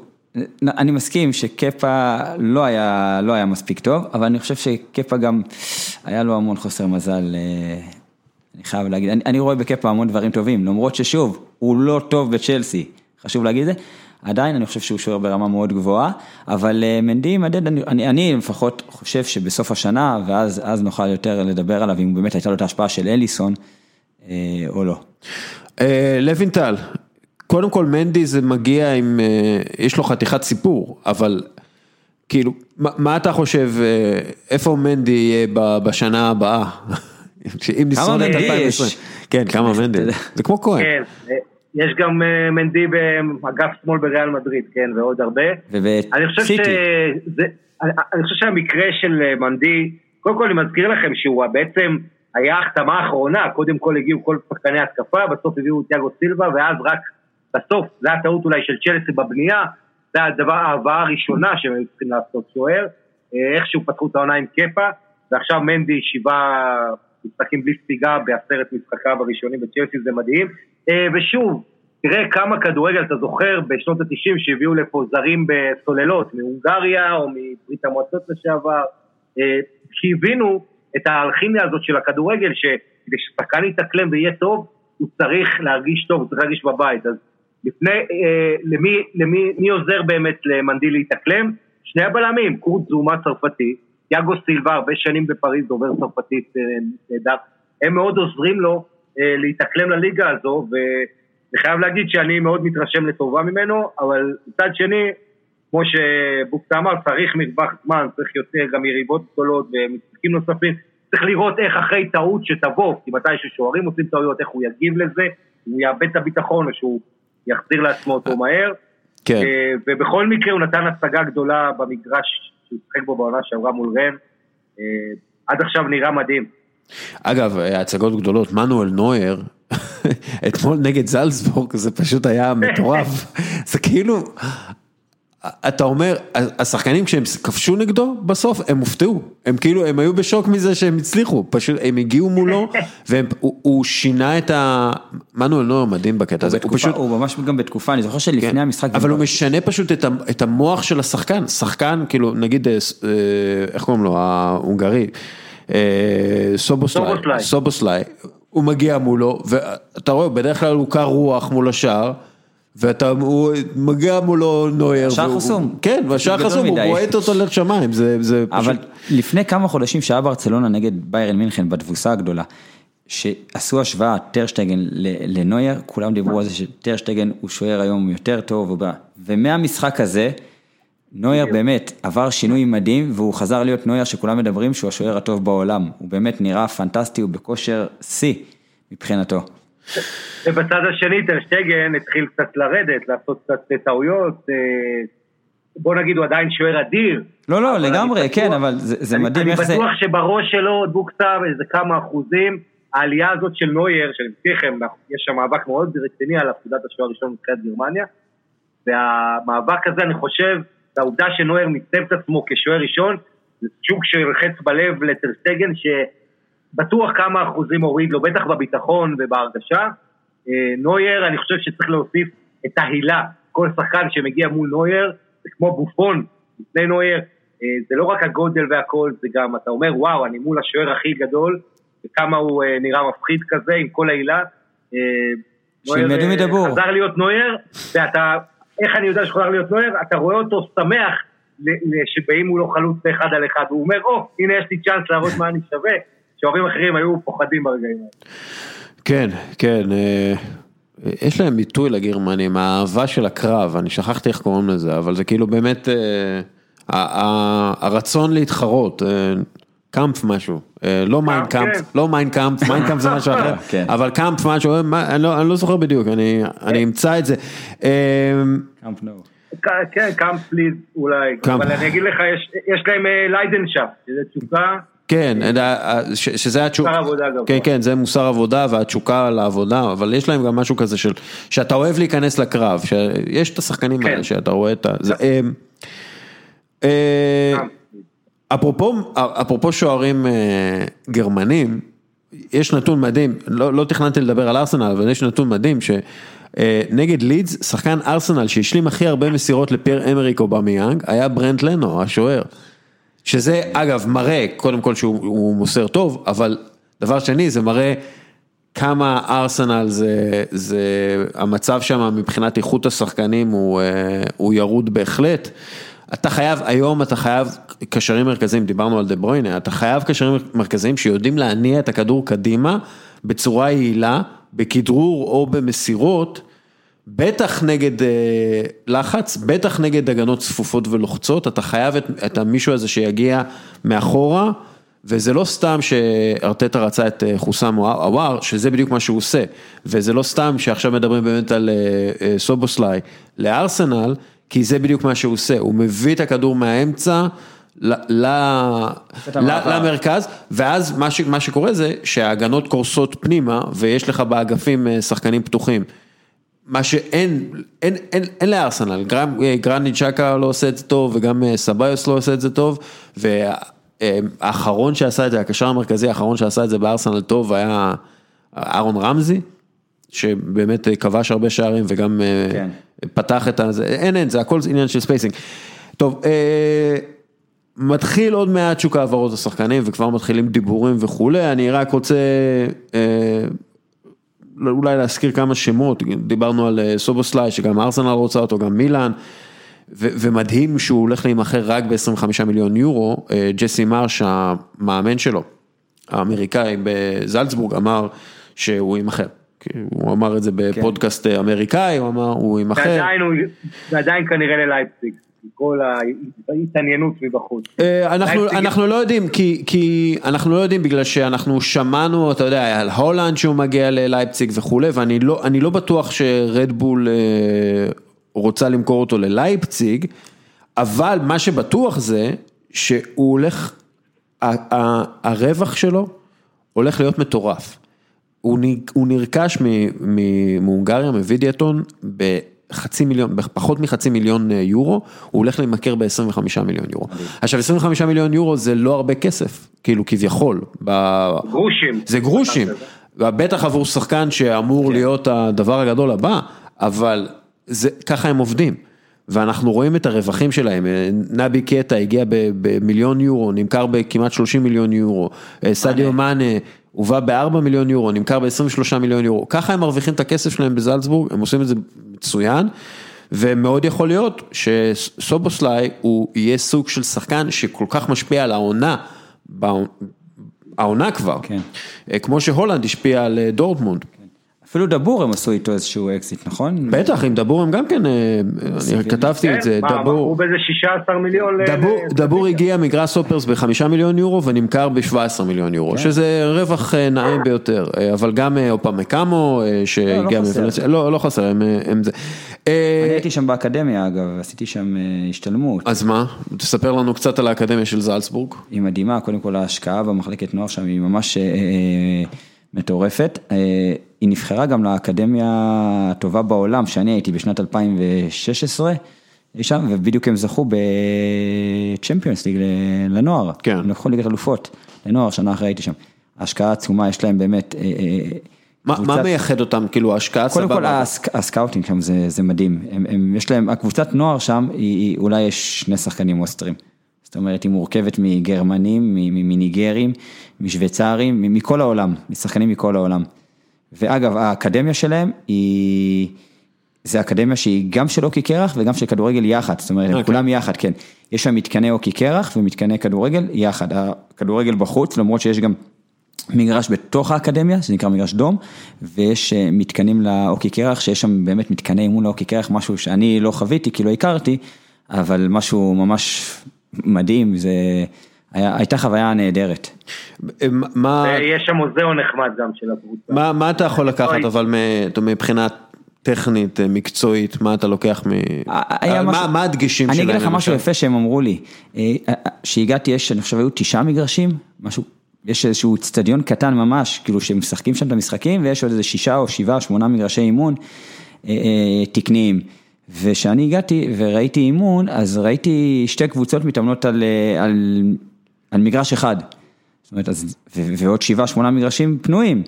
אני מסכים שקפה לא היה, לא היה מספיק טוב, אבל אני חושב שקפה גם, היה לו המון חוסר מזל. אני חייב להגיד, אני, אני רואה בקפה המון דברים טובים, למרות ששוב, הוא לא טוב בצ'לסי, חשוב להגיד את זה, עדיין אני חושב שהוא שוער ברמה מאוד גבוהה, אבל מנדי מדד, אני, אני, אני לפחות חושב שבסוף השנה, ואז נוכל יותר לדבר עליו, אם באמת הייתה לו את ההשפעה של אליסון, אה, או לא. אה, לוינטל, קודם כל מנדי זה מגיע עם, אה, יש לו חתיכת סיפור, אבל כאילו, מה, מה אתה חושב, איפה מנדי יהיה בשנה הבאה? [LAUGHS] אם נשרוד את 2020. כן, כמה מנדי, זה כמו כהן. כן, יש גם מנדי באגף שמאל בריאל מדריד, כן, ועוד הרבה. אני חושב שזה, אני חושב שהמקרה של מנדי, קודם כל אני מזכיר לכם שהוא בעצם היה ההחתמה האחרונה, קודם כל הגיעו כל שחקני התקפה, בסוף הביאו תיאגו סילבה, ואז רק בסוף, זה היה טעות אולי של צ'לסי בבנייה, זה הדבר, ההבאה הראשונה שהם היו צריכים לעשות שוער, איכשהו פתחו את העונה עם קפה, ועכשיו מנדי שבעה משחקים בלי ספיגה בעשרת משחקיו הראשונים בצ'לסי, זה מדהים. ושוב, תראה כמה כדורגל אתה זוכר בשנות ה-90 שהביאו לפה זרים בסוללות, מהונגריה או מברית המועצות לשעבר. כי הבינו את האלכימיה הזאת של הכדורגל, שכדי ששחקן יתאקלם ויהיה טוב, הוא צריך להרגיש טוב, הוא צריך להרגיש בבית. אז לפני, אה, למי, למי מי עוזר באמת למנדיל להתאקלם? שני הבלמים, קורט זומה צרפתי, יאגו סילבה, הרבה שנים בפריז, דובר צרפתית אה, נהדר, הם מאוד עוזרים לו אה, להתאקלם לליגה הזו, ואני חייב להגיד שאני מאוד מתרשם לטובה ממנו, אבל מצד שני, כמו שבוקטה אמר, צריך מרווח זמן, צריך יותר גם יריבות גדולות ומשחקים נוספים, צריך לראות איך אחרי טעות שתבוא, כי מתי ששוערים עושים טעויות, איך הוא יגיב לזה, הוא יאבד את הביטחון או שהוא יחזיר לעצמו אותו מהר. כן. אה, ובכל מקרה הוא נתן הצגה גדולה במגרש שהוא שיחק בו בעונה שעברה מול רן. אה, עד עכשיו נראה מדהים. אגב, הצגות גדולות, מנואל נויר, [LAUGHS] אתמול נגד זלצבורג זה פשוט היה מטורף, [LAUGHS] זה כאילו, אתה אומר, השחקנים כשהם כבשו נגדו בסוף הם הופתעו, הם כאילו, הם היו בשוק מזה שהם הצליחו, פשוט הם הגיעו מולו [LAUGHS] והוא שינה את ה... מנואל נויר מדהים בקטע הזה, הוא פשוט... הוא ממש גם בתקופה, אני זוכר שלפני כן, המשחק... אבל הוא משנה פשוט את המוח של השחקן, שחקן כאילו נגיד, אה, איך קוראים לו, ההונגרי. אה, סובוסליי, סובוסליי, הוא מגיע מולו, ואתה רואה, בדרך כלל הוא קר רוח מול השער, ואתה, הוא מגיע מולו נויר, השער חסום, כן, והשער חסום, הוא בועט אותו לשמיים, זה, זה פשוט, אבל לפני כמה חודשים שהיה ברצלונה נגד ביירן מינכן בתבוסה הגדולה, שעשו השוואה טרשטגן לנויר, כולם דיברו על זה שטרשטגן הוא שוער היום יותר טוב, ומהמשחק הזה, נויר באמת עבר שינוי מדהים והוא חזר להיות נויר שכולם מדברים שהוא השוער הטוב בעולם, הוא באמת נראה פנטסטי, הוא בכושר שיא מבחינתו. ובצד השני טרשטגן התחיל קצת לרדת, לעשות קצת טעויות, אה, בוא נגיד הוא עדיין שוער אדיר. לא, לא, לגמרי, כן, אבל זה מדהים איך זה... אני בטוח שבראש שלו בוקסה איזה כמה אחוזים, העלייה הזאת של נויר, שאני מזכיר לכם, יש שם מאבק מאוד רציני על הפקודת השוער הראשון מבחינת גרמניה, והמאבק הזה אני חושב, והעובדה שנויר ניצב את עצמו כשוער ראשון, זה שוק שרחץ בלב לטרסטגן, שבטוח כמה אחוזים הוריד לו, בטח בביטחון ובהרגשה. אה, נויר, אני חושב שצריך להוסיף את ההילה. כל שחקן שמגיע מול נויר, זה כמו בופון לפני נויר, אה, זה לא רק הגודל והכל, זה גם, אתה אומר, וואו, אני מול השוער הכי גדול, וכמה הוא אה, נראה מפחיד כזה עם כל ההילה. שילמדו מדבור. חזר להיות נויר, ואתה איך אני יודע שחוזר להיות נוער? אתה רואה אותו שמח שבאים מולו חלוץ באחד על אחד, הוא אומר, או, oh, הנה יש לי צ'אנס להראות מה אני שווה, שאוהבים אחרים היו פוחדים ברגעים האלה. כן, כן, אה, יש להם ביטוי לגרמנים, האהבה של הקרב, אני שכחתי איך קוראים לזה, אבל זה כאילו באמת אה, הרצון להתחרות. אה, Kampf משהו, אה, לא Mein Kampf, כן. לא Mein Kampf, Mein Kampf זה משהו אחר, [LAUGHS] כן. אבל Kampf משהו, לא, אני לא זוכר בדיוק, אני אמצא את זה. אה, קאמפ נו. כן, Kampf Fleiß אולי, אבל אני אגיד לך, יש להם אה, Leidenschaft, שזה תשוקה. כן, שזה התשוקה, מוסר עבודה גם. כן, כן, זה מוסר עבודה והתשוקה לעבודה, אבל יש להם גם משהו כזה של, שאתה אוהב להיכנס לקרב, שיש את השחקנים האלה, כן. שאתה רואה את ה... אפרופו, אפרופו שוערים אה, גרמנים, יש נתון מדהים, לא, לא תכננתי לדבר על ארסנל, אבל יש נתון מדהים שנגד אה, לידס, שחקן ארסנל שהשלים הכי הרבה מסירות לפייר אמריק אובמיאנג, היה ברנט לנו, השוער. שזה אגב מראה, קודם כל שהוא מוסר טוב, אבל דבר שני זה מראה כמה ארסנל זה, זה המצב שם מבחינת איכות השחקנים הוא, אה, הוא ירוד בהחלט. אתה חייב, היום אתה חייב קשרים מרכזיים, דיברנו על דה ברוינה, אתה חייב קשרים מרכזיים שיודעים להניע את הכדור קדימה בצורה יעילה, בכדרור או במסירות, בטח נגד אה, לחץ, בטח נגד הגנות צפופות ולוחצות, אתה חייב את, את המישהו הזה שיגיע מאחורה, וזה לא סתם שארטטה רצה את אה, חוסם עוואר, שזה בדיוק מה שהוא עושה, וזה לא סתם שעכשיו מדברים באמת על אה, אה, סובוסליי לארסנל, כי זה בדיוק מה שהוא עושה, הוא מביא את הכדור מהאמצע למרכז, ואז מה, ש, מה שקורה זה שההגנות קורסות פנימה, ויש לך באגפים שחקנים פתוחים. מה שאין, אין, אין, אין לארסנל, אה, גרנדי צ'קה לא עושה את זה טוב, וגם אה, סביוס לא עושה את זה טוב, והאחרון שעשה את זה, הקשר המרכזי האחרון שעשה את זה בארסנל טוב היה אהרון רמזי, שבאמת כבש הרבה שערים וגם כן. פתח את הזה, אין אין, זה הכל עניין של spacing. טוב, מתחיל עוד מעט שוק העברות השחקנים וכבר מתחילים דיבורים וכולי, אני רק רוצה אה, אולי להזכיר כמה שמות, דיברנו על אה, סובוסליי שגם ארסנל רוצה אותו, גם מילאן, ו- ומדהים שהוא הולך להימכר רק ב-25 מיליון יורו, אה, ג'סי מרש המאמן שלו, האמריקאי בזלצבורג אמר שהוא יימכר. הוא אמר את זה בפודקאסט אמריקאי, הוא אמר הוא יימכר. ועדיין כנראה ללייפציג. כל ההתעניינות מבחוץ. אה, אנחנו, לא יודעים, כי, כי אנחנו לא יודעים בגלל שאנחנו שמענו, אתה יודע, על הולנד שהוא מגיע ללייפציג וכולי, ואני לא, לא בטוח שרדבול אה, רוצה למכור אותו ללייפציג, אבל מה שבטוח זה שהוא הולך, הרווח שלו הולך להיות מטורף. הוא נרכש מהונגריה, מווידיאטון, חצי מיליון, פחות מחצי מיליון אה, יורו, הוא הולך להימכר ב-25 מיליון יורו. עכשיו 25 מיליון יורו זה לא הרבה כסף, כאילו כביכול. גרושים. זה גרושים, בטח עבור שחקן שאמור כן. להיות הדבר הגדול הבא, אבל זה, ככה הם עובדים. ואנחנו רואים את הרווחים שלהם, אה, נבי קטע הגיע במיליון יורו, נמכר בכמעט 30 מיליון יורו, אה, סדיו מאנה הובא ב-4 מיליון יורו, נמכר ב-23 מיליון יורו, ככה הם מרוויחים את הכסף שלהם בזלצבורג, הם עושים את זה מצוין, ומאוד יכול להיות שסובוסליי הוא יהיה סוג של שחקן שכל כך משפיע על העונה, העונה כבר, כן. אה, כמו שהולנד השפיע על דורטמונד. אפילו דבור הם עשו איתו איזשהו אקזיט, נכון? בטח, עם דבור הם גם כן, אה, אני כתבתי את זה, כן, דבור. הוא באיזה 16 מיליון. דבור הגיע מגראסהופרס ב-5 מיליון יורו ונמכר ב-17 מיליון יורו, כן. שזה רווח אה, נעים ביותר, אה, אבל גם אופמקאנו שהגיע מפלציה, לא, לא חסר, הם זה. אני הייתי שם באקדמיה אגב, עשיתי שם השתלמות. אז מה? תספר לנו קצת על האקדמיה של זלצבורג. היא מדהימה, קודם כל ההשקעה במחלקת נוער שם היא ממש מטורפת. היא נבחרה גם לאקדמיה הטובה בעולם, שאני הייתי בשנת 2016, שם, ובדיוק הם זכו בצ'מפיונס ליג לנוער, כן. הם לקחו ליגת אלופות לנוער, שנה אחרי הייתי שם. ההשקעה עצומה, יש להם באמת... אה, אה, מה, קבוצת... מה מייחד אותם, כאילו ההשקעה סבבה? קודם כל ה sc, ה scouting שם זה, זה מדהים, הם, הם, יש להם, הקבוצת נוער שם, היא, היא, אולי יש שני שחקנים אוסטרים. זאת אומרת, היא מורכבת מגרמנים, מניגרים, משוויצרים, מכל העולם, משחקנים מכל העולם. ואגב, האקדמיה שלהם היא, זה אקדמיה שהיא גם של אוקי קרח וגם של כדורגל יחד, זאת אומרת, okay. אוקיי. כולם יחד, כן. יש שם מתקני אוקי קרח ומתקני כדורגל יחד, הכדורגל בחוץ, למרות שיש גם מגרש בתוך האקדמיה, שנקרא מגרש דום, ויש אה, מתקנים לאוקי קרח, שיש שם באמת מתקני אימון לאוקי קרח, משהו שאני לא חוויתי, כי לא הכרתי, אבל משהו ממש מדהים, זה... הייתה חוויה נהדרת. מה... יש שם מוזיאון נחמד גם של הקבוצה. מה, מה אתה יכול לקחת אבל מבחינה טכנית, מקצועית, מה אתה לוקח מ... משהו... מה, מה הדגשים שלהם? אני אגיד לך משהו יפה שהם אמרו לי, שהגעתי, יש, אני חושב, היו תשעה מגרשים, משהו, יש איזשהו אצטדיון קטן ממש, כאילו שהם משחקים שם את המשחקים, ויש עוד איזה שישה או שבעה, שמונה מגרשי אימון תקניים. וכשאני הגעתי וראיתי אימון, אז ראיתי שתי קבוצות מתאמנות על, על על מגרש אחד. זאת אומרת, אז, ועוד שבעה, שמונה מגרשים פנויים.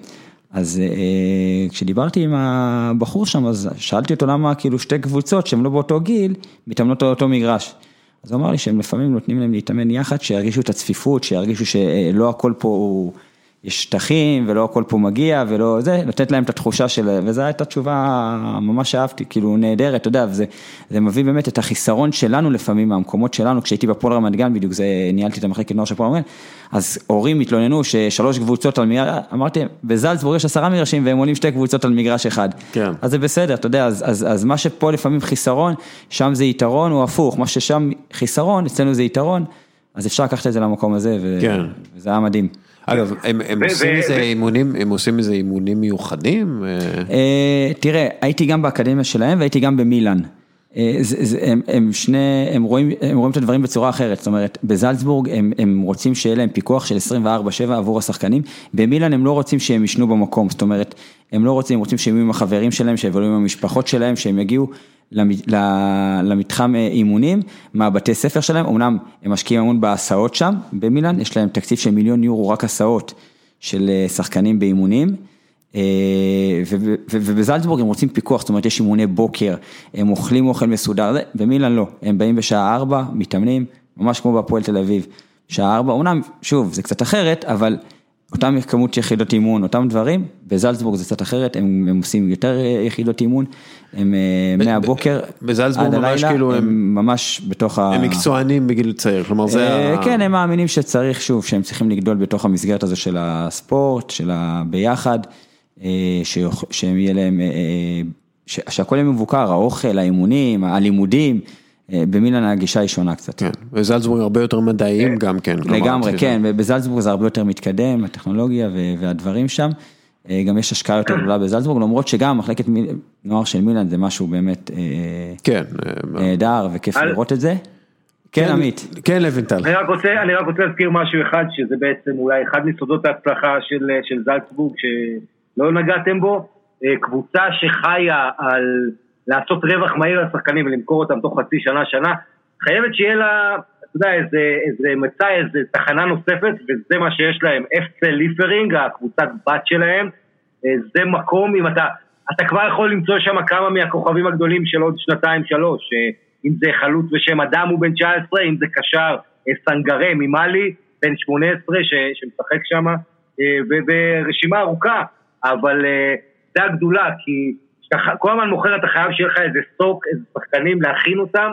אז אה, כשדיברתי עם הבחור שם, אז שאלתי אותו למה כאילו שתי קבוצות שהן לא באותו גיל, מתאמנות על אותו מגרש. אז הוא אמר לי שהם לפעמים נותנים להם להתאמן יחד, שירגישו את הצפיפות, שירגישו שלא הכל פה הוא... יש שטחים ולא הכל פה מגיע ולא זה, לתת להם את התחושה של, וזו הייתה תשובה ממש אהבתי, כאילו נהדרת, אתה יודע, וזה זה מביא באמת את החיסרון שלנו לפעמים מהמקומות שלנו, כשהייתי בפועל רמת גן בדיוק, זה ניהלתי את המחלקת נוער של פועל רמת גן, אז הורים התלוננו ששלוש קבוצות על מגרש, אמרתי, בזלצבורג יש עשרה מגרשים והם עולים שתי קבוצות על מגרש אחד, כן. אז זה בסדר, אתה יודע, אז, אז, אז מה שפה לפעמים חיסרון, שם זה יתרון או הפוך, מה ששם חיסרון, אצלנו זה יתרון, אז אפשר לקחת את זה למקום הזה, ו... כן. וזה היה מדהים. אגב, הם הם עושים איזה אימונים, הם עושים איזה אימונים מיוחדים? אה? אה, תראה, הייתי גם באקדמיה שלהם והייתי גם במילאן. אה, הם הם שני, הם רואים הם רואים את הדברים בצורה אחרת, זאת אומרת, בזלצבורג הם הם רוצים שיהיה להם פיקוח של 24/7 עבור השחקנים, במילאן הם לא רוצים שהם יישנו במקום, זאת אומרת, הם לא רוצים, הם רוצים שהם יהיו עם החברים שלהם, שיבואו עם המשפחות שלהם, שהם יגיעו למתחם אה, אימונים מהבתי ספר שלהם, אמנם הם משקיעים המון בהסעות שם במילאן, יש להם תקציב של מיליון יורו רק הסעות של אה, שחקנים באימונים. אה, ובזלצבורג הם רוצים פיקוח, זאת אומרת יש אימוני בוקר, הם אוכלים אוכל מסודר, במילאן לא, הם באים בשעה 4, מתאמנים, ממש כמו בהפועל תל אביב, שעה ארבע, אמנם, שוב, זה קצת אחרת, אבל אותם כמות יחידות אימון, אותם דברים, בזלצבורג זה קצת אחרת, הם, הם עושים יותר יחידות אימון, הם אה, מהבוקר בזלצבורג עד הלילה, כאילו הם- הם ממש בתוך ה... הם מקצוענים בגיל צעיר, כלומר זה אה, ה... כן, הם מאמינים שצריך, שוב, שהם צריכים לגדול בתוך המסגרת הזו של הספורט, של הביחד, אה, שיוכ- שהם יהיה להם, אה, אה, ש- שהכל יהיה מבוקר, האוכל, האימונים, הלימודים, אה, במילאן הגישה היא שונה קצת. כן, וזלצבורג הרבה יותר מדעיים גם כן. לגמרי, כן, ובזלצבורג זה הרבה יותר מתקדם, הטכנולוגיה ו- והדברים שם. אה, גם יש השקעה יותר גדולה בזלצבורג, למרות שגם מחלקת נוער של מילאן זה משהו באמת אה, כן, אה, נהדר וכיף לראות את זה. כן, עמית. כן, לוינטל. אני רק רוצה, אני רק רוצה להזכיר משהו אחד, שזה בעצם אולי אחד מסודות ההצלחה של, של זלצבורג, שלא נגעתם בו, אה, קבוצה שחיה על לעשות רווח מהיר לשחקנים ולמכור אותם תוך חצי שנה, שנה, חייבת שיהיה לה, אתה יודע, איזה, איזה מצע, איזה תחנה נוספת, וזה מה שיש להם, FC ליפרינג, הקבוצת בת שלהם, אה, זה מקום, אם אתה, אתה כבר יכול למצוא שם כמה מהכוכבים הגדולים של עוד שנתיים שלוש, אה, אם זה חלוץ בשם אדם הוא בן 19, אם זה קשר אה, סנגרה ממאלי, בן 18 ש, שמשחק שם, וברשימה ארוכה, אבל זה הגדולה, כי כשאתה ח- כל הזמן מוכר אתה חייב שיהיה לך איזה סטוק, איזה שחקנים להכין אותם,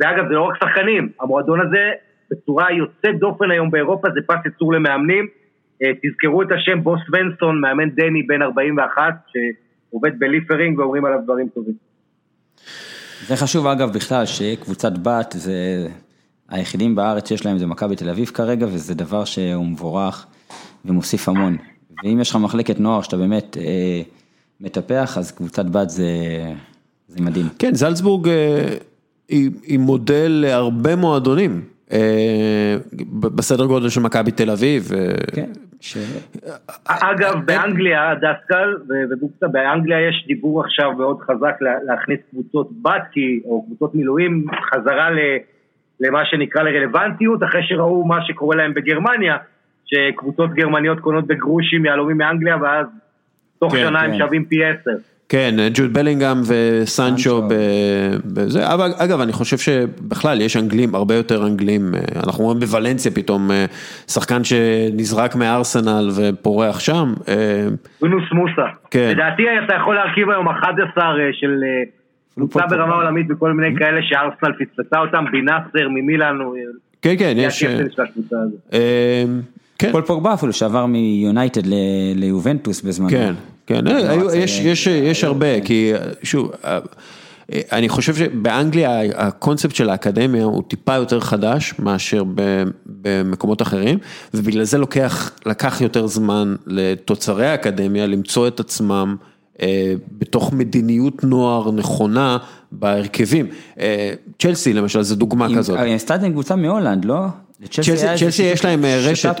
ואגב זה לא רק שחקנים, המועדון הזה בצורה יוצאת דופן היום באירופה זה פס ייצור למאמנים, אה, תזכרו את השם בוס ונסון, מאמן דני בן 41, שעובד בליפרינג ואומרים עליו דברים טובים. זה חשוב אגב בכלל שקבוצת בת זה היחידים בארץ שיש להם זה מכבי תל אביב כרגע וזה דבר שהוא מבורך ומוסיף המון. ואם יש לך מחלקת נוער שאתה באמת אה, מטפח אז קבוצת בת זה, זה מדהים. כן, זלצבורג אה, היא היא מודל להרבה מועדונים. אה, ב- בסדר גודל של מכבי תל אביב. אה, כן. ש... אגב, באנגליה, דסקל ובוקסה, באנגליה יש דיבור עכשיו מאוד חזק לה- להכניס קבוצות בת, כי- או קבוצות מילואים, חזרה ל- למה שנקרא לרלוונטיות, אחרי שראו מה שקורה להם בגרמניה, שקבוצות גרמניות קונות בגרושים יהלומים מאנגליה, ואז תוך כן, שנה הם כן. שווים פי עשר. כן, ג'וד בלינגהם וסנצ'ו בזה, אבל אגב, אני חושב שבכלל יש אנגלים, הרבה יותר אנגלים, אה, אנחנו רואים בוולנסיה פתאום אה, שחקן שנזרק מארסנל ופורח שם, אה, אונוס מוסה. כן. לדעתי אתה יכול להרכיב היום 11 של אה, קבוצה ברמה עולמית וכל מיני כאלה שארסנל פספסה אותם, בינאסר ממילאן, הוא כן, כן, יש, אה. אה, כן, פול פוגבה אפילו שעבר מיונייטד ליובנטוס בזמנו. כן, כן, יש, יש, יש הרבה, כי שוב, אה, אני חושב שבאנגליה הקונספט של האקדמיה הוא טיפה יותר חדש מאשר במקומות אחרים, ובגלל זה לוקח, לקח יותר זמן לתוצרי האקדמיה למצוא את עצמם אה, בתוך מדיניות נוער נכונה בהרכבים. אה, צ'לסי למשל זו דוגמה עם- כזאת. היא עשתה את קבוצה מהולנד, לא? צ'לסי יש להם אה, שת"פ רשת,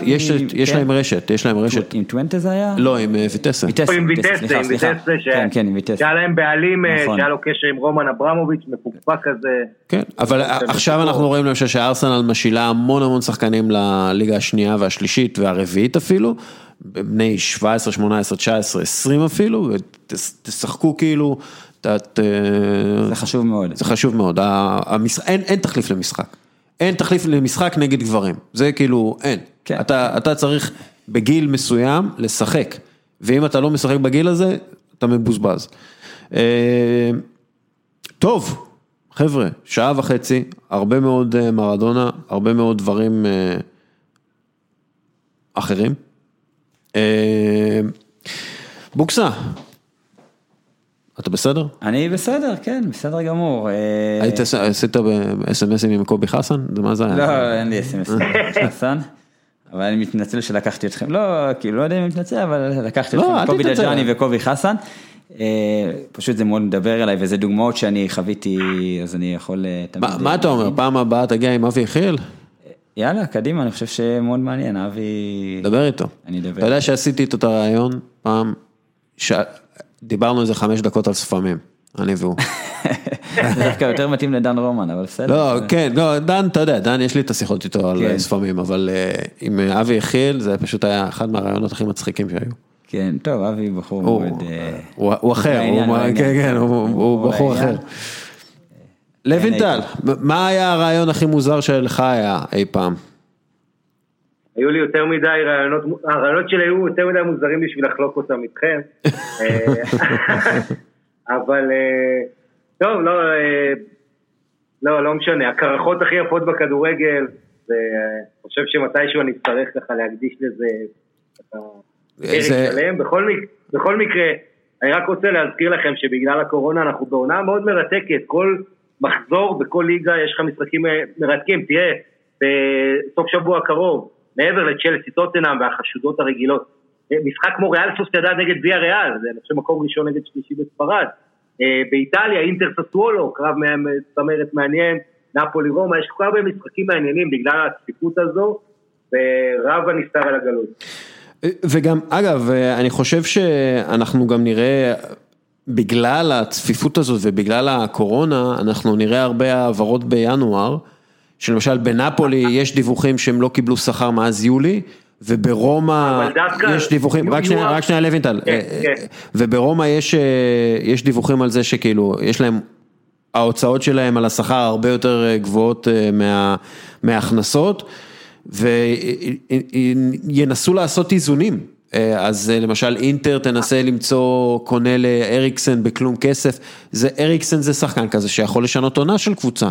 יש כן. להם רשת, יש להם רשת. עם טוונטה זה היה? לא, עם אה, ויטסה. עם ויטסה, עם. ויטסה, כן, כן. שהיה להם בעלים, אה, נכון. שהיה לו קשר עם רומן אברמוביץ', מפוקפק כזה. כן, אבל עכשיו. אנחנו רואים למשל שארסנל משילה המון המון שחקנים לליגה השנייה והשלישית והרביעית אפילו, בני 17, 18, 19, 20 אפילו, ותשחקו כאילו, זה חשוב מאוד. זה חשוב מאוד, ה- המש- אין אין תחליף למשחק, אין תחליף למשחק נגד גברים, זה כאילו אין, כן. אתה אתה צריך בגיל מסוים לשחק, ואם אתה לא משחק בגיל הזה, אתה מבוזבז. אה, טוב, חבר'ה, שעה וחצי, הרבה מאוד אה, מרדונה, הרבה מאוד דברים אה, אחרים. אה, בוקסה, אתה בסדר? אני בסדר, כן, בסדר גמור. אה, היית עשית בסמסים עם קובי חסן? זה מה זה היה? לא, אין לי אס.אם.אס [LAUGHS] חסן, אבל אני מתנצל שלקחתי אתכם, לא, כאילו, לא יודע אם אני מתנצל, אבל לקחתי לא, אתכם, קובי. דג'אני וקובי חסן. אה, פשוט זה מאוד מדבר אליי, וזה דוגמאות שאני חוויתי, אז אני יכול אה, תמיד... מה- אתה אומר, פעם הבאה תגיע עם אבי יחיאל? יאללה, קדימה, אני חושב שמאוד מעניין, אבי... דבר איתו. אני אדבר. אתה יודע שעשיתי איתו את הרעיון פעם, ש- דיברנו איזה חמש דקות על ספמים, אני והוא. [LAUGHS] זה דווקא יותר מתאים לדן רומן, אבל בסדר. לא, כן, לא, דן, אתה יודע, דן, יש לי את השיחות איתו על כן. אה, ספמים, אבל אה, עם אה, אבי יחיאל זה פשוט היה אחד מהרעיונות הכי מצחיקים שהיו. כן, טוב, אבי בחור מאוד... הוא אחר. כן, כן, הוא- בחור אחר. לעניין. לוינטל, מה היה הרעיון הכי מוזר שלך היה אי פעם? היו לי יותר מדי רעיונות, הרעיונות שלי היו יותר מדי מוזרים בשביל לחלוק אותם איתכם. [LAUGHS] אה, אבל אה, טוב, לא, אה, לא, לא משנה, הקרחות הכי יפות בכדורגל, ואני חושב שמתישהו אני אצטרך ככה להקדיש לזה פרק שלם. בכל, בכל מקרה, אני רק רוצה להזכיר לכם שבגלל הקורונה אנחנו בעונה מאוד מרתקת, כל מחזור בכל ליגה יש לך משחקים מרתקים, תראה, בסוף שבוע הקרוב, מעבר לצ'לסי טוטנאם והחשודות הרגילות. משחק כמו ריאל סוסיידד נגד ויה ריאל, זה אני מקום ראשון נגד שלישי בספרד. אה, באיטליה, אינטר ססוולו, קרב צמרת מעניין, נפולי רומא, יש כל כך הרבה משחקים מעניינים בגלל הצפיפות הזו, ורב הנסתר על הגלות. וגם, אגב, אני חושב שאנחנו גם נראה, בגלל הצפיפות הזאת ובגלל הקורונה, אנחנו נראה הרבה העברות בינואר. שלמשל בנפולי יש דיווחים שהם לא קיבלו שכר מאז יולי, וברומא יש דיווחים, רק שנייה, רק שנייה לוינטל, כן, אה, כן. וברומא יש, אה, יש דיווחים על זה שכאילו, יש להם, ההוצאות שלהם על השכר הרבה יותר אה, גבוהות מה, מההכנסות, וינסו לעשות איזונים. אז למשל אינטר תנסה למצוא קונה לאריקסן בכלום כסף, זה אריקסן זה שחקן כזה שיכול לשנות עונה של קבוצה.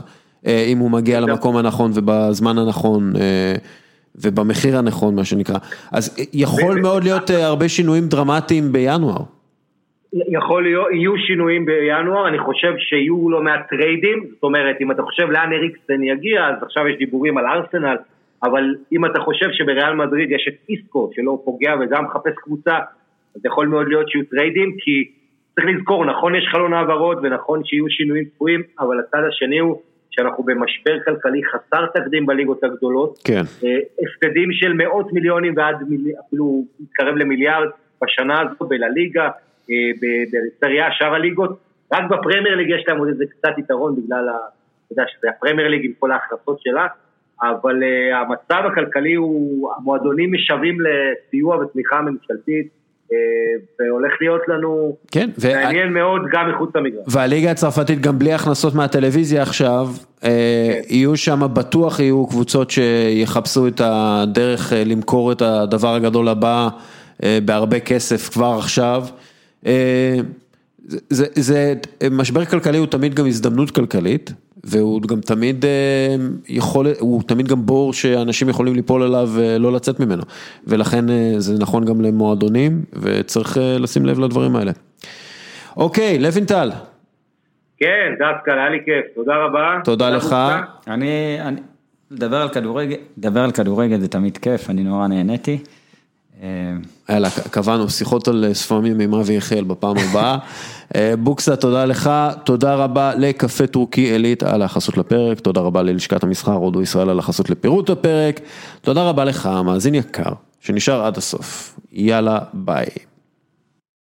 אה, אם הוא מגיע למקום הנכון ובזמן הנכון אה, ובמחיר הנכון, מה שנקרא. אז יכול מאוד להיות אה, הרבה שינויים דרמטיים בינואר. יכול להיות, יהיו שינויים בינואר, אני חושב שיהיו לא מעט טריידים, זאת אומרת, אם אתה חושב לאן אריקסן יגיע, אז עכשיו יש דיבורים על ארסנל, אבל אם אתה חושב שבריאל מדריד יש את איסקו, שלא פוגע וגם מחפש קבוצה, אז יכול מאוד להיות שיהיו טריידים, כי צריך לזכור, נכון יש חלון העברות ונכון שיהיו שינויים צפויים, אבל הצד השני הוא שאנחנו במשבר כלכלי חסר תקדים בליגות הגדולות. כן. אה, הפסדים של מאות מיליונים ועד אפילו מתקרב למיליארד בשנה הזו בלה ליגה, אה, בסריה, שאר הליגות. רק בפרמייר ליג יש להם עוד איזה קצת יתרון בגלל, ה, אתה יודע, שזה הפרמייר ליג עם כל ההכנסות שלה, אבל uh, המצב הכלכלי הוא, המועדונים משווים לסיוע ותמיכה ממשלתית. והולך להיות לנו כן, מעניין ו... מאוד גם מחוץ למגרש. והליגה הצרפתית גם בלי הכנסות מהטלוויזיה עכשיו, אה, כן. יהיו שם בטוח יהיו קבוצות שיחפשו את הדרך אה, למכור את הדבר הגדול הבא אה, בהרבה כסף כבר עכשיו. זה, זה, משבר כלכלי הוא תמיד גם הזדמנות כלכלית, והוא גם תמיד אה, יכול, הוא תמיד גם בור שאנשים יכולים ליפול עליו ולא לצאת ממנו. ולכן אה, זה נכון גם למועדונים, וצריך אה, לשים לב לדברים האלה. אוקיי, לוינטל. כן, דווקא, היה לי כיף, תודה רבה. תודה לך. אני, אני, לדבר על כדורגל, לדבר על כדורגל זה תמיד כיף, אני נורא נהניתי. יאללה, קבענו שיחות על ספמים עם אבי יחיאל בפעם הבאה. [LAUGHS] אה, בוקסה, תודה לך, תודה רבה לקפה טורקי עילית על החסות לפרק, תודה רבה ללשכת המסחר הודו ישראל על החסות לפירוט הפרק, תודה רבה לך, מאזין יקר, שנשאר עד הסוף. יאללה, ביי.